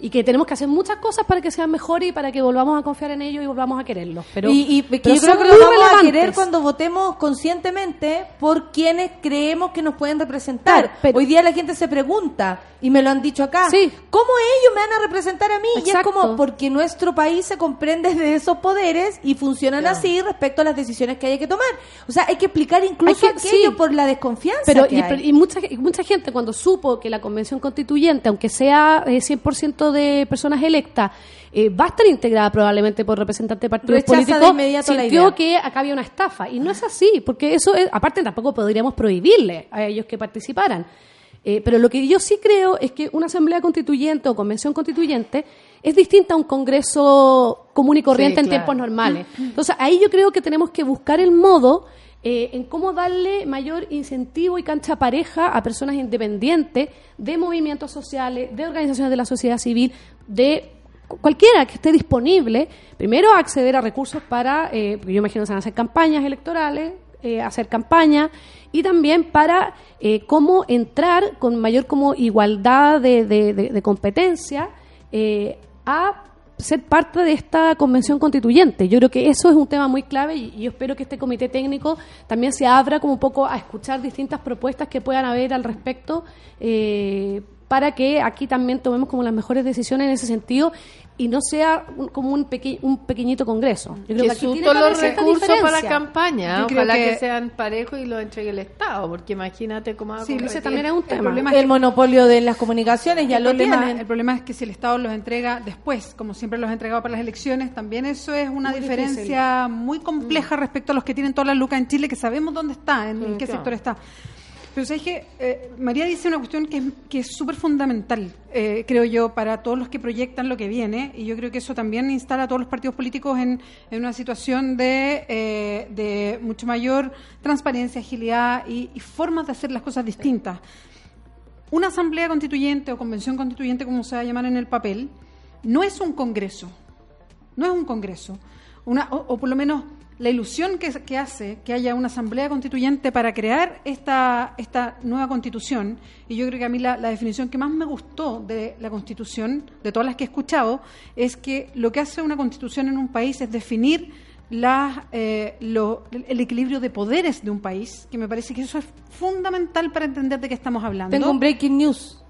Y que tenemos que hacer muchas cosas para que sean mejores y para que volvamos a confiar en ellos y volvamos a quererlos. Pero, y, y que pero yo creo que lo vamos a querer cuando votemos conscientemente por quienes creemos que nos pueden representar. Claro, pero- Hoy día la gente se pregunta, y me lo han dicho acá, Sí. ¿cómo ellos me van a representar a mí? Y es como porque nuestro país se comprende de esos poderes y funcionan así respecto a las decisiones que hay que tomar. O sea, hay que explicar incluso que- aquello sí. por la desconfianza Pero, que y, hay. pero- y mucha, y mucha gente cuando supo que la convención constituyente, aunque sea eh, 100% de personas electas, eh, va a estar integrada probablemente por representantes de partidos Rechaza de políticos, la sintió que acá había una estafa. Y no es así, porque eso, es- aparte tampoco podríamos prohibirle a ellos que participaran. Eh, pero lo que yo sí creo es que una asamblea constituyente o convención constituyente es distinta a un congreso común y corriente en claro. tiempos normales. (clears throat) Entonces ahí yo creo que tenemos que buscar el modo eh, en cómo darle mayor incentivo y cancha pareja a personas independientes de movimientos sociales, de organizaciones de la sociedad civil, de cu- cualquiera que esté disponible, primero acceder a recursos para, eh, yo imagino se van a hacer campañas electorales, eh, hacer campaña y también para eh, cómo entrar con mayor como igualdad de, de- de- de competencia a ser parte de esta convención constituyente. Yo creo que eso es un tema muy clave y, yo espero que este comité técnico también se abra como un poco a escuchar distintas propuestas que puedan haber al respecto eh, para que aquí también tomemos como las mejores decisiones en ese sentido y no sea un- como un, peque- un pequeñito congreso. Yo creo que que aquí tiene que los recursos para campaña. Yo Ojalá que... que- sean parejos y los entregue el Estado, porque imagínate cómo Sí. Ese también es un El tema. problema es el monopolio de las comunicaciones ya el lo problema, tienen. el problema es que si el Estado los entrega después, como siempre los ha entregado para las elecciones, también eso es una Muy diferencia muy compleja respecto a los que tienen toda la luca en Chile, que sabemos dónde está, en, en qué claro. sector está. Pero sabes que eh, María dice una cuestión que es que es súper fundamental, eh, creo yo, para todos los que proyectan lo que viene, y yo creo que eso también instala a todos los partidos políticos en, en una situación de, eh, de mucho mayor transparencia, agilidad y, y formas de hacer las cosas distintas una asamblea constituyente o convención constituyente, como se va a llamar en el papel, no es un congreso. No es un congreso. Una, o, o por lo menos la ilusión que, hace que haya una asamblea constituyente para crear esta, esta nueva constitución, y yo creo que a mí la, la definición que más me gustó de la constitución, de todas las que he escuchado, es que lo que hace una constitución en un país es definir las, eh, lo- el equilibrio de poderes de un país, que me parece que eso es fundamental para entender de qué estamos hablando. Tengo un breaking news.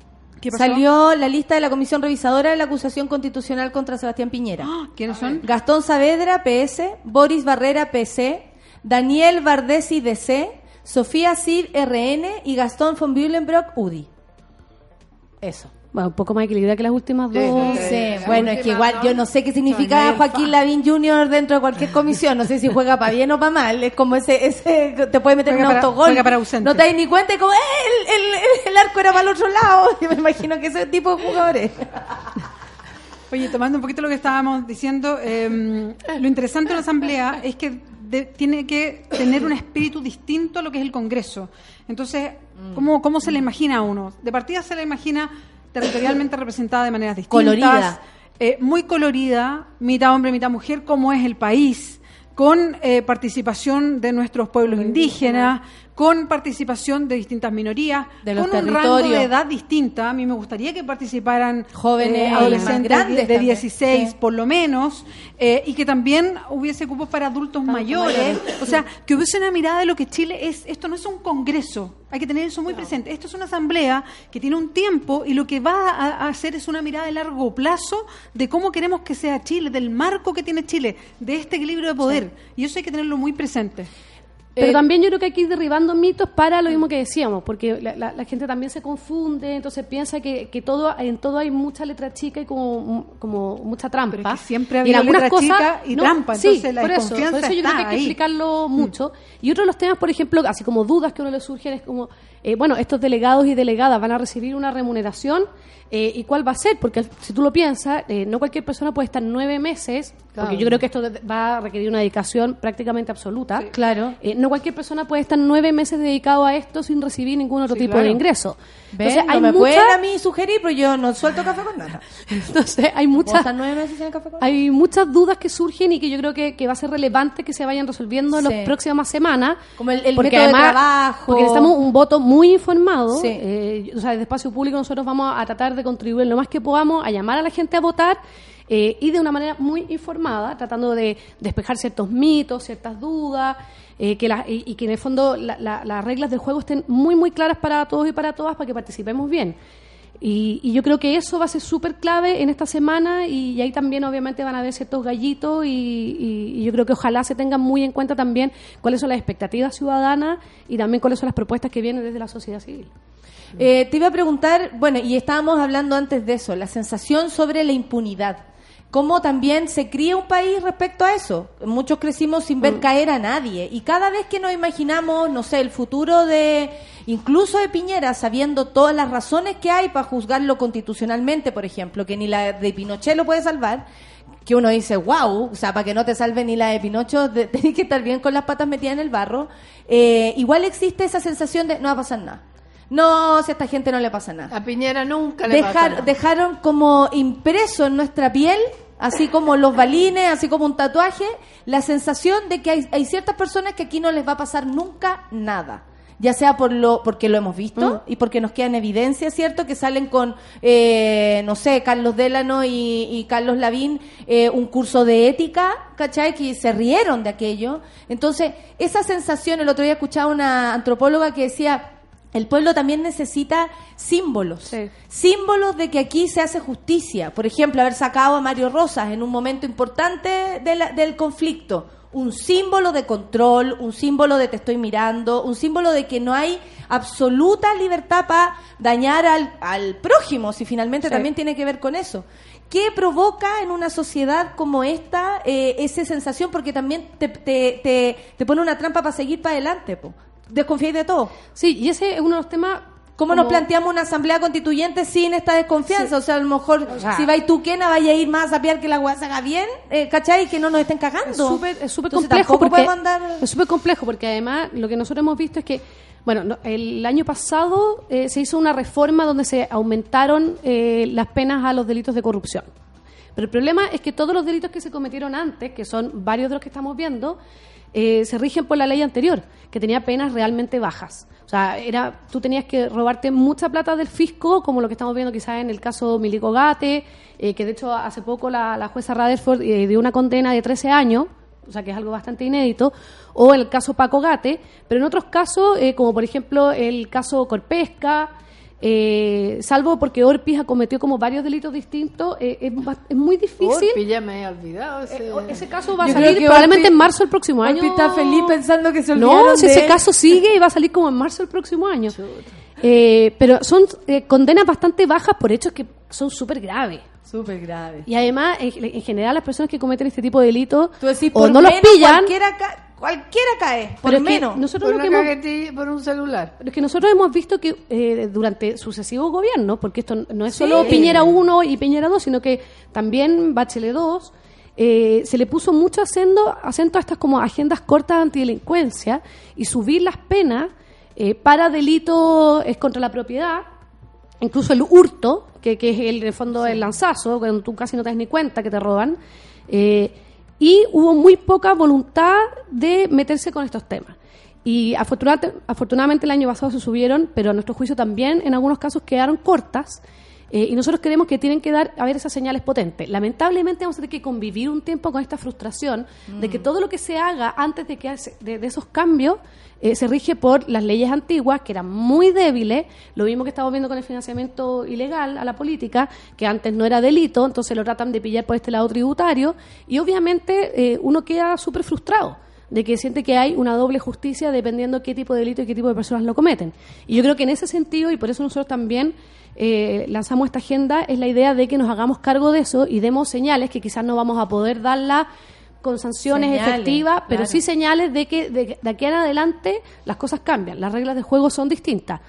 Salió la lista de la Comisión Revisadora de la acusación constitucional contra Sebastián Piñera. Ah, ¿Quiénes son? Gastón Saavedra, PS, Boris Barrera, PC, Daniel Bardesi, DC, Sofía Cid, RN y Gastón von Bühlenbrock, UDI. Eso. Bueno, un poco más equilibrada que las últimas dos. Sí, bueno, es que igual yo no sé qué significa Joaquín Lavín Jr. dentro de cualquier comisión. No sé si juega para bien o para mal. Es como ese, ese te puede meter Juega un autogol. para. No te das ni cuenta y como, ¡eh! El, el, el- el arco era para el otro lado. Yo (laughs) me imagino que ese tipo de jugadores. Oye, tomando un poquito lo que estábamos diciendo, eh, lo interesante de la Asamblea es que de- tiene que tener un espíritu distinto a lo que es el Congreso. Entonces, ¿cómo, cómo se le imagina a uno? De partida se le imagina territorialmente representada de maneras distintas. Colorida. eh, muy colorida, mitad hombre, mitad mujer, como es el país, con eh, participación de nuestros pueblos indígenas, con participación de distintas minorías, De con un rango de edad distinta. A mí me gustaría que participaran Jóvenes, eh, adolescentes grandes de, de también, 16 sí. por lo menos, eh, y que también hubiese cupos para adultos mayores. O sea, que hubiese una mirada de lo que Chile es. Esto no es un congreso, hay que tener eso muy presente. Esto es una asamblea que tiene un tiempo y lo que va a, a hacer es una mirada de largo plazo de cómo queremos que sea Chile, del marco que tiene Chile, de este equilibrio de poder. Y eso hay que tenerlo muy presente. Pero Eh, también yo creo que hay que ir derribando mitos para lo mismo que decíamos, porque la, la- la gente también se confunde, entonces piensa que, que todo en todo hay mucha letra chica y como, como mucha trampa. Pero es que siempre ha Y en habido algunas letra cosas, chica y trampa, sí, entonces la por eso, por eso yo creo que hay que ahí. explicarlo mucho. Y otro de los temas, por ejemplo, así como dudas que a uno le surgen, es como, eh, bueno, estos delegados y delegadas van a recibir una remuneración. Eh, ¿Y cuál va a ser? Porque si tú lo piensas, eh, no cualquier persona puede estar nueve meses, porque yo creo que esto va a requerir una dedicación prácticamente absoluta. Claro. Eh, no cualquier persona puede estar nueve meses dedicado a esto sin recibir ningún otro tipo de ingreso. ¿Ven? Entonces, no hay me mucha- pueden a mí sugerir, pero yo no suelto café con nada. (laughs) entonces, hay ¿Vos muchas, nueve meses en el café con nada? hay muchas dudas que surgen y que yo creo que, que va a ser relevante que se vayan resolviendo en las próximas semanas. Como el- el porque de trabajo. Porque necesitamos un voto muy informado. Eh, o sea, desde Espacio Público nosotros vamos a tratar de contribuir lo más que podamos a llamar a la gente a votar eh, y de una manera muy informada, tratando de despejar ciertos mitos, ciertas dudas. eh, que y, que en el fondo la- la- las reglas del juego estén muy, muy claras para todos y para todas para que participemos bien. Y, yo creo que eso va a ser súper clave en esta semana y, ahí también obviamente van a haber ciertos gallitos y yo creo que ojalá se tengan muy en cuenta también cuáles son las expectativas ciudadanas y también cuáles son las propuestas que vienen desde la sociedad civil. Eh, te iba a preguntar, bueno, y estábamos hablando antes de eso, la sensación sobre la impunidad. ¿Cómo también se cría un país respecto a eso? Muchos crecimos sin ver caer a nadie. Y cada vez que nos imaginamos, no sé, el futuro de, incluso de Piñera, sabiendo todas las razones que hay para juzgarlo constitucionalmente, por ejemplo, que ni la de Pinochet lo puede salvar, que uno dice, wow, o sea, para que no te salve ni la de Pinocho, (laughs) tenés que estar bien con las patas metidas en el barro. Eh, igual existe esa sensación de no va a pasar nada. No, si a esta gente no le pasa nada. A Piñera nunca le pasa Dejar, nada. dejaron como impreso en nuestra piel, así como los balines, así como un tatuaje, la sensación de que hay, hay ciertas personas que aquí no les va a pasar nunca nada. Ya sea por lo, porque lo hemos visto y porque nos queda en evidencia, ¿cierto? Que salen con, eh, no sé, Carlos Delano y, y Carlos Lavín, eh, un curso de ética, ¿cachai? Que se rieron de aquello. Entonces, esa sensación, el otro día escuchaba una antropóloga que decía, el pueblo también necesita símbolos. Sí. Símbolos de que aquí se hace justicia. Por ejemplo, haber sacado a Mario Rosas en un momento importante de la- del conflicto. Un símbolo de control, un símbolo de te estoy mirando, un símbolo de que no hay absoluta libertad para dañar al, al prójimo, si finalmente Sí. también tiene que ver con eso. ¿Qué provoca en una sociedad como esta eh, esa sensación? Porque también te, te, te, te pone una trampa para seguir para adelante. Po. Desconfiáis de todo. Sí, y ese es uno de los temas... ¿Cómo como- nos planteamos una asamblea constituyente sin esta desconfianza? O sea, a lo mejor sea- si vais tú, Kena, vaya a ir más a sapiar que la weá se haga bien, eh, ¿cachai? Que no nos estén cagando. Súper complejo porque es súper complejo porque además lo que nosotros hemos visto es que bueno no- el año pasado eh, se hizo una reforma donde se aumentaron eh, las penas a los delitos de corrupción pero el problema es que todos los delitos que se cometieron antes que son varios de los que estamos viendo eh, se rigen por la ley anterior que tenía penas realmente bajas. O sea era tú tenías que robarte mucha plata del fisco como lo que estamos viendo quizás en el caso Milico Gate eh, que de hecho hace poco la, la jueza Rutherford eh, dio una condena de 13 años o sea que es algo bastante inédito, o el caso Paco Gate, pero en otros casos, eh, como por ejemplo el caso Corpesca, eh, salvo porque Orpis ha cometido como varios delitos distintos, eh, es, es muy difícil. Ya me he olvidado. ese- Eh, ese caso va a salir probablemente Orpi- en marzo del próximo año. Orpi está feliz pensando que se olvidaron No, si de ese él. caso sigue y va a salir como en marzo del próximo año. Eh, pero son eh, condenas bastante bajas por hechos que son súper graves. Súper grave. Y además, en, en general, las personas que cometen este tipo de delitos Tú decís, o por no los pillan, Cualquiera, cualquiera cae, por pero es que menos. nosotros Por lo que una hemos cajetilla, por un celular. Pero es que nosotros hemos visto que eh, durante sucesivos gobiernos, porque esto no es solo Piñera 1 y Piñera 2, sino que también Bachelet 2, eh, se le puso mucho acento, acento a estas como agendas cortas de antidelincuencia y subir las penas eh, para delitos es contra la propiedad, incluso el hurto, que, que es el, en el fondo el lanzazo, cuando tú casi no te das ni cuenta que te roban, eh, y hubo muy poca voluntad de meterse con estos temas. Y afortunadamente, afortunadamente el año pasado se subieron, pero a nuestro juicio también en algunos casos quedaron cortas. eh, y nosotros creemos que tienen que dar a ver esas señales potentes. Lamentablemente vamos a tener que convivir un tiempo con esta frustración de que todo lo que se haga antes de, que de esos cambios eh, se rige por las leyes antiguas, que eran muy débiles, lo mismo que estamos viendo con el financiamiento ilegal a la política, que antes no era delito, entonces lo tratan de pillar por este lado tributario, y obviamente eh, uno queda súper frustrado de que siente que hay una doble justicia dependiendo qué tipo de delito y qué tipo de personas lo cometen. Y yo creo que en ese sentido, y por eso nosotros también eh, lanzamos esta agenda, es la idea de que nos hagamos cargo de eso y demos señales que quizás no vamos a poder darla con sanciones Señales, efectivas, pero sí señales de que de, de aquí en adelante las cosas cambian, las reglas de juego son distintas.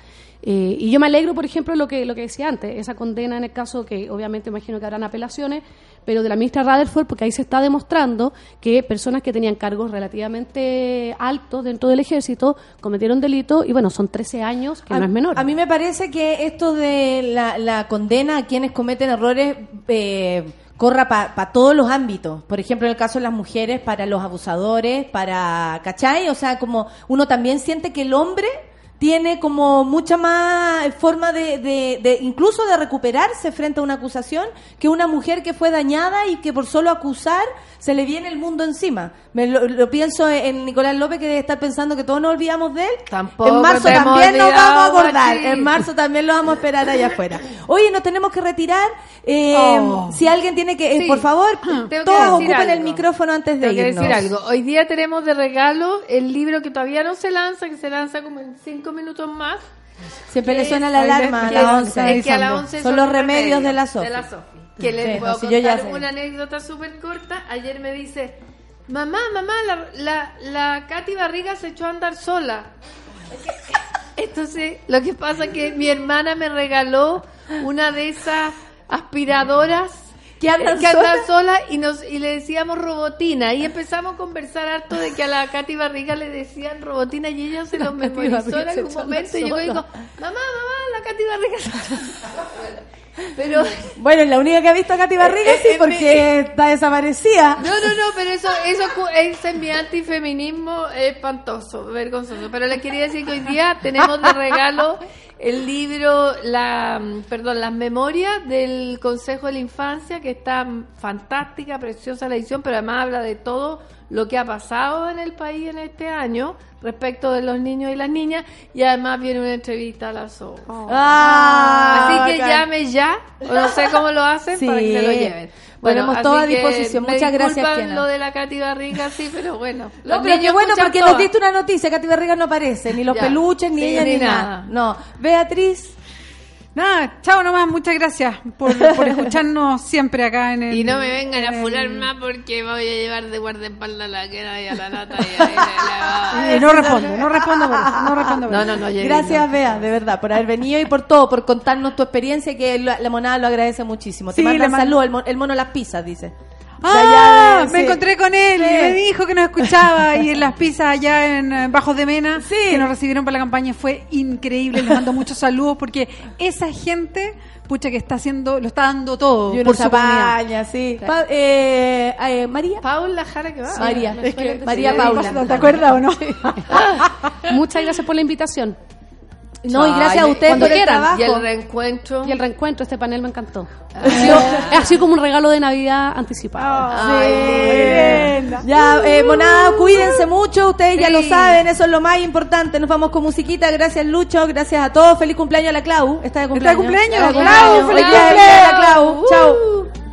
Eh, y yo me alegro, por ejemplo, lo que lo que decía antes, esa condena en el caso que obviamente imagino que habrán apelaciones, pero de la ministra Rutherford, porque ahí se está demostrando que personas que tenían cargos relativamente altos dentro del ejército cometieron delito y bueno, son 13 años, que a, no es menor. a mí me parece que esto de la, la condena a quienes cometen errores eh, corra para todos los ámbitos. Por ejemplo, en el caso de las mujeres, para los abusadores, para, ¿cachai? O sea, como uno también siente que el hombre tiene como mucha más forma de, de- de- incluso de recuperarse frente a una acusación que una mujer que fue dañada y que por solo acusar se le viene el mundo encima. Me lo, lo pienso en Nicolás López que debe estar pensando que todos nos olvidamos de él. Tampoco en marzo también nos vamos a acordar. En marzo también lo vamos a esperar allá afuera. Oye, nos tenemos que retirar. Eh, Oh. Si alguien tiene que, eh, Sí. por favor, (clears throat) decir ocupen el micrófono antes de Tengo que irnos. decir algo. Hoy día tenemos de regalo el libro que todavía no se lanza, que se lanza como en cinco minutos más. Siempre le suena la alarma a las es- 11. es que a las 11 Son los remedios de la Sofi. Que les puedo contar una anécdota súper corta. Ayer me dice, mamá, mamá, la, la, la Katy Barriga se echó a andar sola. Entonces, lo que pasa es que mi hermana me regaló una de esas aspiradoras ¿Que andan eh, que solas? sola y nos y le decíamos robotina y empezamos a conversar harto de que a la Katy Barriga le decían robotina y ella se lo Katy memorizó en algún momento y digo sola. mamá mamá la Katy Barriga sola". pero Bueno, es la única que ha visto a Katy Barriga, Eh, sí, eh, porque está desaparecida. no no no pero eso eso ese es mi antifeminismo espantoso vergonzoso pero le quería decir que hoy día tenemos de regalo el libro la perdón las memorias del Consejo de la Infancia que está fantástica preciosa la edición pero además habla de todo lo que ha pasado en el país en este año respecto de los niños y las niñas y además viene una entrevista a la SO Ah, Así que llame ya, o no sé cómo lo hacen Sí. para que se lo lleven. Ponemos así todo a disposición. Muchas gracias, Kiana. lo de la Katy Barriga, sí, pero bueno. No, pero qué bueno porque todas. nos diste una noticia, Katy Barriga no aparece, ni los Ya. peluches, ni Sí, ella, ni ni nada. nada. No, Beatriz, Nada, chao nomás, muchas gracias por, por escucharnos (laughs) siempre acá en el... Y no me vengan a el- furar más porque voy a llevar de guardaespaldas la queda y a la lata y a la- (laughs) Eh, no respondo, no respondo por eso, no respondo por No, eso. no, gracias. Bea, de verdad, por haber venido y por todo, por contarnos tu experiencia, que la, la monada lo agradece muchísimo. Te Sí, mandan le man- saludos, el, mon- el mono las pizzas, dice. Ah, allá de- me sí. encontré con él Sí. y me dijo que nos escuchaba y en las pizzas allá en eh, Bajos de Mena Sí. que nos recibieron para la campaña fue increíble. Les mando muchos saludos porque esa gente, pucha, que está haciendo, lo está dando todo por su apaña, sí. Pa- eh, eh, María. Paula Jara que va. María, es que- María. Paula. ¿Te acuerdas o no? (laughs) Muchas gracias por la invitaón No, y Ay, gracias a ustedes cuando por el quieran. trabajo. Y el reencuentro. y el reencuentro, este panel me encantó. Ha sido, ha sido como un regalo de Navidad anticipado. Sí. Ya, eh, monada, cuídense mucho, ustedes ya Sí. lo saben, eso es lo más importante. Nos vamos con musiquita, gracias Lucho, gracias a todos, feliz cumpleaños a la Clau. Está de cumpleaños. cumpleaños, Está de Clau, feliz Hoy día es el día de la cumpleaños. Clau. Chao.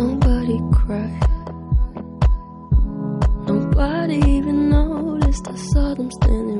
Nobody cried. Nobody even noticed. I saw them standing